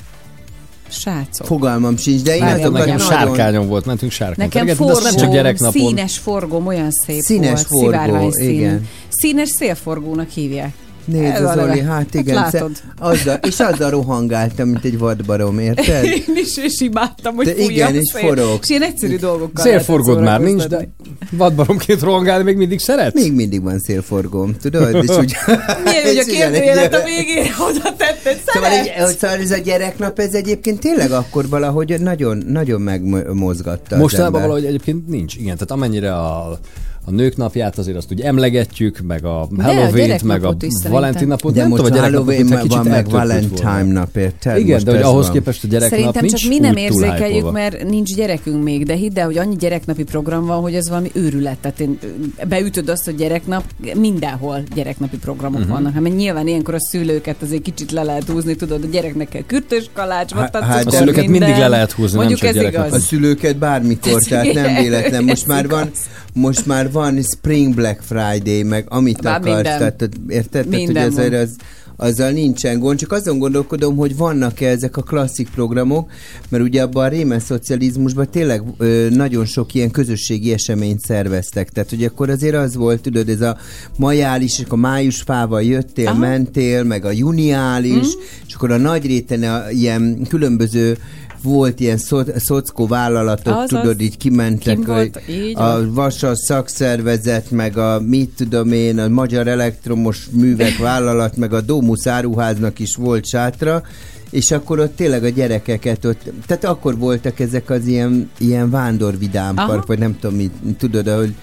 Srácok. fogalmam sincs, de én Várjál, azokat Nekem nagyon... sárkányom volt, mentünk sárkányt. Nekem de azt nem csak forgó, gyereknapon. színes forgóm, olyan szép Színes volt. forgó, szivárvány színű. igen. Színes szélforgónak hívják. Nézd, Ez az neve. Oli, hát igen, Hát látod. azzal, és azzal rohangáltam, mint egy vadbarom, érted? Én is, és imádtam, hogy De igen, a és forog. És ilyen egyszerű dolgokkal Szélforgód lehetett már nincs, de vadbaromként rohangálni még mindig szeretsz? Még mindig van szélforgóm, tudod? És úgy, Milyen, hogy a kérdőjelet a végére oda tetted, Szóval, szeretsz? szóval ez a gyereknap, ez egyébként tényleg akkor valahogy nagyon, nagyon megmozgatta Mostanában valahogy egyébként nincs. Igen, tehát amennyire a, a nők napját azért azt úgy emlegetjük, meg a Halloween-t, meg a. Valentin napot. De nem most tudom, a Halloween kicsit van, meg Valentine nap, érted? Igen, de hogy ahhoz van. képest a gyereknap Szerintem nincs csak mi nem érzékeljük, mert nincs gyerekünk még, de hidd el, hogy annyi gyereknapi program van, hogy ez valami őrület. Tehát én beütöd azt, hogy gyereknap, mindenhol gyereknapi programok uh-huh. vannak. Hát mert nyilván ilyenkor a szülőket azért kicsit le lehet húzni, tudod, a gyereknek kell kürtös kalács, Hát- hát- A szülőket minden. mindig le lehet húzni, nem Mondjuk csak ez gyereknap. A igaz. szülőket bármikor, tehát nem véletlen. Most már van, most már van Spring Black Friday, meg amit Már akarsz. minden. Tehát, érted? Tehát, hogy Minden azért az, azzal nincsen gond, csak azon gondolkodom, hogy vannak-e ezek a klasszik programok, mert ugye abban a rémes szocializmusban tényleg ö, nagyon sok ilyen közösségi eseményt szerveztek. Tehát, hogy akkor azért az volt, tudod, ez a majális, és akkor májusfával jöttél, Aha. mentél, meg a juniális, mm. és akkor a nagy réten a, ilyen különböző volt ilyen szo- szockó vállalatok, Azaz. tudod, így kimentek, Kim volt, hogy így a van. Vasas szakszervezet, meg a mit tudom én, a Magyar Elektromos Művek Vállalat, meg a Domus Áruháznak is volt sátra, és akkor ott tényleg a gyerekeket ott, tehát akkor voltak ezek az ilyen, ilyen vándorvidámpark, vagy nem tudom, mit, tudod, ahogy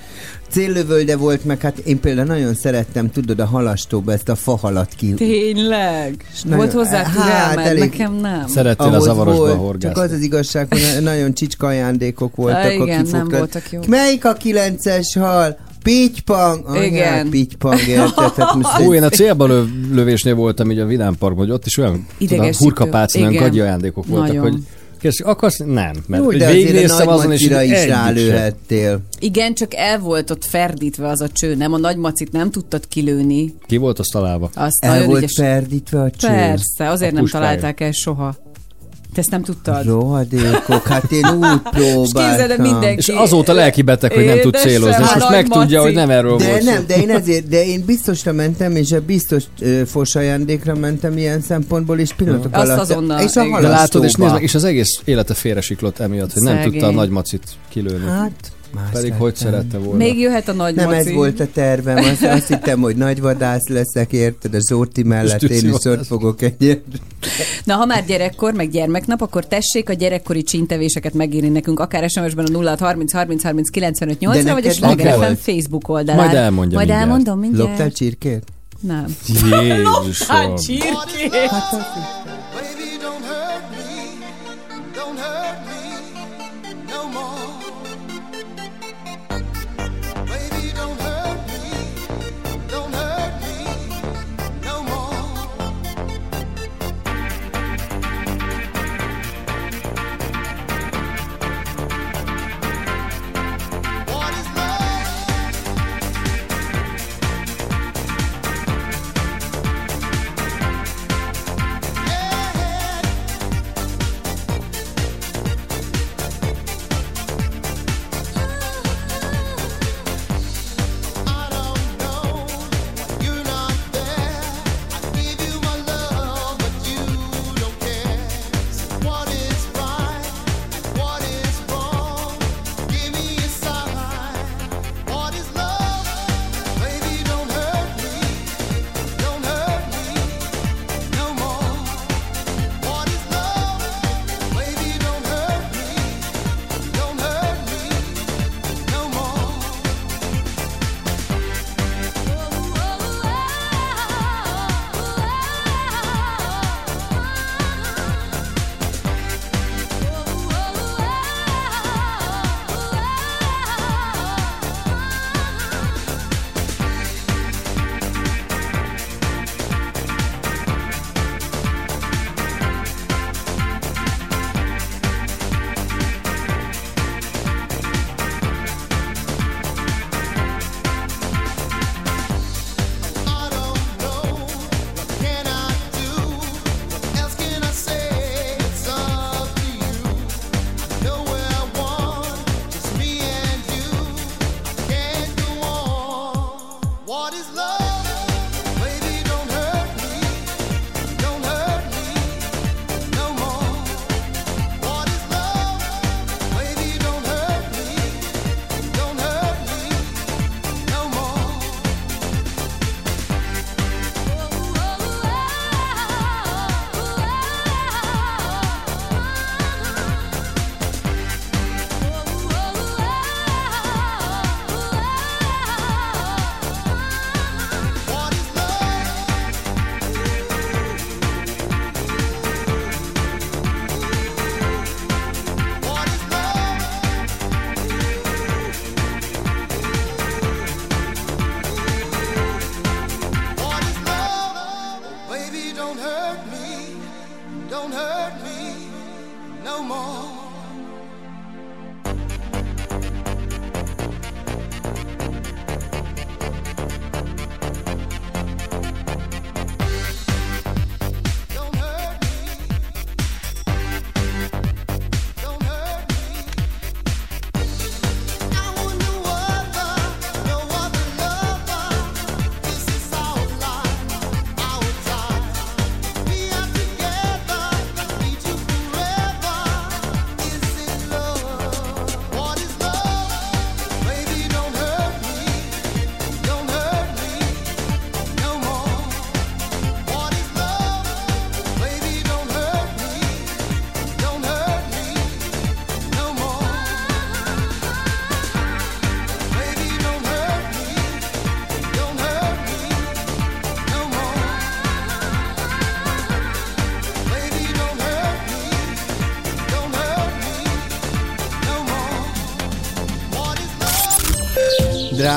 céllövölde volt, meg hát én például nagyon szerettem, tudod, a halastóba ezt a fahalat ki. Tényleg? Nagyon- Volt hozzá hát, elég- nekem nem. Szerettél a Ahhoz zavarosba volt, horgászni. Csak az az igazság, hogy nagyon csicska ajándékok voltak, Á, igen, nem voltak jók. Melyik a kilences hal? Pitypang! Anyád, Igen. Pitypang, érted? Ó, én a célba löv, lövésnél voltam így a Vidám Parkban, hogy ott is olyan tudom, hurkapálc, olyan gagyi ajándékok voltak, Nagyon. hogy Kérdés, akarsz? Nem. Mert Jó, de végignéztem azon, és is rálőhettél. Igen, csak el volt ott ferdítve az a cső, nem? A nagymacit nem tudtad kilőni. Ki volt azt találva? Azt El volt ügyes. ferdítve a cső. Persze, azért A nem puskája. találták el soha. Te ezt nem tudtad? Rohadékok, hát én úgy És próbáltam. mindenki... És azóta lelki beteg, hogy nem tud célozni, és most nagy megtudja, hogy nem erről De volt nem, de én ezért, de én biztosra mentem, és a biztos ö, fos ajándékra mentem ilyen szempontból, és pillanatok Azt alatt. azonnal, és a. De látod, és nézd meg, és az egész élete félresiklott emiatt, hogy nem Szegény. tudta a nagymacit kilőni. Hát, más Pedig lettem. hogy szerette volna. Még jöhet a nagy Nem maci. ez volt a tervem, azt, azt hittem, hogy nagyvadász leszek, érted, a Zsorti mellett én is ott fogok egy Na, ha már gyerekkor, meg gyermeknap, akkor tessék a gyerekkori csíntevéseket megírni nekünk, akár SMS-ben a 0 30 30 30 95 8 De ra vagy a Sláger FM. Facebook oldalán. Majd elmondja Majd mindjárt. elmondom mindjárt. Loptál csirkét? Nem. Jézusom. csirkét! Baby,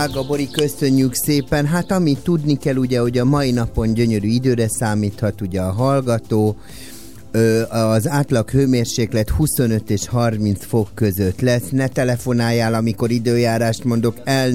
Drága köszönjük szépen. Hát amit tudni kell ugye, hogy a mai napon gyönyörű időre számíthat ugye a hallgató. Az átlag hőmérséklet 25 és 30 fok között lesz. Ne telefonáljál, amikor időjárást mondok el.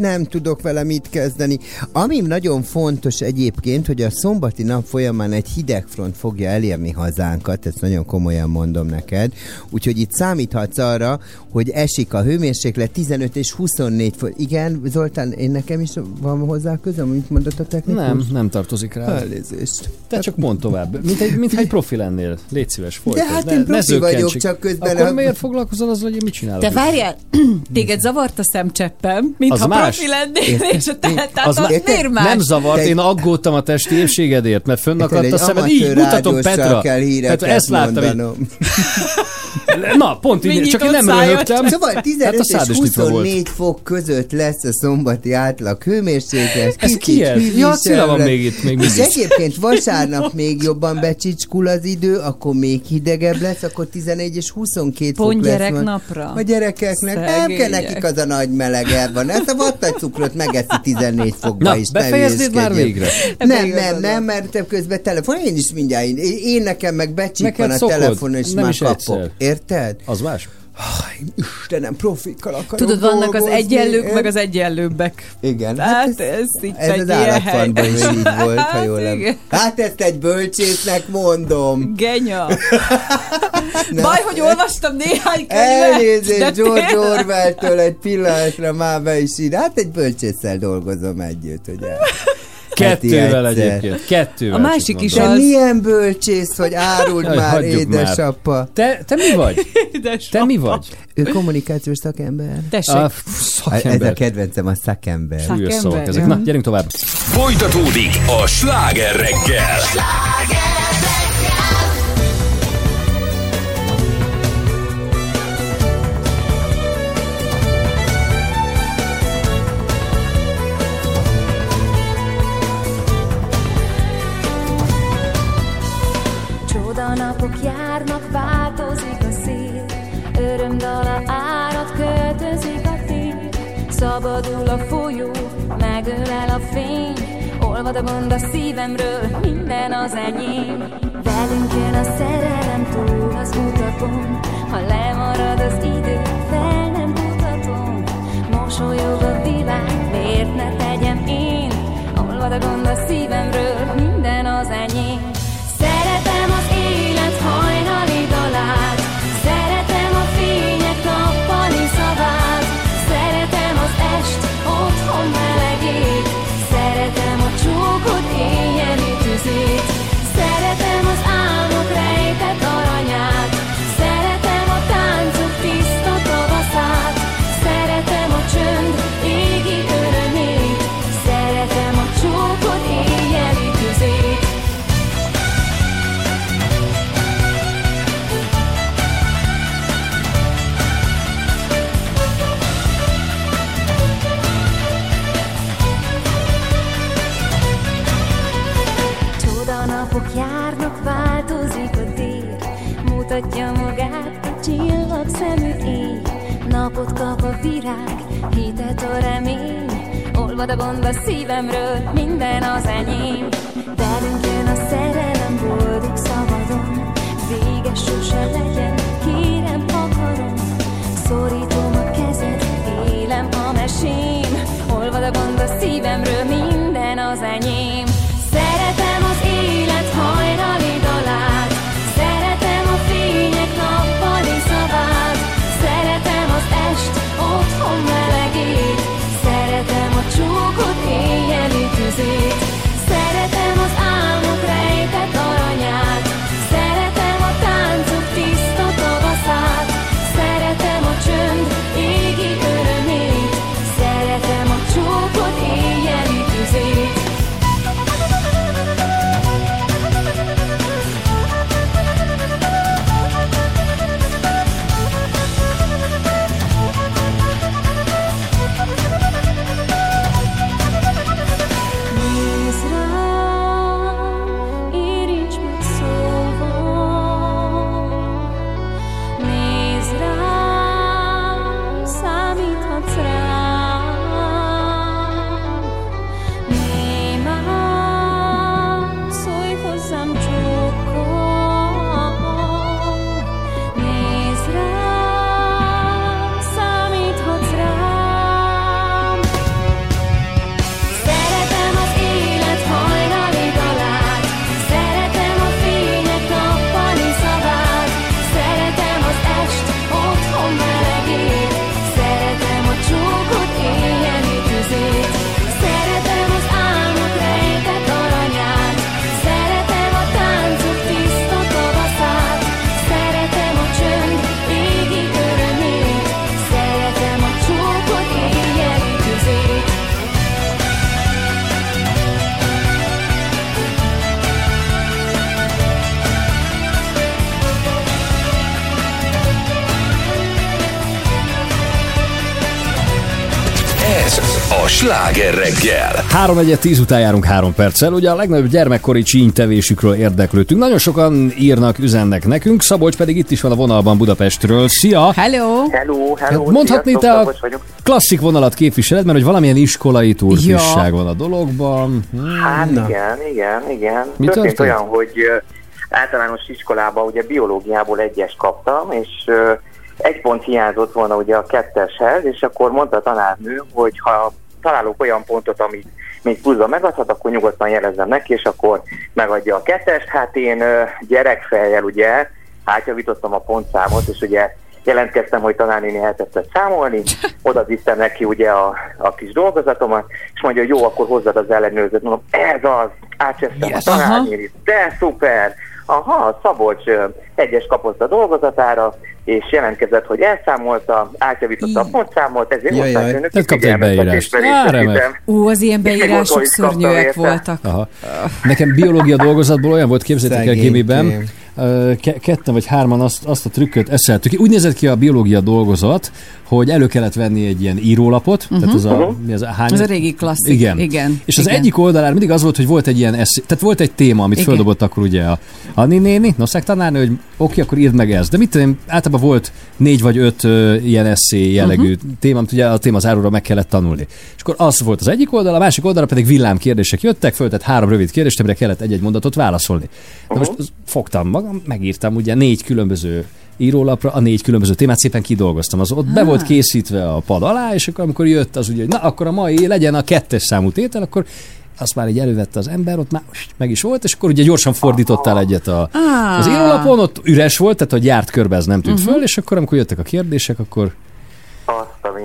Nem tudok vele mit kezdeni. Ami nagyon fontos egyébként, hogy a szombati nap folyamán egy hidegfront fogja elérni hazánkat, ezt nagyon komolyan mondom neked. Úgyhogy itt számíthatsz arra, hogy esik a hőmérséklet 15 és 24 fok. Igen, Zoltán, én nekem is van hozzá közöm, mit mondott a technikus? Nem, nem tartozik rá. Elnézést. Te csak mondd tovább. Mint egy, mint egy profi lennél. Légy szíves, folytasd. De hát ne, én ne profi vagyok, zökkentsük. csak közben Akkor a- miért foglalkozol azzal, hogy én mit csinálok? Te várjál, téged zavart a szemcseppem, mintha más. profi lennél, és a te, tehát Az az, miért más? nem zavart, én aggódtam a testi épségedért, mert fönnakadt Egy a szemed. Így mutatom Petra. kell Tehát ezt láttam. Na, pont így, csak én nem röhögtem. Szóval 15 Hát a és szád is nyitva volt. 24 fok között lesz a szombati átlag hőmérséklet. Ez ki ez? Ja, Cilla van még itt, még És mindig. egyébként vasárnap még jobban becsicskul az idő, akkor még hidegebb lesz, akkor 11 és 22 Pont fok lesz. gyereknapra. A gyerekeknek nem kell Szegények. nekik az a nagy meleg el van. Ezt a vattagycukrot megeszi 14 fokba Na, is. befejeznéd már végre? Nem, nem, nem, mert közben telefon, én is mindjárt, én, én nekem meg Neked a szokod, telefon, és nem már is kapok. egyszer. Érted? Az más. Istenem, profikkal akarok Tudod, vannak az egyenlők, meg az egyenlőbbek. Igen. Hát ez így Ez egy az állatfantban is így volt, ha Hát jól nem. igen. Hát ezt egy bölcsésznek mondom. Genya. Baj, hogy olvastam néhány könyvet. Elnézést George. Orwell-től egy pillanatra már be is ír. Hát egy bölcsésszel dolgozom együtt, ugye? Kettővel egyszer. egyébként. Kettővel. A másik is az- milyen bölcsész vagy, áruld Jaj, már, hagyjuk már. édesapa. Te, te mi vagy? Te mi vagy? Ő kommunikációs szakember. Tessék. A Ez szakember. a kedvencem, a szakember. Súlyos Szakember, szavak ezek. Na, gyerünk tovább. Folytatódik a sláger reggel. Csoda A gond a szívemről, minden az enyém. Velünk jön a szerelem túl az utakon. Ha lemarad az idő, virág, hitet a remény, olvad a gond a szívemről, minden az enyém. Velünk jön a szerelem, boldog szabadon, vége sose legyen, kérem akarom. Szorítom a kezed, élem a mesém, olvad a gond a szívemről, minden az enyém. Sláger reggel. 3 1 10 után járunk 3 perccel. Ugye a legnagyobb gyermekkori csínytevésükről érdeklődtünk. Nagyon sokan írnak, üzennek nekünk. Szabolcs pedig itt is van a vonalban Budapestről. Szia! Hello! Hello, Hát hello. mondhatni sziasztok, te a klasszik vonalat képviseled, mert hogy valamilyen iskolai turfisság Ja. van a dologban. Hmm. Hát Na. igen, igen, igen. Mi történt, történt? olyan, hogy általános iskolában ugye biológiából egyes kaptam, és egy pont hiányzott volna ugye a ketteshez, és akkor mondta a tanárnő, hogy ha találok olyan pontot, amit még pluszban megadhat, akkor nyugodtan jelezzem neki, és akkor megadja a kettest. Hát én gyerekfejjel ugye átjavítottam a pontszámot, és ugye jelentkeztem, hogy tanárnéni elkezdett számolni, oda viszem neki ugye a, a kis dolgozatomat, és mondja, hogy jó, akkor hozzad az ellenőrzőt. Mondom, ez az, átcsesztem Yes. a tanárnéni, de szuper! Aha, Szabolcs egyes kapott a dolgozatára, és jelentkezett, hogy elszámolta, átjavította a pontszámot, ezért Jaj, jaj. önök Tehát kapta egy beírást. Á, remek. Ó, az ilyen beírások szörnyűek voltak. Aha. Nekem biológia dolgozatból olyan volt, képzeljétek el gimiben, ketten vagy hárman azt, azt a trükköt eszeltük. Úgy nézett ki a biológia dolgozat, hogy elő kellett venni egy ilyen írólapot, uh-huh. tehát az a, mi az, a hány... Ez a régi klasszik. Igen. Igen. És az igen. egyik oldalán mindig az volt, hogy volt egy ilyen eszé, tehát volt egy téma, amit Igen. földobott akkor ugye a Anni néni, noszák tanárnő, hogy oké, akkor írd meg ezt. De mit tudom, én, általában volt négy vagy öt ö, ilyen eszé jellegű uh-huh. téma, amit ugye a témazáróra meg kellett tanulni. És akkor az volt az egyik oldal, a másik oldalra pedig villám kérdések jöttek, föltett három rövid kérdést, amire kellett egy-egy mondatot válaszolni. Na most fogtam magam, megírtam ugye négy különböző írólapra a négy különböző témát szépen kidolgoztam. Az ott be volt készítve a pad alá, és akkor amikor jött az ugye, hogy na akkor a mai legyen a kettes számú tétel, akkor azt már így elővette az ember, ott már meg is volt, és akkor ugye gyorsan fordítottál egyet a, Ah. az írólapon, ott üres volt, tehát hogy járt körbe, ez nem tűnt föl, és akkor amikor jöttek a kérdések, akkor a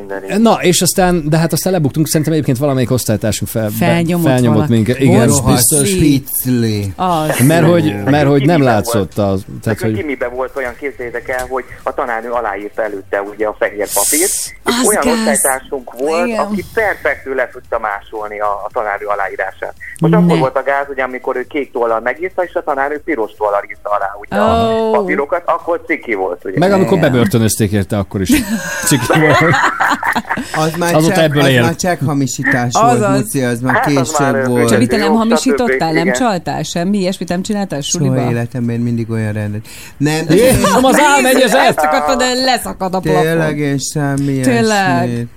mindenit. Na, és aztán, de hát aztán lebuktunk, szerintem egyébként valamelyik osztálytársunk fel, Felnyomott felnyomott valaki. minket. Igen, Rohadt biztos. spicli. Mert hogy, mert hogy nem látszott az, tehát hogy... gimiben volt olyan, képzeljétek el, hogy a tanárnő aláírta előtte ugye a fehér papírt, és Az olyan gáz. osztálytársunk volt, Igen. aki perfektül le tudta másolni a, a tanárnő aláírását. Most Ne. akkor volt a gáz, hogy amikor ő kék tollal megírta, és a tanárnő piros tollal írta alá ugye Ó. a papírokat, akkor ciki volt, ugye. Meg amikor bebörtönözték érte, akkor is ciki volt. Az már, Azóta csak, ebből az él. már csak hamisítás Azaz. volt, Muci, az már Hát az később már, ö, volt. Csabi, te nem Jó, hamisítottál, nem Igen. csaltál semmi, ilyesmit nem csináltál Soha suliban? életemben mindig olyan rendet. Nem, de Jézusom, az álmegyezet! Ezt akartad, de leszakad a tényleg plafon. én semmi Tényleg?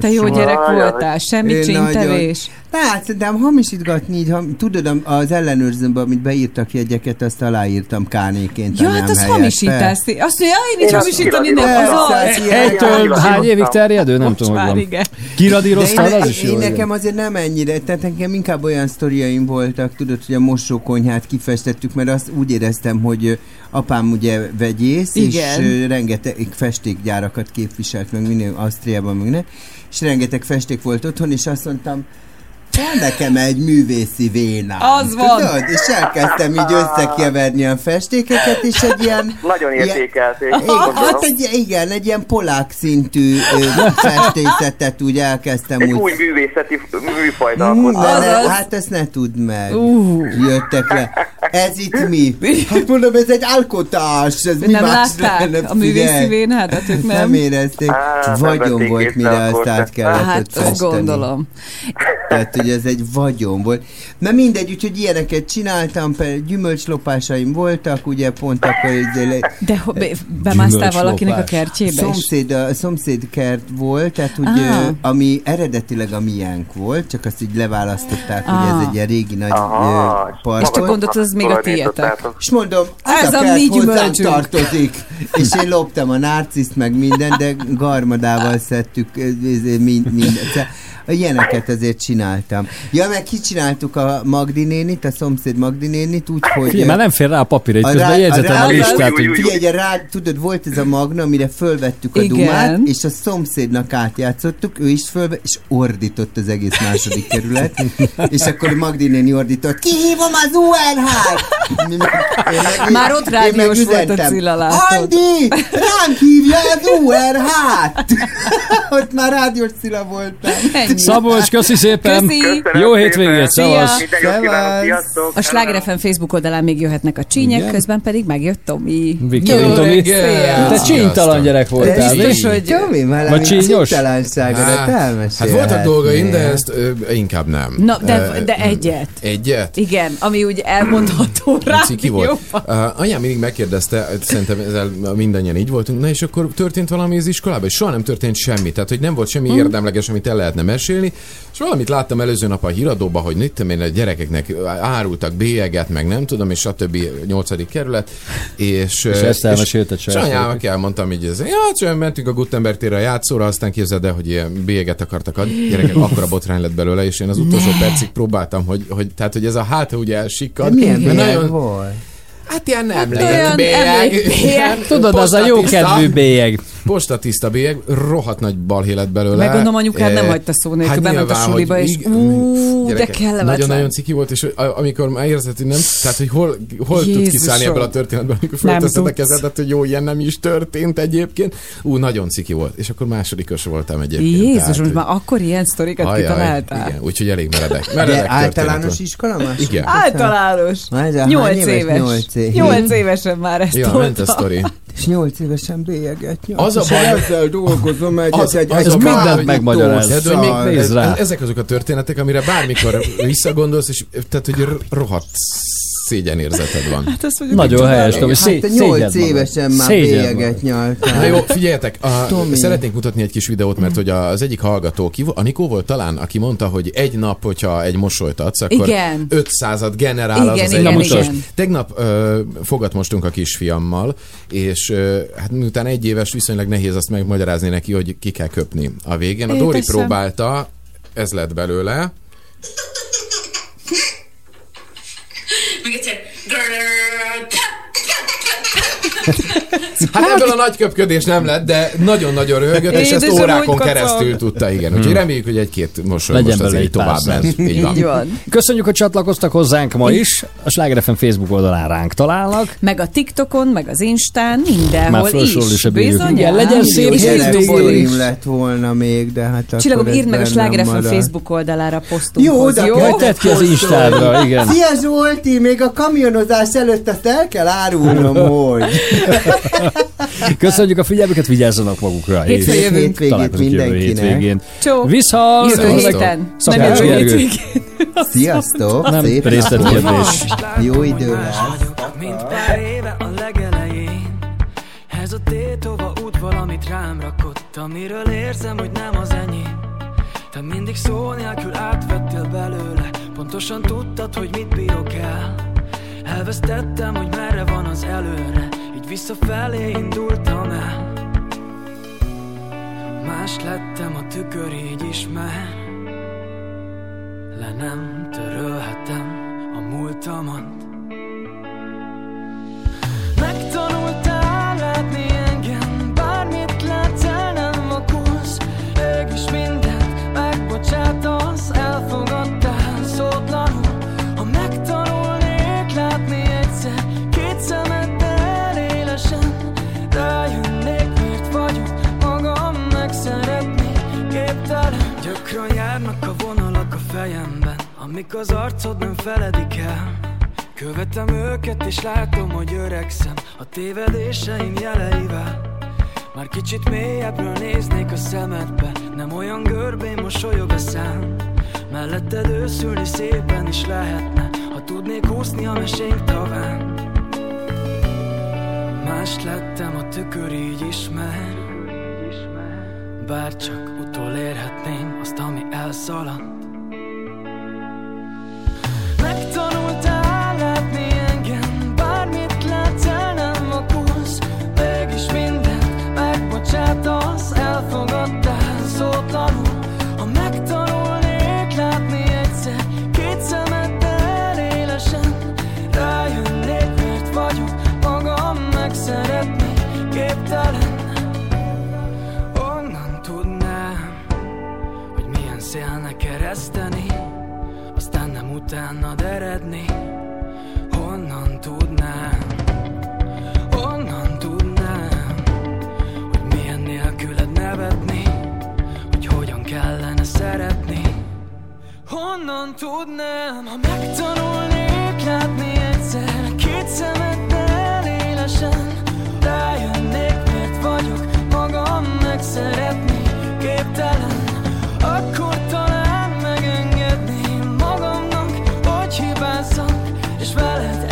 Te jó soha. gyerek voltál, semmi Én csíntevés. Hát szerintem hamisítgatni, így, tudod, az ellenőrzőmben, amit beírtak jegyeket, azt aláírtam kánéként. Ja, hát az hamisítás. Azt mondja, én azt hamisítani nem, az az. Egytől hány évig terjedő? Nem Most tudom, hogy van. Kiradíroztál, az is jó. én igen. nekem azért nem ennyire, tehát nekem inkább olyan sztoriaim voltak, tudod, hogy a mosókonyhát kifestettük, mert azt úgy éreztem, hogy apám ugye vegyész, Igen. és rengeteg festékgyárakat képviselt meg minden Ausztriában, meg ne, és rengeteg festék volt otthon, és azt mondtam, van nekem egy művészi vénám. Az van. Tudod? És elkezdtem így összekeverni a festékeket, és egy ilyen... Nagyon ilyen- értékelték. gondolom. hát egy, igen, egy ilyen polák szintű festészetet úgy elkezdtem Egy úgy új művészeti műfajt Azaz. hát ezt ne tudd meg. Uh. Jöttek le. Ez itt mi? Hát mondom, ez egy alkotás. Ez mi Nem más látták lenne? a művészi vénádat, ők Nem nem? érezték. Á, Vagyon volt, mire azt át kellett Hát, festeni. gondolom. Tehát, hogy ez egy vagyon volt. Na mindegy, úgyhogy ilyeneket csináltam, például gyümölcslopásaim voltak, ugye pont akkor így De ho- be- bemásztál valakinek a kertjébe? Szomszéd, a szomszéd kert volt, tehát hogy, Ah. ö, ami eredetileg a miénk volt, csak azt így leválasztották, hogy Ah. ez egy ilyen régi nagy és park És te volt. gondoltad, ez még a tiétek. És mondom, Ez a a mi gyümölcsünk. tartozik. És én loptam a narciszt, meg minden, de garmadával szedtük mind, mind. Ilyeneket azért csináltam. Ja, meg kicsináltuk a Magdi nénit, a szomszéd Magdi nénit, úgyhogy... Figyelj, már nem fér rá a papír, egy A közben rá- jegyzetem a rá- listát, hogy. Figyelj, a rád, tudod, volt ez a magna, amire fölvettük a Igen. dumát, és a szomszédnak átjátszottuk, ő is fölve, és ordított az egész második kerület, és akkor Magdi néni ordított, kihívom az UNH-t! Meg- Már ott rádiós volt a Cilla, látod. Andi, ránk hívja az UNH-t! ott már rádiós Cilla voltam. Ennyi. Szabolcs, köszi szépen. Köszi. Jó hétvégét, szavaz. A Sláger FM Facebook oldalán még jöhetnek a csínyek, Igen. közben pedig megjött Tomi. Viktorin Tomi. Szia. Te csínytalan gyerek voltál, mi? Biztos, hogy... Tomi, címtalanságodat Hát, elmesélhetnél. hát voltak dolgaim, de ezt inkább nem. Na, de, de egyet. Egyet? Igen, ami úgy elmondható rá. Ciki volt. Anyám mindig megkérdezte, szerintem ezzel mindannyian így voltunk, na és akkor történt valami az iskolában, és soha nem történt semmi, tehát hogy nem volt semmi Hm. érdemleges, amit el lehetne mesélni, és valamit láttam előző nap a híradóban, hogy mit tudom én, a gyerekeknek árultak bélyeget, meg nem tudom, és stb. 8. kerület, és... És ezt elmesélted és saját anyámnak elmondtam így, ez, ja, csak mentünk a Gutenberg térre a játszóra, aztán képzeld el, hogy ilyen bélyeget akartak adni, gyerekek, akkora botrány lett belőle, és én az utolsó Ne. percig próbáltam, hogy, hogy, tehát, hogy ez a háta ugye elsikkad. Milyen bélyeg volt? Hát ilyen nem Hát lehet olyan bélyeg. Tudod, az a jó kedvű bélyeg. Postatiszta bélyeg, rohadt nagy balhé lett belőle. Meg gondolom anyukád nem Eh, hagyta szó nélkül, bement a suliba, hogy és ig- ú, de gyerekek, kellemetlen. Nagyon-nagyon ciki volt, és amikor már érzed, hogy nem, tehát hogy hol, hol tud Jézusom. kiszállni ebből a történetből, amikor fölteszed a tudsz. kezedet, hogy jó, ilyen nem is történt egyébként. Ú, nagyon ciki volt. És akkor másodikos voltam egyébként. Jézus, tehát, most már akkor ilyen sztorikat Ajaj, kitaláltál? Igen, úgyhogy elég meredek. De meredek történet általános iskola más? Igen. Általános. Nyolc éves? Nyolc éves. Nyolc évesen már ezt Ja, ment a sztori. És nyolc évesen bélyeget nyom. Az a baj, hogy- ezzel dolgozom egy, Az, egy, az egy a baj, mindent megmagyaráz. Még, rá. ezek azok a történetek, amire bármikor visszagondolsz, és tehát, hogy rohadt szégyenérzeted van. Hát azt Nagyon helyes, Tomi. Hát te nyolc évesen már bélyeget nyaltál. Na jó, figyeljetek, a, Tomi. szeretnénk mutatni egy kis videót, mert hogy az egyik hallgató, ki, a Nikó volt talán, aki mondta, hogy egy nap, hogyha egy mosolyt adsz, akkor Igen. 500-at generál az Igen, az igen, egy mosoly. igen. Tegnap ö, fogat mostunk a kisfiammal, és ö, hát miután egy éves, viszonylag nehéz azt megmagyarázni neki, hogy ki kell köpni a végén. A Dori próbálta, ez lett belőle. Turner. Hát ebből a nagy köpködés nem lett, de nagyon-nagyon röhögött, és ezt órákon keresztül tudta, igen. Úgyhogy reméljük, hogy egy-két mosoly Legyen most azért egy tovább ment. Így van. Így van. Köszönjük, hogy csatlakoztak hozzánk ma is. A Sláger FM Facebook oldalán ránk találnak. Meg a TikTokon, meg az Instán, mindenhol Már is. bírjuk. Bizonyám. Igen, legyen szép is. is. Sztorim lett volna még, de hát akkor Csillagom, írd meg a Sláger FM. Facebook oldalára posztunkhoz, Jó, jó? Tedd ki az Instádra, igen. Szia Zsolti, még a kamionozás előtt ezt el kell árulnom, hogy. Köszönjük a figyelmüket, vigyázzanak magukra. Hétfőn jövünk. Hétvégét találkozunk jövő mindenkinek. hétvégén. Csó. Visszhal! Jövő héten. Nem Szakács Gergő. Sziasztok, Nem részletkérdés. Jó idő lesz. Mint pár éve a legelején Ez a tétova út valamit rám rakott Amiről érzem, hogy nem az enyém Te mindig szó nélkül átvettél belőle Pontosan tudtad, hogy mit bírok el Elvesztettem, hogy merre van az előre visszafelé indultam el. Más lettem, a tükör így ismer. Le nem törölhetem a múltamat. Megtanultál Gyakran járnak a vonalak a fejemben Amik az arcod nem feledik el. Követem őket és látom, hogy öregszem A tévedéseim jeleivel. Már kicsit mélyebbről néznék a szemedbe Nem olyan görbén mosolyog a szám. Melletted őszülni szépen is lehetne Ha tudnék úszni a mesénk taván. Más lettem, a tükör így ismer. Bár csak utolérhetném azt, ami elszaladt. Megtanultál látni engem Bármit látsz el Mégis mindent megbocsátasz Elfogadtál ereszteni Aztán nem utána eredni. Honnan tudnám Honnan tudnám Hogy milyen nélküled nevetni Hogy hogyan kellene szeretni? Honnan tudnám Ha megtanulnék látni egyszer Két szemeddel élesen Rájönnék miért vagyok magam megszeretni Képtelen balance